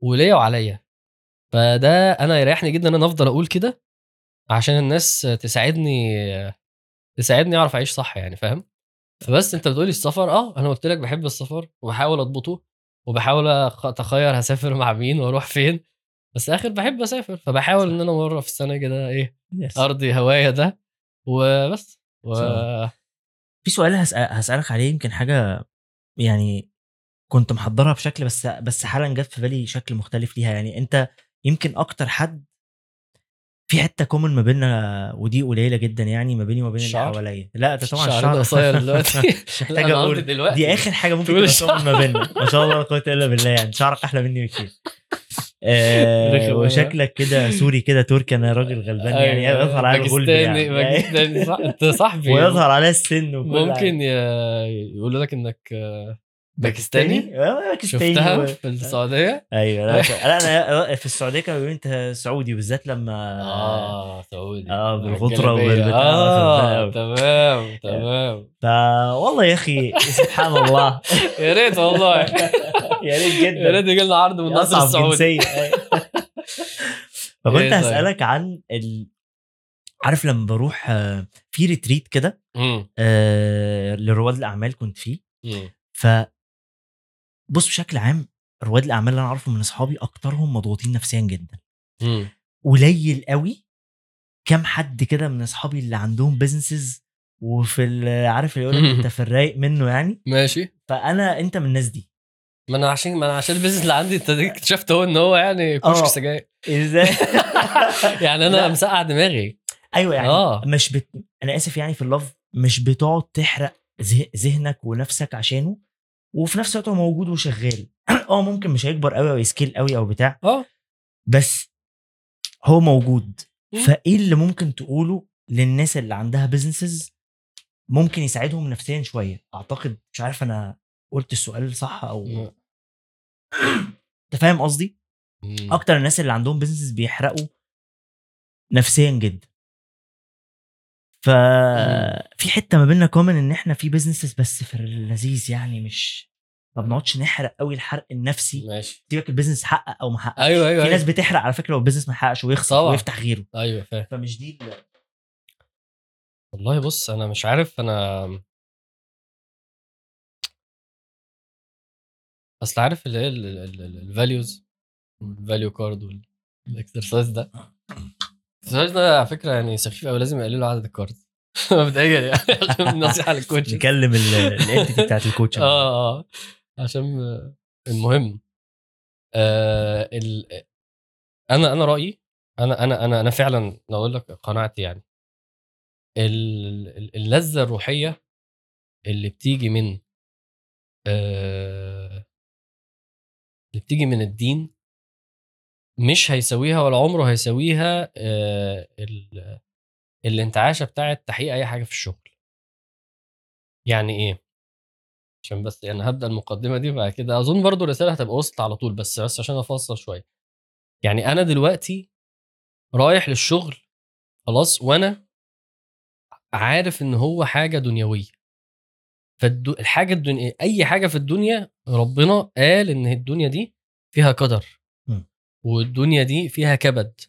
وليا وعليا. فده أنا يريحني جدا إن أنا أفضل أقول كده عشان الناس تساعدني تساعدني أعرف أعيش صح يعني فاهم؟ فبس أنت بتقولي السفر آه أنا قلت لك بحب السفر وبحاول أضبطه وبحاول أتخير هسافر مع مين وأروح فين. بس آخر بحب أسافر فبحاول إن أنا مره في السنة كده إيه يس. أرضي هوايه ده وبس. و... في سؤال هسأل هسألك عليه يمكن حاجة يعني كنت محضرها بشكل بس بس حالا جت في بالي شكل مختلف ليها. يعني أنت يمكن أكتر حد في حتة common ما بيننا ودي قليلة جدا يعني ما بيني وما بين اللي؟ حواليا. لا ده طبعا الشعر قصير دلوقتي. مش محتاج أقول. دلوقتي. دي آخر حاجة ممكن تبقى common ما بيننا. ما شاء الله لا قوة إلا بالله. يعني شعرك أحلى مني بكتير. آه. وشكلك كده sorry كده تركي. أنا راجل غلبان يعني. أيوة، يظهر على الغلب يعني. أنت صاحبي. ويظهر عليا السن وكل. ممكن يقولوا لك إنك باكستاني آه، باكستاني شفتها و- في السعودية أيوه لا لا أنا في السعودية كانوا بيقولوا أنت سعودي بالذات لما آه سعودي آه، بالغطرة الجلابية. وبالبتاع. آه فاهم. تمام تمام ف والله يا أخي سبحان الله يا ريت والله يا ريت يا جدا ريت يجي لنا عرض من أصعب السعودي. فكنت إيه طيب؟ هسألك عن ال... عارف لما بروح آه، في retreat كده. آه، لرواد الأعمال كنت فيه. ف بص بشكل عام رواد الأعمال اللي أنا اعرفهم من أصحابي أكترهم مضغوطين نفسيا جدا. قليل قوي كام حد كده من أصحابي اللي عندهم businesses وفي ال- عارف اللي يقول لك أنت في الرايق منه يعني ماشي فأنا أنت من الناس دي ما أنا عشان ما أنا عشان ال business اللي عندي أنت اكتشفت هو إن هو يعني كشك آه. سجاير إزاي يعني أنا. مسقع دماغي أيوه يعني آه. مش بت... أنا آسف يعني في اللف مش بتقعد تحرق ذه- ذهنك ونفسك عشانه وفي نفس الوقت هو موجود وشغال. آه ممكن مش هيكبر قوي أو يسكيل قوي أو بتاع. آه. بس هو موجود. فإيه اللي ممكن تقوله للناس اللي عندها بيزنسز ممكن يساعدهم نفسيا شوية؟ أعتقد مش عارف أنا قلت السؤال صح أو. أنت فاهم قصدي. أكتر الناس اللي عندهم businesses بيحرقوا نفسيا جدا. ففي حتة ما بيننا common إن إحنا في businesses بس في اللذيذ يعني مش ما بنقعدش نحرق قوي الحرق النفسي. ماشي. سيبك ال business حقق أو ما حققش. أيوه أيوه في ناس أيوة. بتحرق على فكرة لو ال business ما حققش ويخسر طبعا. ويفتح غيره. أيوه فاهم. فمش دي ال- والله بص أنا مش عارف أنا أصل عارف اللي هي ال values ال value card وال exercise ده؟ السؤال ده على فكرة يعني سخيف قوي لازم يقللوا عدد ال cards مبدئيا يعني. نصيحة لل coach نكلم ال entity بتاعت ال coach آه آه عشان المهم آه ال... أنا أنا رأيي أنا أنا أنا أنا فعلا أقول لك قناعتي يعني ال- اللذة الروحية اللي بتيجي من آه اللي بتيجي من الدين مش هيساويها ولا عمره هيساويها ال- الانتعاشة بتاعت تحقيق أي حاجة في الشغل. يعني إيه؟ عشان بس يعني هبدأ المقدمة دي بعد كده أظن برضو الرسالة هتبقى وصلت على طول بس بس عشان أفصل شوية. يعني أنا دلوقتي رايح للشغل خلاص وأنا عارف إن هو حاجة دنيوية. فالحاجه الدنيا أي حاجة في الدنيا ربنا قال إن الدنيا دي فيها قدر. والدنيا دي فيها كبد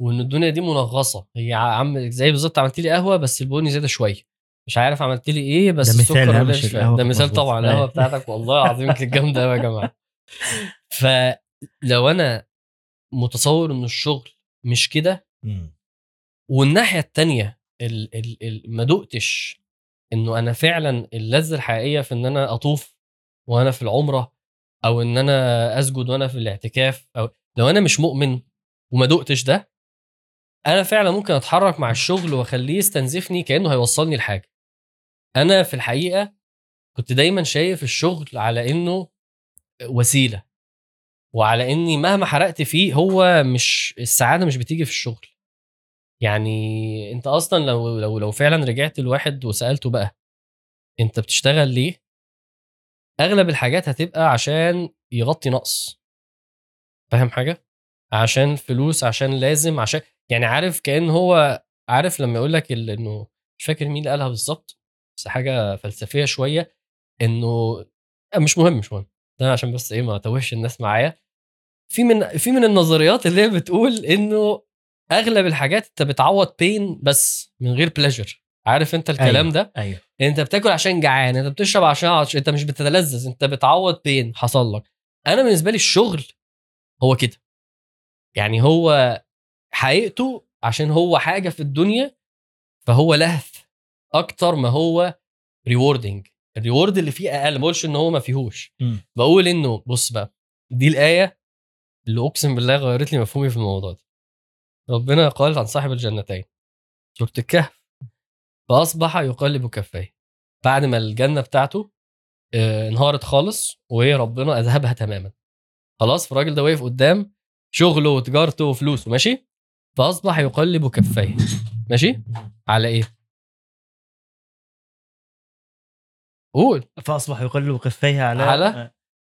وإن الدنيا دي منغصة هي عم زي بالظبط عملت لي قهوة بس البني زياده شوية مش عارف عملت لي إيه بس ده مثال، السكر مش ده مثال. طبعا القهوة أيوة. بتاعتك والله العظيم كانت جامدة قوي يا جماعة فلو أنا متصور إن الشغل مش كده. والناحية التانية ال ال ال ما دقتش إنه أنا فعلا اللذة الحقيقية في إن أنا أطوف وأنا في العمرة أو إن أنا أسجد وأنا في الاعتكاف أو لو أنا مش مؤمن وما دقتش ده أنا فعلا ممكن أتحرك مع الشغل وأخليه يستنزفني كأنه هيوصلني لحاجة. أنا في الحقيقة كنت دايما شايف الشغل على إنه وسيلة وعلى إني مهما حرقت فيه هو مش السعادة مش بتيجي في الشغل. يعني أنت أصلا لو لو لو فعلا رجعت لواحد وسألته بقى أنت بتشتغل ليه؟ أغلب الحاجات هتبقى عشان يغطي نقص. فاهم حاجة؟ عشان فلوس عشان لازم عشان يعني عارف كأن هو عارف لما يقول لك إنه مش فاكر مين اللي قالها بالظبط بس حاجة فلسفية شوية إنه مش مهم مش مهم. ده عشان بس إيه ما توهش الناس معايا. في من في من النظريات اللي هي بتقول إنه أغلب الحاجات أنت بتعوض بين بس من غير بليجر عارف أنت الكلام أيوة. ده؟ أيوه. أنت بتاكل عشان جعان أنت بتشرب عشان عطش أنت مش بتتلذذ أنت بتعوض بين حصل لك. أنا بالنسبة لي الشغل هو كده. يعني هو حقيقته عشان هو حاجة في الدنيا فهو لهث أكتر ما هو rewarding ال reward اللي فيه أقل ما بقولش إن هو ما فيهوش. بقول إنه بص بقى دي الآية اللي أقسم بالله غيرت لي مفهومي في الموضوع ده. ربنا قال عن صاحب الجنتين. سورة الكهف. فأصبح يقلب كفيه. بعد ما الجنة بتاعته آه، انهارت خالص وربنا أذهبها تماما. خلاص فالراجل ده واقف قدام شغله وتجارته وفلوسه ماشي؟ فأصبح يقلب كفيه ماشي؟ على إيه؟ قول. فأصبح يقلب كفيه على على-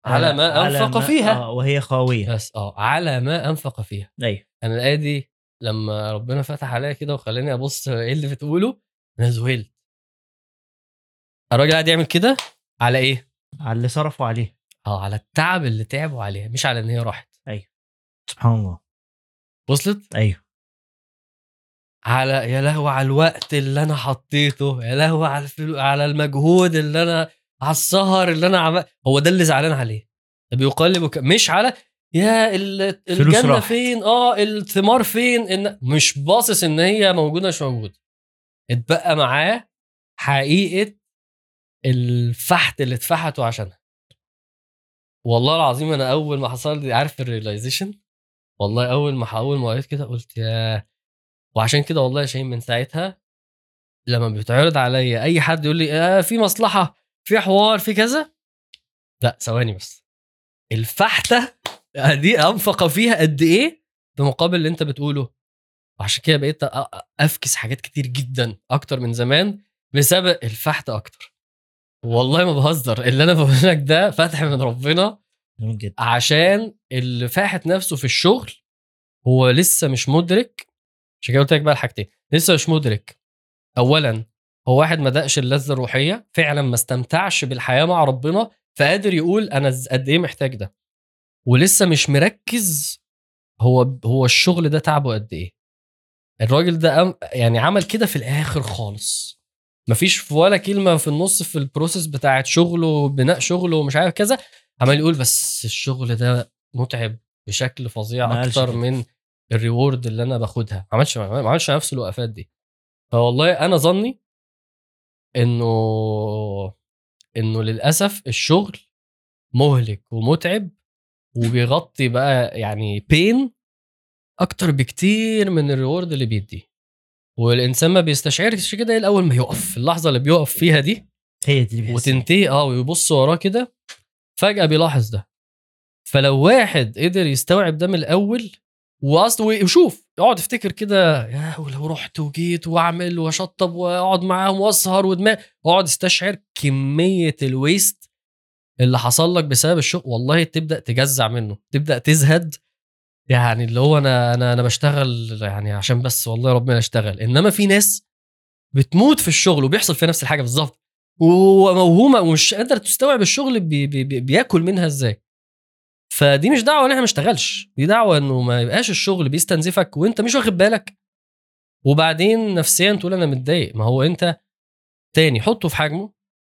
على ما على أنفق ما- فيها. آه وهي خاوية. بس آه على ما أنفق فيها. أيوه. أنا الآية دي لما ربنا فتح عليا كده وخلاني أبص إيه اللي بتقوله أنا ذهلت الراجل قاعد يعمل كده على إيه؟ على اللي صرفوا عليه. آه على التعب اللي تعبوا عليها مش على إن هي راحت. سبحان الله. وصلت؟ أيوه. على يا لهوي على الوقت اللي أنا حطيته يا لهوي على الفلو... على المجهود اللي أنا على السهر اللي أنا عمل هو ده اللي زعلان عليه. ده بيقلب وك... مش على يا ال- الجنة راحت. فين؟ آه الثمار فين؟ إن... مش باصص إن هي موجودة مش موجودة. اتبقى معاه حقيقة الفحت اللي اتفحتوا عشانها. والله العظيم أنا أول ما حصل لي عارف ال realization والله أول ما أول ما قريت كده قلت يا وعشان كده والله يا شاهين من ساعتها لما بيتعرض عليا أي حد يقول لي آه في مصلحة في حوار في كذا لأ ثواني بس. الفحتة دي أنفق فيها قد إيه؟ بمقابل اللي أنت بتقوله. وعشان كده بقيت أفكس حاجات كتير جدا أكتر من زمان بسبب الفحت أكتر. والله ما بهزر. اللي أنا بقول لك ده فتح من ربنا جميل جدا. عشان اللي فاحت نفسه في الشغل هو لسه مش مدرك. عشان كده قلت لك بقى الحاجتين. لسه مش مدرك. اولا هو واحد ما دقش اللذة الروحية فعلا ما استمتعش بالحياة مع ربنا فقادر يقول أنا قد إيه محتاج ده؟ ولسه مش مركز هو هو الشغل ده تعبه قد إيه. الراجل ده يعني عمل كده في الآخر خالص. مفيش في ولا كلمة في النص في ال process بتاعت شغله وبناء شغله ومش عارف كذا عمال يقول بس الشغل ده متعب بشكل فظيع أكتر. من ال reward اللي أنا باخدها. ما عملش ما عملش نفس الوقفات دي. فوالله أنا ظني إنه إنه للأسف الشغل مهلك ومتعب وبيغطي بقى يعني بين أكتر بكتير من ال reward اللي بيديه. والإنسان ما بيستشعرش كده إلا أول ما يقف. اللحظة اللي بيقف فيها دي هي دي اللي وتنتهي آه ويبص وراه كده فجأة بيلاحظ ده. فلو واحد قدر يستوعب ده من الأول واصل وشوف يقعد يفتكر كده يا ولو رحت وجيت وأعمل وأشطب وأقعد معاهم وأسهر ودماغ وأقعد استشعر كمية الويست اللي حصل لك بسبب الشغل. والله تبدأ تجزع منه تبدأ تزهد يعني اللي هو أنا أنا أنا بشتغل يعني عشان بس والله ربنا اشتغل إنما في ناس بتموت في الشغل وبيحصل فيها نفس الحاجة بالظبط. وموهومه ومش قادرة تستوعب الشغل بي بي بي بياكل منها إزاي. فدي مش دعوة إن إحنا ما نشتغلش. دي دعوة إنه ما يبقاش الشغل بيستنزفك وأنت مش واخد بالك. وبعدين نفسيا تقول أنا متضايق. ما هو أنت تاني حطه في حجمه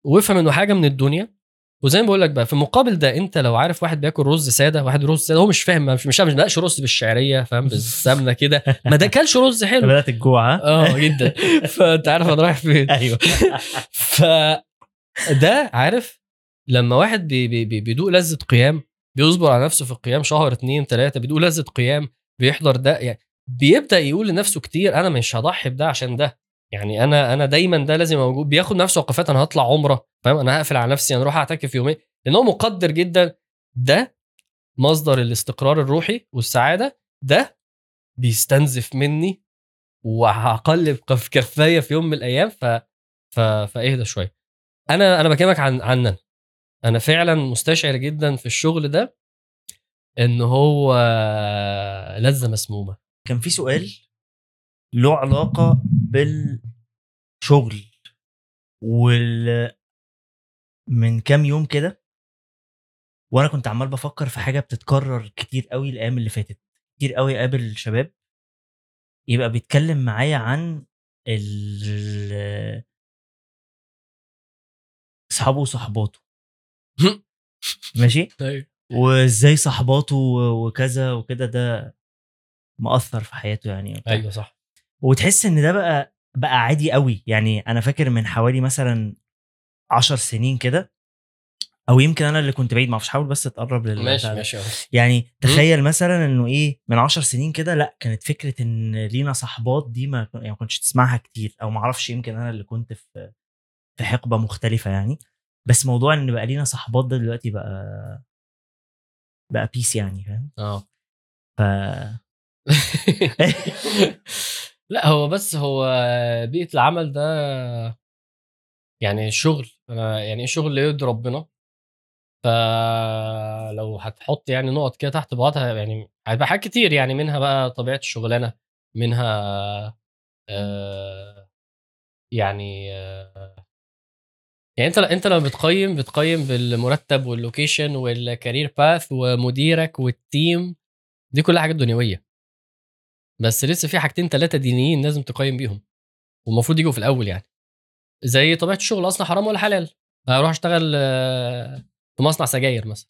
وافهم إنه حاجة من الدنيا. وزي ما بقول لك بقى في المقابل ده انت لو عارف واحد بياكل رز سادة واحد رز سادة هو مش فاهم مش مش ما داقش رز بالشعرية فاهم؟ بالسمنه كده. ما ده كلش رز حلو. بدأت الجوع آه جدا. فانت عارف أنا رايح فين. أيوه. ف ده عارف لما واحد بي بي بي بيدوق لذة قيام بيصبر على نفسه في القيام شهر اتنين تلاتة بيدوق لذة قيام بيحضر ده يعني بيبدأ يقول لنفسه كتير أنا مش هضحي بده عشان ده. يعني أنا أنا دايما ده لازم موجود. بياخد نفسه وقفات أنا هطلع عمرة فاهم؟ أنا هقفل على نفسي أنا أروح أعتكف يومين لأن هو مقدر جدا ده مصدر الاستقرار الروحي والسعادة. ده بيستنزف مني وهقلب في كفاية في يوم من الأيام. ف ف فأهدى شوية. أنا أنا بكلمك عن عن أنا. أنا فعلا مستشعر جدا في الشغل ده إن هو لذة مسمومة. كان في سؤال له علاقة بالشغل. وال من كام يوم كده وأنا كنت عمال بفكر في حاجة بتتكرر كتير قوي الأيام اللي فاتت كتير قوي قابل شباب يبقى بيتكلم معايا عن ال اصحابه وصحباته. ماشي؟ أيوه وإزاي صحباته وكذا وكده ده مأثر في حياته يعني. أيوه صح. وتحس إن ده بقى بقى عادي قوي يعني أنا فاكر من حوالي مثلا عشر سنين كده أو يمكن أنا اللي كنت بعيد ما أعرفش حاول بس تقرب لل ماشي. ماشي. يعني تخيل مثلا إنه إيه من عشر سنين كده لأ كانت فكرة إن لينا صحبات دي ما يعني ما كنتش تسمعها كتير أو ما أعرفش يمكن أنا اللي كنت في في حقبة مختلفة يعني. بس موضوع إن بقى لينا صحبات ده دلوقتي بقى بقى بيس يعني فاهم؟ آه. ف لا هو بس هو بيئة العمل ده يعني الشغل أنا يعني إيه شغل يرضي ربنا. فلو هتحط يعني نقط كده تحت بعضها يعني هيبقى حاجات كتير يعني منها بقى طبيعة الشغلانة منها آه يعني آه يعني انت انت لما بتقيم بتقيم بالمرتب وال location وال career path ومديرك وال team دي كلها حاجات دنيوية. بس لسه في حاجتين ثلاثة دينيين لازم تقيم بيهم والمفروض يجوا في الأول يعني. زي طبيعة الشغل أصلا حرام ولا حلال؟ أروح أشتغل آه، في مصنع سجاير مثلا.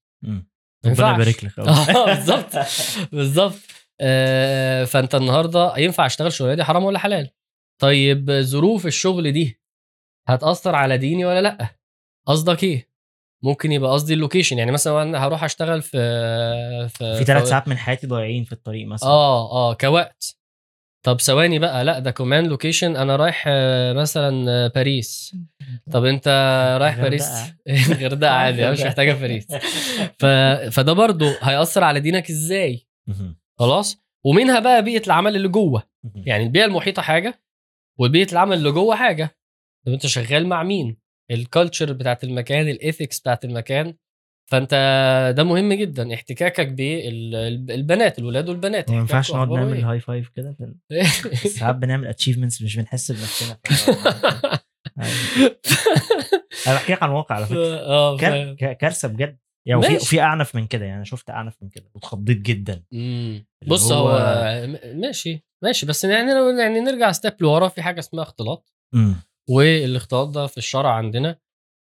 ربنا. يبارك لك آه بالظبط بالظبط آه، فأنت النهارده ينفع أشتغل شغلانة دي حرام ولا حلال؟ طيب ظروف الشغل دي هتأثر على ديني ولا لأ؟ قصدك إيه؟ ممكن يبقى قصدي ال location. يعني مثلا أنا هروح أشتغل في في في ثلاث ساعات من حياتي ضايعين في الطريق مثلا. آه آه كوقت. طب ثواني بقى لأ ده كمان location أنا رايح آه، مثلا آه، باريس. طب أنت رايح باريس؟ الغردقة. الغردقه عادي مش محتاجة باريس. ف... فده برضه هيأثر على دينك إزاي. خلاص؟ ومنها بقى بيئة العمل اللي جوه. يعني البيئة المحيطة حاجة وبيئه العمل اللي جوه حاجة. طب أنت شغال مع مين؟ ال culture بتاعت المكان ال ethics بتاعت المكان. فأنت ده مهم جدا احتكاكك بالبنات الولاد والبنات ما ينفعش نقعد نعمل إيه؟ high five كده ساعات بنعمل achievements مش بنحس بنفسنا أنا بحكي لك عن واقع على فكرة. ك- كارثة بجد. يعني وفي. في أعنف من كده يعني شفت أعنف من كده واتخضيت جدا. بص هو- هو ماشي ماشي. بس يعني لو- يعني نرجع ستيب لورا في حاجة اسمها اختلاط. والاختلاط ده في الشرع عندنا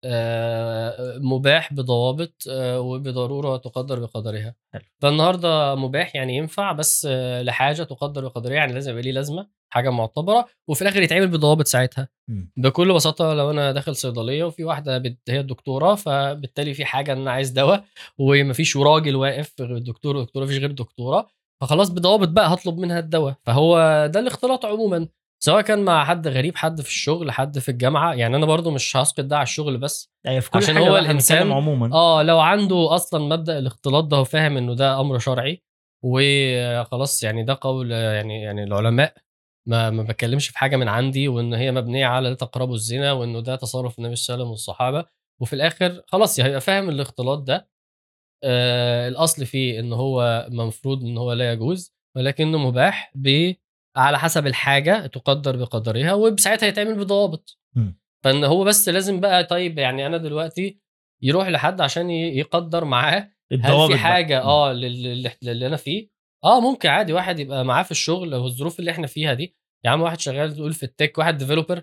آه، مباح بضوابط آه، وبضرورة تقدر بقدرها حلو. فالنهاردة مباح يعني ينفع بس آه، لحاجة تقدر بقدرها يعني لازم يبقى ليه لازمة حاجة معتبرة وفي الآخر يتعمل بضوابط ساعتها مم. بكل بساطة لو أنا داخل صيدلية وفي واحدة بت... هي الدكتورة فبالتالي في حاجة إن أنا عايز دواء ومفيش راجل واقف غير الدكتور والدكتوره مفيش غير دكتوره فخلاص بضوابط بقى هطلب منها الدواء فهو ده الاختلاط عموما سواء كان مع حد غريب حد في الشغل حد في الجامعة يعني أنا برضو مش هسقط ده على الشغل بس أيوه في كل عشان حاجة هو بنتكلم عموما. آه لو عنده أصلا مبدأ الاختلاط ده وفاهم إنه ده أمر شرعي وخلاص يعني ده قول يعني يعني العلماء ما ما بتكلمش في حاجة من عندي وإن هي مبنية على لا تقربوا الزنا وإنه ده تصرف النبي صلى الله عليه وسلم والصحابة. وفي الآخر خلاص هيبقى فاهم الاختلاط ده آه الأصل فيه إن هو مفروض إن هو لا يجوز ولكنه مباح ب على حسب الحاجة تقدر بقدرها وساعتها يتعمل بضوابط. فإن هو بس لازم بقى طيب يعني أنا دلوقتي يروح لحد عشان يقدر معاه هل الضوابط في بقى. حاجة. آه لل- لل- اللي أنا فيه آه ممكن عادي واحد يبقى معاه في الشغل أو الظروف اللي إحنا فيها دي يا عم واحد شغال تقول في التك واحد ديفلوبر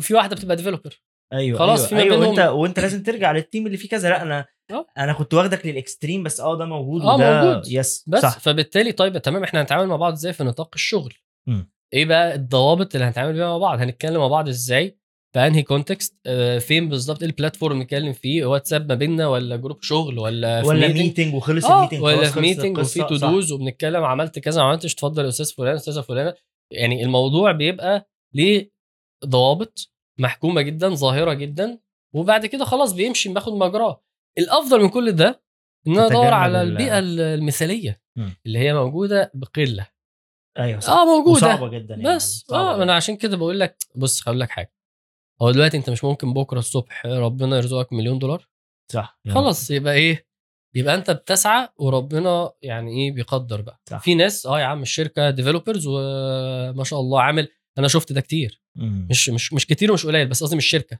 في واحدة بتبقى developer أيوه خلاص أيوه, في أيوة بينهم- وأنت وأنت لازم ترجع لل team اللي فيه كذا. لا أنا آه. أنا كنت واخدك لل extreme بس آه ده موجود آه، وده موجود. yes بس صح. فبالتالي طيب تمام إحنا هنتعامل مع بعض إزاي في نطاق الشغل؟ مم. إيه بقى الضوابط اللي هنتعامل بيها مع بعض؟ هنتكلم مع بعض إزاي؟ في أنهي context آه فين بالظبط؟ إيه ال platform نتكلم فيه؟ واتساب ما بيننا ولا group شغل ولا في ولا؟ meeting وخلص آه ال meeting ولا في meeting وفي to. dos وبنتكلم عملت كذا ما عملتش؟ اتفضل يا أستاذ فلان أستاذة فلانة. يعني الموضوع بيبقى ليه ضوابط محكومة جدا ظاهرة جدا وبعد كده خلاص بيمشي باخد مجراه. الأفضل من كل ده إن أنا أدور على ال- البيئة المثالية مم. اللي هي موجودة بقلة. أيوه صح. آه موجودة. وصعبة جدا يعني بس. صعبة آه. أنا عشان كده بقول لك بص هقول لك حاجة. هو دلوقتي أنت مش ممكن بكرة الصبح ربنا يرزقك مليون دولار؟ صح. خلاص يبقى إيه؟ يبقى أنت بتسعى وربنا يعني إيه بيقدر بقى. صح. في ناس آه يا عم الشركة ديفلوبرز وما شاء الله عامل أنا شفت ده كتير. مم. مش مش مش كتير ومش قليل بس قصدي مش شركة.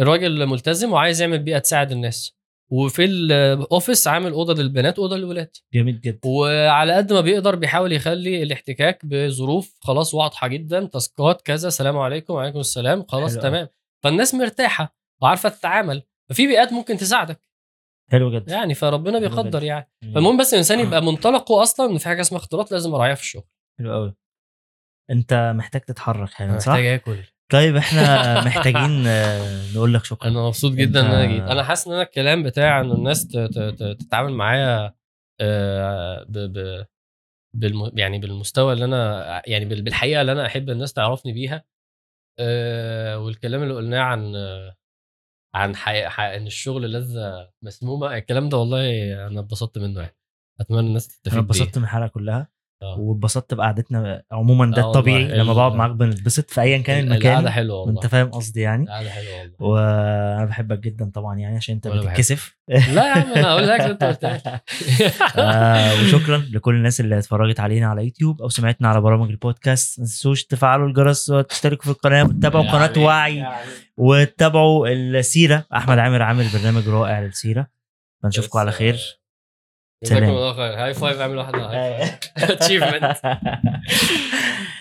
الراجل ملتزم وعايز يعمل بيئة تساعد الناس. وفي الاوفيس عامل أوضة للبنات وأوضة للولاد. جميل جدا. وعلى قد ما بيقدر بيحاول يخلي الاحتكاك بظروف خلاص واضحة جدا تاسكات كذا سلام عليكم وعليكم السلام خلاص حلو. تمام. فالناس مرتاحة وعارفة تتعامل. ففي بيئات ممكن تساعدك. حلو جدا. يعني فربنا بيقدر. يعني. فالمهم بس الإنسان يبقى منطلقه أصلا ان في حاجة اسمها اختلاط لازم اراعيها في الشغل حلو قوي انت محتاج تتحرك حالا صح؟ محتاج آكل طيب إحنا محتاجين نقول لك شكرا أنا مبسوط جدا إن أنا جيت أنا حاسس إن أنا الكلام بتاع إنه الناس تتعامل معايا آه، ب ب بالم يعني بالمستوى اللي أنا يعني بال- بالحقيقة اللي أنا أحب الناس تعرفني بيها آه، والكلام اللي قلناه عن عن حي... حي... إن الشغل لذة مسمومة الكلام ده والله أنا اتبسطت منه يعني أتمنى الناس تستفيد أنا. اتبسطت من الحلقة كلها. واتبسطت بقعدتنا عموما ده آه الطبيعي لما بقعد معاك بنتبسط في ايا كان المكان القعدة حلوة والله. وأنت فاهم قصدي يعني. القعدة حلوة والله. وأنا بحبك جدا طبعا يعني عشان أنت. بتتكسف. لا يا عم أنا هقول لك أنت قلتها آه وشكرا لكل الناس اللي اتفرجت علينا على يوتيوب أو سمعتنا على برامج البودكاست. ما تنسوش تفعلوا الجرس وتشتركوا في القناة وتتابعوا قناة يعني- وعي يعني. وتتابعوا السيرة. أحمد عامر عامل برنامج رائع للسيرة. فنشوفكم على خير. جزاكم. الله خير high five اعمل واحدة. achievement